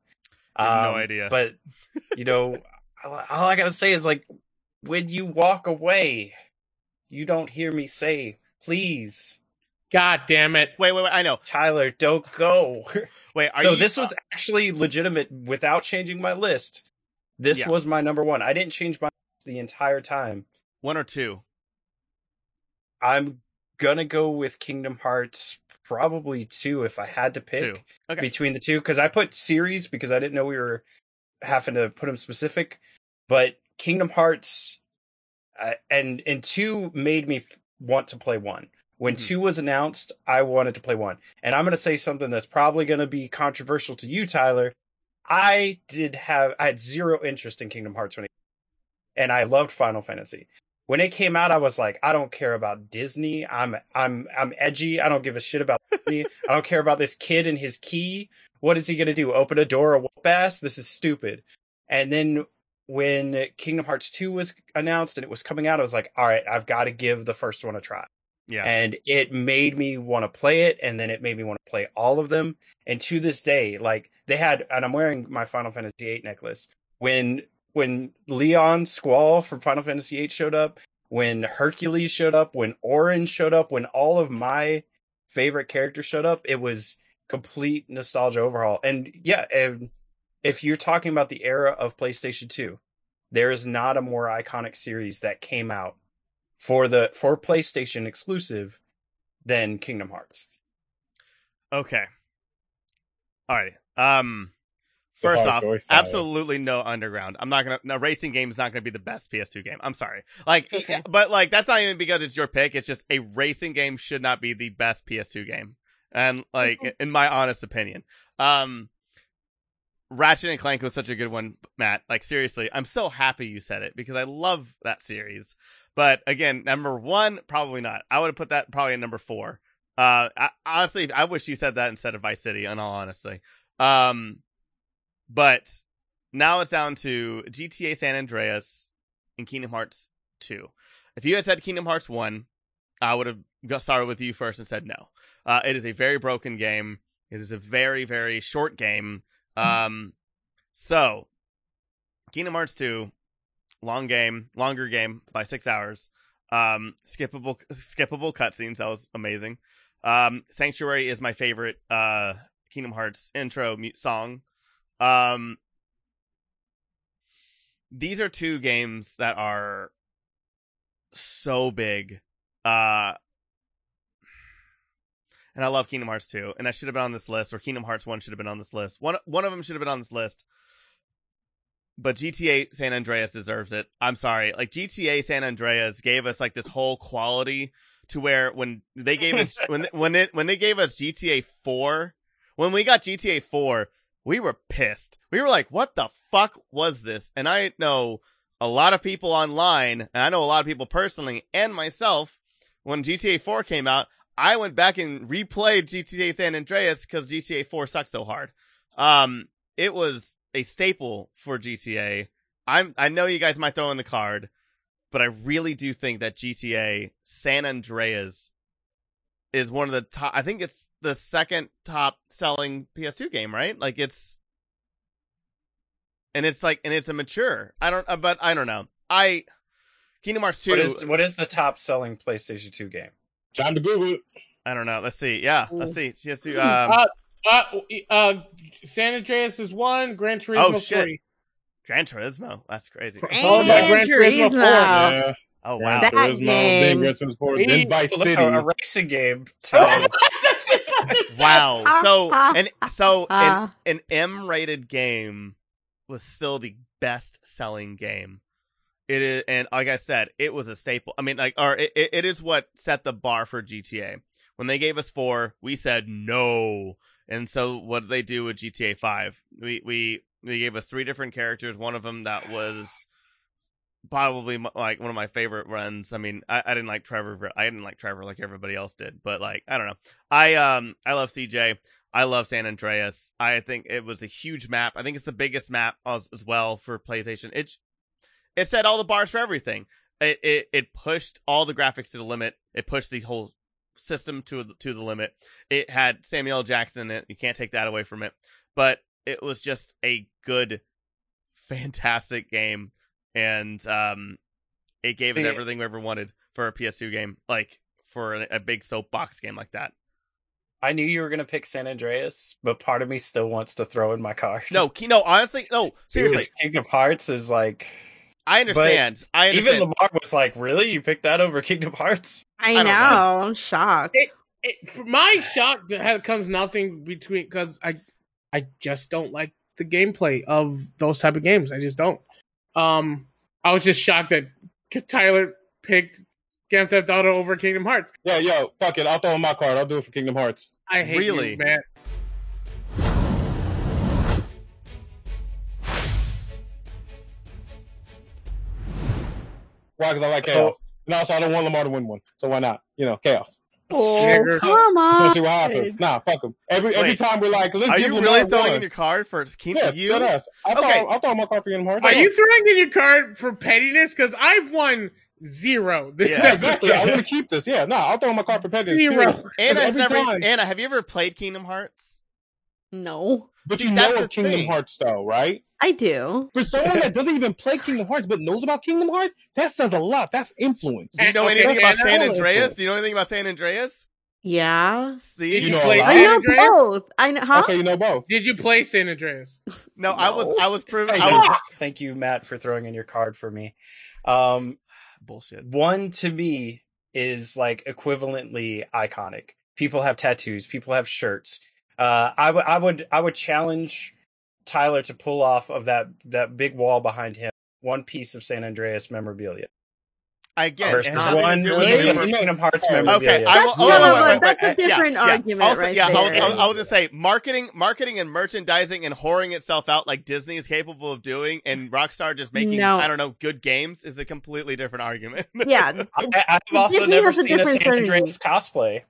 S1: I have no
S5: Um,
S1: idea.
S5: But you know, all all I gotta say is like, when you walk away, you don't hear me say, "Please,
S3: God damn it.
S1: Wait, wait, wait. I know.
S5: Tyler, don't go."
S1: Wait, are
S5: so
S1: you,
S5: this was actually legitimate without changing my list. This
S1: Yeah.
S5: was my number one. I didn't change my list the entire time.
S1: One or two.
S5: I'm gonna go with Kingdom Hearts, probably two if I had to pick
S1: Okay.
S5: between the two. Because I put series because I didn't know we were having to put them specific. But Kingdom Hearts uh, and and two made me want to play one. When
S1: Mhm.
S5: two was announced, I wanted to play one. And I'm gonna say something that's probably gonna be controversial to you, Tyler. I did have I had zero interest in Kingdom Hearts when it and I loved Final Fantasy when it came out, I was like, I don't care about Disney. I'm I'm I'm edgy. I don't give a shit about Disney. I don't care about this kid and his key. What is he gonna do? Open a door or whoop ass? This is stupid. And then when Kingdom Hearts 2 was announced and it was coming out, I was like, all right, I've got to give the first one a try.
S1: Yeah.
S5: And it made me want to play it, and then it made me want to play all of them. And to this day, like they had, and I'm wearing my Final Fantasy VIII necklace. When when Leon Squall from Final Fantasy VIII showed up, when Hercules showed up, when Auron showed up, when all of my favorite characters showed up, it was complete nostalgia overhaul. And yeah, if you're talking about the era of PlayStation 2, there is not a more iconic series that came out for the for PlayStation exclusive than Kingdom Hearts.
S1: Okay. All right. Um, First off, absolutely no underground. I'm not gonna. No racing game is not gonna be the best PS2 game. I'm sorry. Like,
S2: Okay.
S1: but like that's not even because it's your pick. It's just a racing game should not be the best PS2 game, and like
S2: Okay.
S1: in my honest opinion, um, Ratchet and Clank was such a good one, Matt. Like seriously, I'm so happy you said it because I love that series. But again, number one, probably not. I would have put that probably at number four. Uh, I, honestly, I wish you said that instead of Vice City. In all honesty, um, but now it's down to GTA San Andreas and Kingdom Hearts 2. If you had said Kingdom Hearts 1, I would have got started with you first and said no. Uh, it is a very broken game. It is a very, very short game. Um, so, Kingdom Hearts 2, long game, longer game by six hours. Um, skippable, skippable cutscenes. That was amazing. Um, Sanctuary is my favorite, uh, Kingdom Hearts intro mu- song. Um, these are two games that are so big. Uh, and I love Kingdom Hearts 2, and that should have been on this list, or Kingdom Hearts 1 should have been on this list. One one of them should have been on this list. But GTA San Andreas deserves it. I'm sorry. Like GTA San Andreas gave us like this whole quality to where when they gave us when when it when they gave us GTA 4, when we got GTA 4, we were pissed. We were like, "What the fuck was this?" And I know a lot of people online, and I know a lot of people personally, and myself. When GTA 4 came out, I went back and replayed GTA San Andreas because GTA 4 sucked so hard. Um, it was a staple for GTA. I'm I know you guys might throw in the card, but I really do think that GTA San Andreas is one of the top. I think it's the second top selling PS2 game, right? Like it's, and it's like, and it's a mature. I don't, uh, but I don't know. I Kingdom Hearts two.
S5: What is what is the top selling PlayStation 2 game?
S4: Time to Google it.
S1: I don't know. Let's see. Yeah, let's see. She has to. Um,
S3: uh, uh, uh, San Andreas is one. Gran Turismo
S1: Oh, shit.
S3: three.
S1: Gran Turismo. That's crazy.
S3: Followed by Gran Turismo four.
S2: Turismo.
S4: Yeah.
S1: Oh wow.
S2: That
S4: Turismo, then
S2: game.
S4: Gran Turismo 4, then Vice
S5: Look,
S4: City.
S5: a, a racing game. Time.
S1: Wow.
S2: Ah,
S1: So
S2: ah,
S1: and so
S2: ah.
S1: an, an M-rated game was still the best-selling game. It is, and like I said, it was a staple. I mean, like, or it, it, it is what set the bar for GTA. When they gave us four, we said no. And so, what did they do with GTA Five? We we they gave us three different characters. One of them that was probably like one of my favorite runs. I mean, I, I didn't like Trevor. I didn't like Trevor like everybody else did, but like I don't know. I um I love CJ. I love San Andreas. I think it was a huge map. I think it's the biggest map as, as well for PlayStation. It it set all the bars for everything. It, it it pushed all the graphics to the limit. It pushed the whole system to to the limit. It had Samuel. Jackson in it. You can't take that away from it. But it was just a good, fantastic game, and um, it gave us everything we ever wanted for a PS2 game, like for a, a big soapbox game like that.
S5: I knew you were gonna pick San Andreas, but part of me still wants to throw in my card.
S1: No, no, honestly, no, seriously,
S5: Because Kingdom Hearts is like
S1: I understand. I understand.
S5: even Lamar was like, "Really? You picked that over Kingdom Hearts?"
S2: I,
S1: don't
S2: know.
S1: know.
S2: I'm shocked.
S3: It- It, for my shock comes nothing between because I I just don't like the gameplay of those type of games. I just don't. Um, I was just shocked that Tyler picked Grand Theft Auto over Kingdom Hearts.
S4: Yeah, yo, fuck it. I'll throw in my card. I'll do it for Kingdom Hearts.
S3: I hate
S1: Really?
S3: you, man.
S4: Why? Because I like chaos. And also, I don't want Lamar to win one. So why not? You know, chaos.
S2: Oh, come on.
S4: let's see what happens. Nah, fuck him. Every every time we're like, let's
S1: Are
S4: give
S1: you really throwing
S4: one.
S1: in your card for Kingdom?
S4: Yeah,
S1: you?
S4: dead ass. I'll,
S1: Okay.
S4: throw, I'll throw my card for Kingdom Hearts.
S3: Are you throwing in your card for pettiness? Because I've won zero. This
S1: Yeah,
S4: Yeah, exactly. I want to keep this. Yeah, no, I'll throw my card for pettiness.
S3: Zero.
S4: period.
S1: Anna has
S4: Every
S1: never.
S4: time.
S1: Anna, have you ever played Kingdom Hearts?
S2: No,
S4: But
S1: See,
S4: you know of Kingdom
S1: thing.
S4: Hearts, though, right?
S2: I do.
S4: For someone that doesn't even play Kingdom Hearts but knows about Kingdom Hearts, that says a lot. That's influence.
S1: Do you know anything
S3: okay,
S1: about
S3: Anna,
S1: San
S4: hold on.
S1: Andreas? Do you know anything about San Andreas?
S2: Yeah.
S1: See,
S3: Did
S4: You
S3: you,
S4: know a
S3: play
S4: lot.
S2: I know
S3: Andreas?
S2: both. I know, huh?
S4: Okay, you know both.
S3: Did you play San Andreas?
S1: no, I was, I was proving.
S4: Hey,
S1: I was,
S5: Thank you, Matt, for throwing in your card for me. Um,
S1: bullshit.
S5: one to me is like equivalently iconic. People have tattoos. People have shirts. Uh, I would, I would, I would challenge Tyler to pull off of that that big wall behind him one piece of San Andreas memorabilia
S1: Again,
S5: versus
S1: it has
S5: one
S1: to
S5: piece
S1: the
S5: of Kingdom Hearts
S4: Okay,
S5: memorabilia.
S1: Okay, I will.
S2: That's
S1: oh,
S2: kind
S1: wait,
S2: of
S1: wait,
S2: a- that's a
S1: wait, yeah,
S2: different
S1: yeah.
S2: argument
S1: Also,
S2: right
S1: yeah, I was, I
S2: there.
S1: was- I was just say marketing, marketing and merchandising and whoring itself out like Disney is capable of doing, and Rockstar just making
S2: No.
S1: I don't know good games is a completely different argument.
S2: Yeah,
S5: I, I've also
S2: Disney
S5: never
S2: has a
S5: seen a San. Andreas cosplay.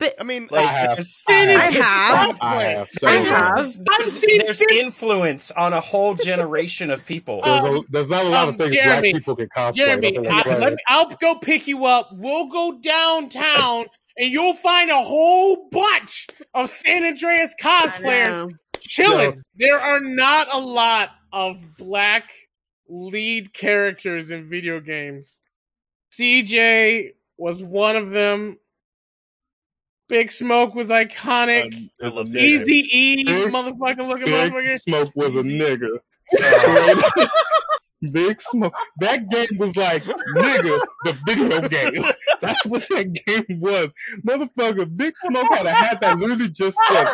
S1: I mean,
S5: Like,
S4: I have.
S5: there's-
S4: I have.
S2: I have.
S4: I have. So
S2: I
S5: there's-
S2: have.
S5: There's,
S3: I've seen
S5: there's influence on a whole generation of people.
S4: There's, a, there's not a lot
S3: um,
S4: of things
S3: Jeromy,
S4: black people can cosplay. Jeromy,
S3: I, let me, I'll go pick you up. We'll go downtown, and you'll find a whole bunch of San Andreas cosplayers
S2: know.
S3: chilling. There are not a lot of black lead characters in video games. CJ was one of them. Big Smoke was iconic.
S4: Um, there's a
S1: love
S4: nigga.
S3: Easy E,
S4: Big-
S3: motherfucking looking
S4: Big
S3: motherfucker.
S4: Smoke was a nigga.
S5: Uh,
S4: Big Smoke. That game was like nigga, the video game. That's what that game was. Motherfucker, Big Smoke had a hat that literally just said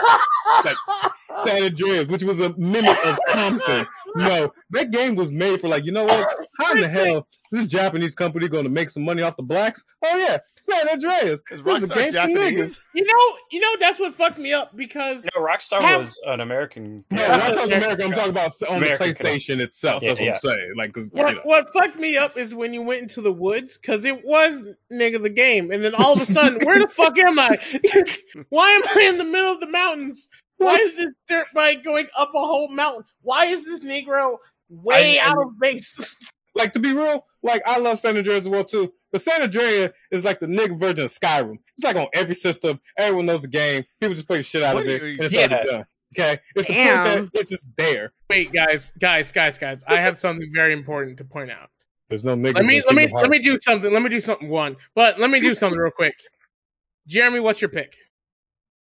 S4: San Andreas, which was a mimic of Compton. No, that game was made for like, you know what? How in the hell this Japanese company going to make some money off the blacks? Oh yeah, San Andreas.
S1: is
S4: This is a
S1: Rockstar
S4: game
S1: Japanese?
S4: niggas.
S3: You know, you know that's what fucked me up because
S5: no, Rockstar
S3: Have-
S5: was an American.
S4: No,
S3: Yeah.
S4: I'm talking I'm talking about on
S5: American
S4: the PlayStation itself.
S5: Yeah,
S4: That's what
S5: yeah.
S4: I'm saying. Like, 'cause,
S3: What,
S4: you know.
S3: what fucked me up is when you went into the woods because it was nigga the game, and then all of a sudden, where the fuck am I? Why am I in the middle of the mountains? Why is this dirt bike going up a whole mountain? Why is this Negro way
S5: I- I-
S3: out of base?
S4: like to be real, like I love San Andreas as well too. But San Andreas is like the nigga version of Skyrim. It's like on every system. Everyone knows the game. People just play the shit out
S1: What
S4: of it.
S1: are you-
S4: and it's
S5: yeah.
S4: already done. Okay, it's the point that it's just there.
S3: Wait, guys, guys, guys, guys! I have something very important to point out.
S4: There's no niggas.
S3: Let me
S4: in
S3: let me
S4: Kingdom
S3: let me do something. Let me do something. One, but let me do something real quick. Jeromy, what's your pick?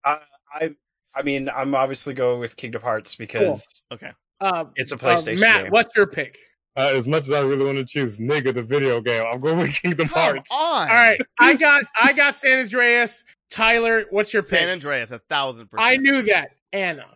S5: I, I, I mean, I'm obviously going with Kingdom Hearts because
S3: Uh,
S5: it's a
S3: uh,
S5: PlayStation
S3: Matt,
S5: game.
S3: what's your pick?
S4: Uh, as much as I really want to choose nigga the video game, I'm going with Kingdom
S1: Come
S4: Hearts.
S1: on,
S3: All right, I got I got San Andreas. Tyler, what's your pick?
S1: San Andreas, a thousand percent.
S3: I knew that. Anna,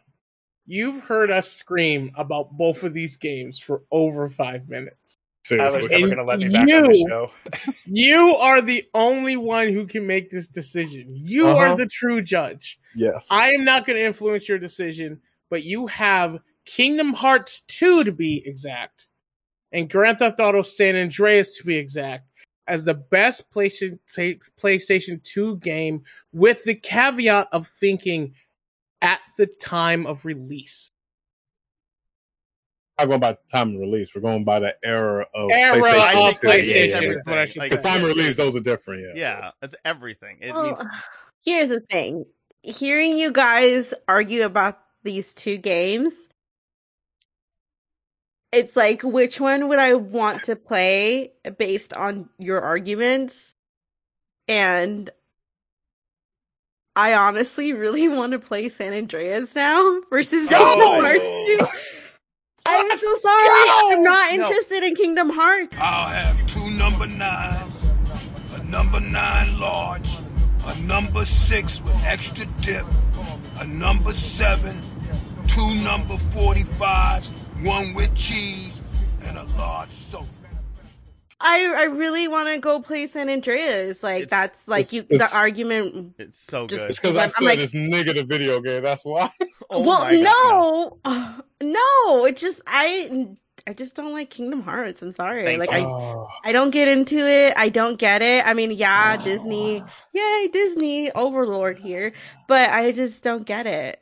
S3: you've heard us scream about both of these games for over five minutes.
S5: Tyler's
S4: Seriously.
S5: never going to let me back on the
S3: you-
S5: show.
S3: You are the only one who can make this decision. You
S4: Uh-huh.
S3: are the true judge.
S4: Yes.
S3: I am not going to influence your decision, but you have Kingdom Hearts 2 to be exact, and Grand Theft Auto San Andreas to be exact, as the best PlayStation, PlayStation 2 game, with the caveat of thinking at the time of release.
S4: I'm going by the time of release. We're going by the era of
S3: Era
S4: PlayStation.
S3: Of
S4: two.
S1: that
S3: PlayStation
S1: is
S3: is
S1: everything.
S3: what I should
S1: Like,
S4: The time of release, those are different. Yeah.
S1: Yeah, it's everything. It
S2: Well,
S1: means
S2: here's the thing. Hearing you guys argue about these two games, it's like which one would I want to play based on your arguments? And I honestly really want to play San Andreas now versus
S1: Go!
S2: Kingdom Hearts 2. I'm so sorry.
S3: Go!
S2: I'm not
S1: No.
S2: interested in Kingdom Hearts.
S7: I'll have two number nines, a number nine large, a number six with extra dip, a number seven, two number 45s, one with cheese, and a large soda.
S2: I I really want to go play San Andreas. Like
S1: It's-
S2: that's like
S4: it's-
S2: you
S4: it's-
S2: the argument.
S1: it's so
S2: Just-
S1: good.
S4: It's because I
S2: I'm
S4: said
S2: like-
S4: it's nigga the video game. That's why.
S1: Oh
S2: well,
S1: my God,
S2: no, no. It just I I just don't like Kingdom Hearts. I'm sorry.
S1: Thank
S2: like
S1: you.
S2: I
S4: Oh.
S2: I don't get into it. I don't get it. I mean, yeah, oh. Disney, yay, Disney overlord here, but I just don't get it.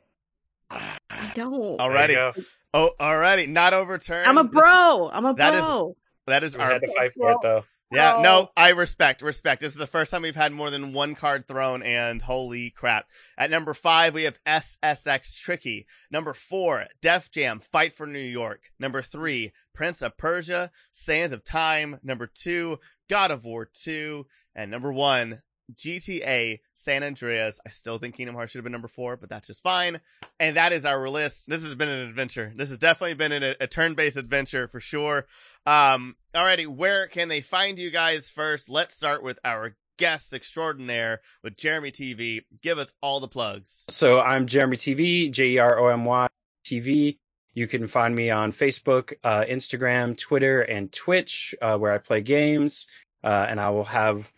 S2: I don't.
S1: Alrighty.
S5: There you go.
S1: Oh, alrighty. Not overturned.
S2: I'm a bro. I'm a
S1: that is-
S2: bro.
S1: that is
S5: We
S1: our
S5: had to fight for it though.
S1: Yeah,
S3: Oh.
S1: no, I respect, respect. This is the first time we've had more than one card thrown, and holy crap. At number five, we have SSX Tricky. Number four, Def Jam Fight for New York. Number three, Prince of Persia, Sands of Time. Number two, God of War 2. And number one, GTA San Andreas. I still think Kingdom Hearts should have been number four, but that's just fine. And that is our list. This has been an adventure. This has definitely been a, a turn-based adventure for sure. Um, alrighty, where can they find you guys first? Let's start with our guest extraordinaire with Jeromy TV. Give us all the plugs.
S5: So I'm Jeromy TV, J E R O M Y TV. You can find me on Facebook, uh, Instagram, Twitter, and Twitch, uh, where I play games. Uh, and I will have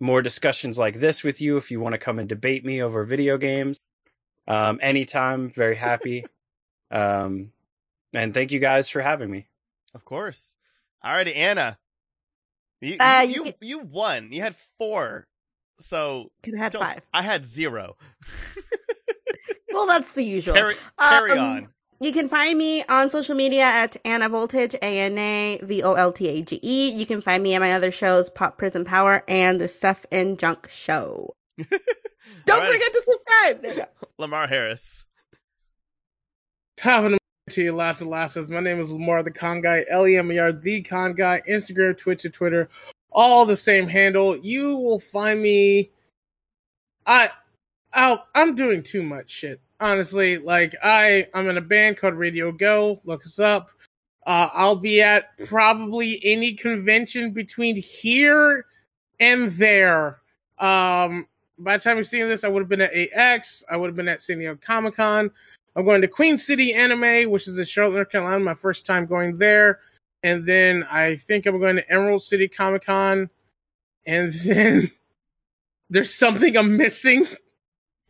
S5: more discussions like this with you if you want to come and debate me over video games. Um, anytime, very happy. um, and thank you guys for having me.
S1: Of course. Alrighty, Anna. You,
S2: Uh,
S1: you,
S2: you
S1: you,
S2: can-
S1: you won. You had four. So
S2: Could have had five.
S1: I had zero.
S2: Well, that's the usual.
S1: Carry, carry
S2: Um,
S1: on.
S2: You can find me on social media at Anna Voltage, A N A V O L T A G E. You can find me at my other shows, Pop Prison Power and the Stuff and Junk Show. Don't
S1: Alright.
S2: forget to subscribe. There you go.
S1: Lamar Harris.
S3: Top of the to you, lots of lasses. My name is Lamar the Con Guy, L E M E R the Con Guy, Instagram, Twitch, and Twitter, all the same handle. You will find me. I, I, I'm doing too much shit. Honestly, like I, I'm in a band called Radio Go. Look us up. Uh, I'll be at probably any convention between here and there. Um, by the time you're seeing this, I would have been at AX. I would have been at San Diego Comic Con. I'm going to Queen City Anime, which is in Charlotte, North Carolina. My first time going there, and then I think I'm going to Emerald City Comic Con, and then there's something I'm missing,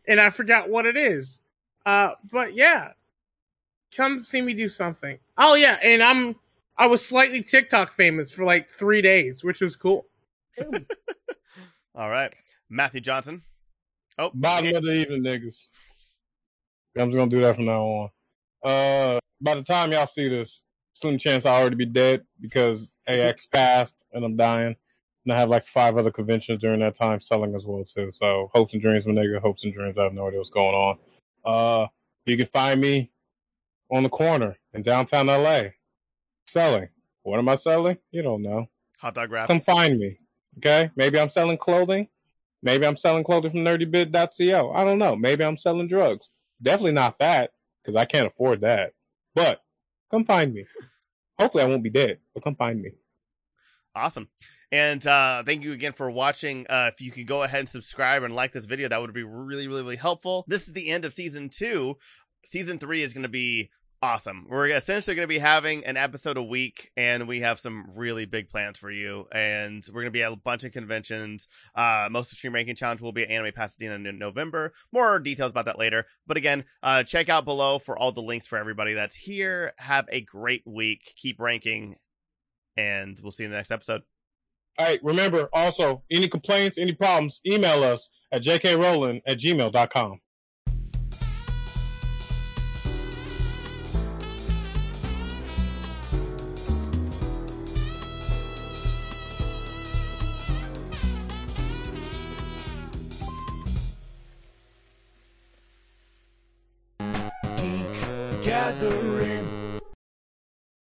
S3: and I forgot what it is. Uh, but yeah, come see me do something. Oh yeah, and I'm I was slightly TikTok famous for like three days, which was cool.
S1: All right. Matthew Johnson. Oh,
S4: Bottom
S1: yeah.
S4: of the evening, niggas. I'm just gonna do that from now on. Uh, by the time y'all see this, slim chance I already be dead because AX passed and I'm dying, and I have like five other conventions during that time selling as well too. So hopes and dreams, my nigga. Hopes and dreams. I have no idea what's going on. Uh, you can find me on the corner in downtown LA selling. What am I selling? You don't know.
S1: hot dog wraps.
S4: Come find me. Okay? Maybe I'm selling clothing. Maybe I'm selling clothing from nerdybit.co. I don't know. Maybe I'm selling drugs. Definitely not that, because I can't afford that. But come find me. Hopefully I won't be dead, but come find me.
S1: Awesome. And uh, thank you again for watching. Uh, if you could go ahead and subscribe and like this video, that would be really, really, really helpful. This is the end of season two. Season three is going to be awesome. We're essentially going to be having an episode a week, and we have some really big plans for you. And we're going to be at a bunch of conventions. Uh, most of the Stream Ranking Challenge will be at Anime Pasadena in November. More details about that later. But again, uh, check out below for all the links for everybody that's here. Have a great week. Keep ranking, and we'll see you in the next episode.
S4: All right, remember also, any complaints, any problems, email us at jkrowland at gmail.com.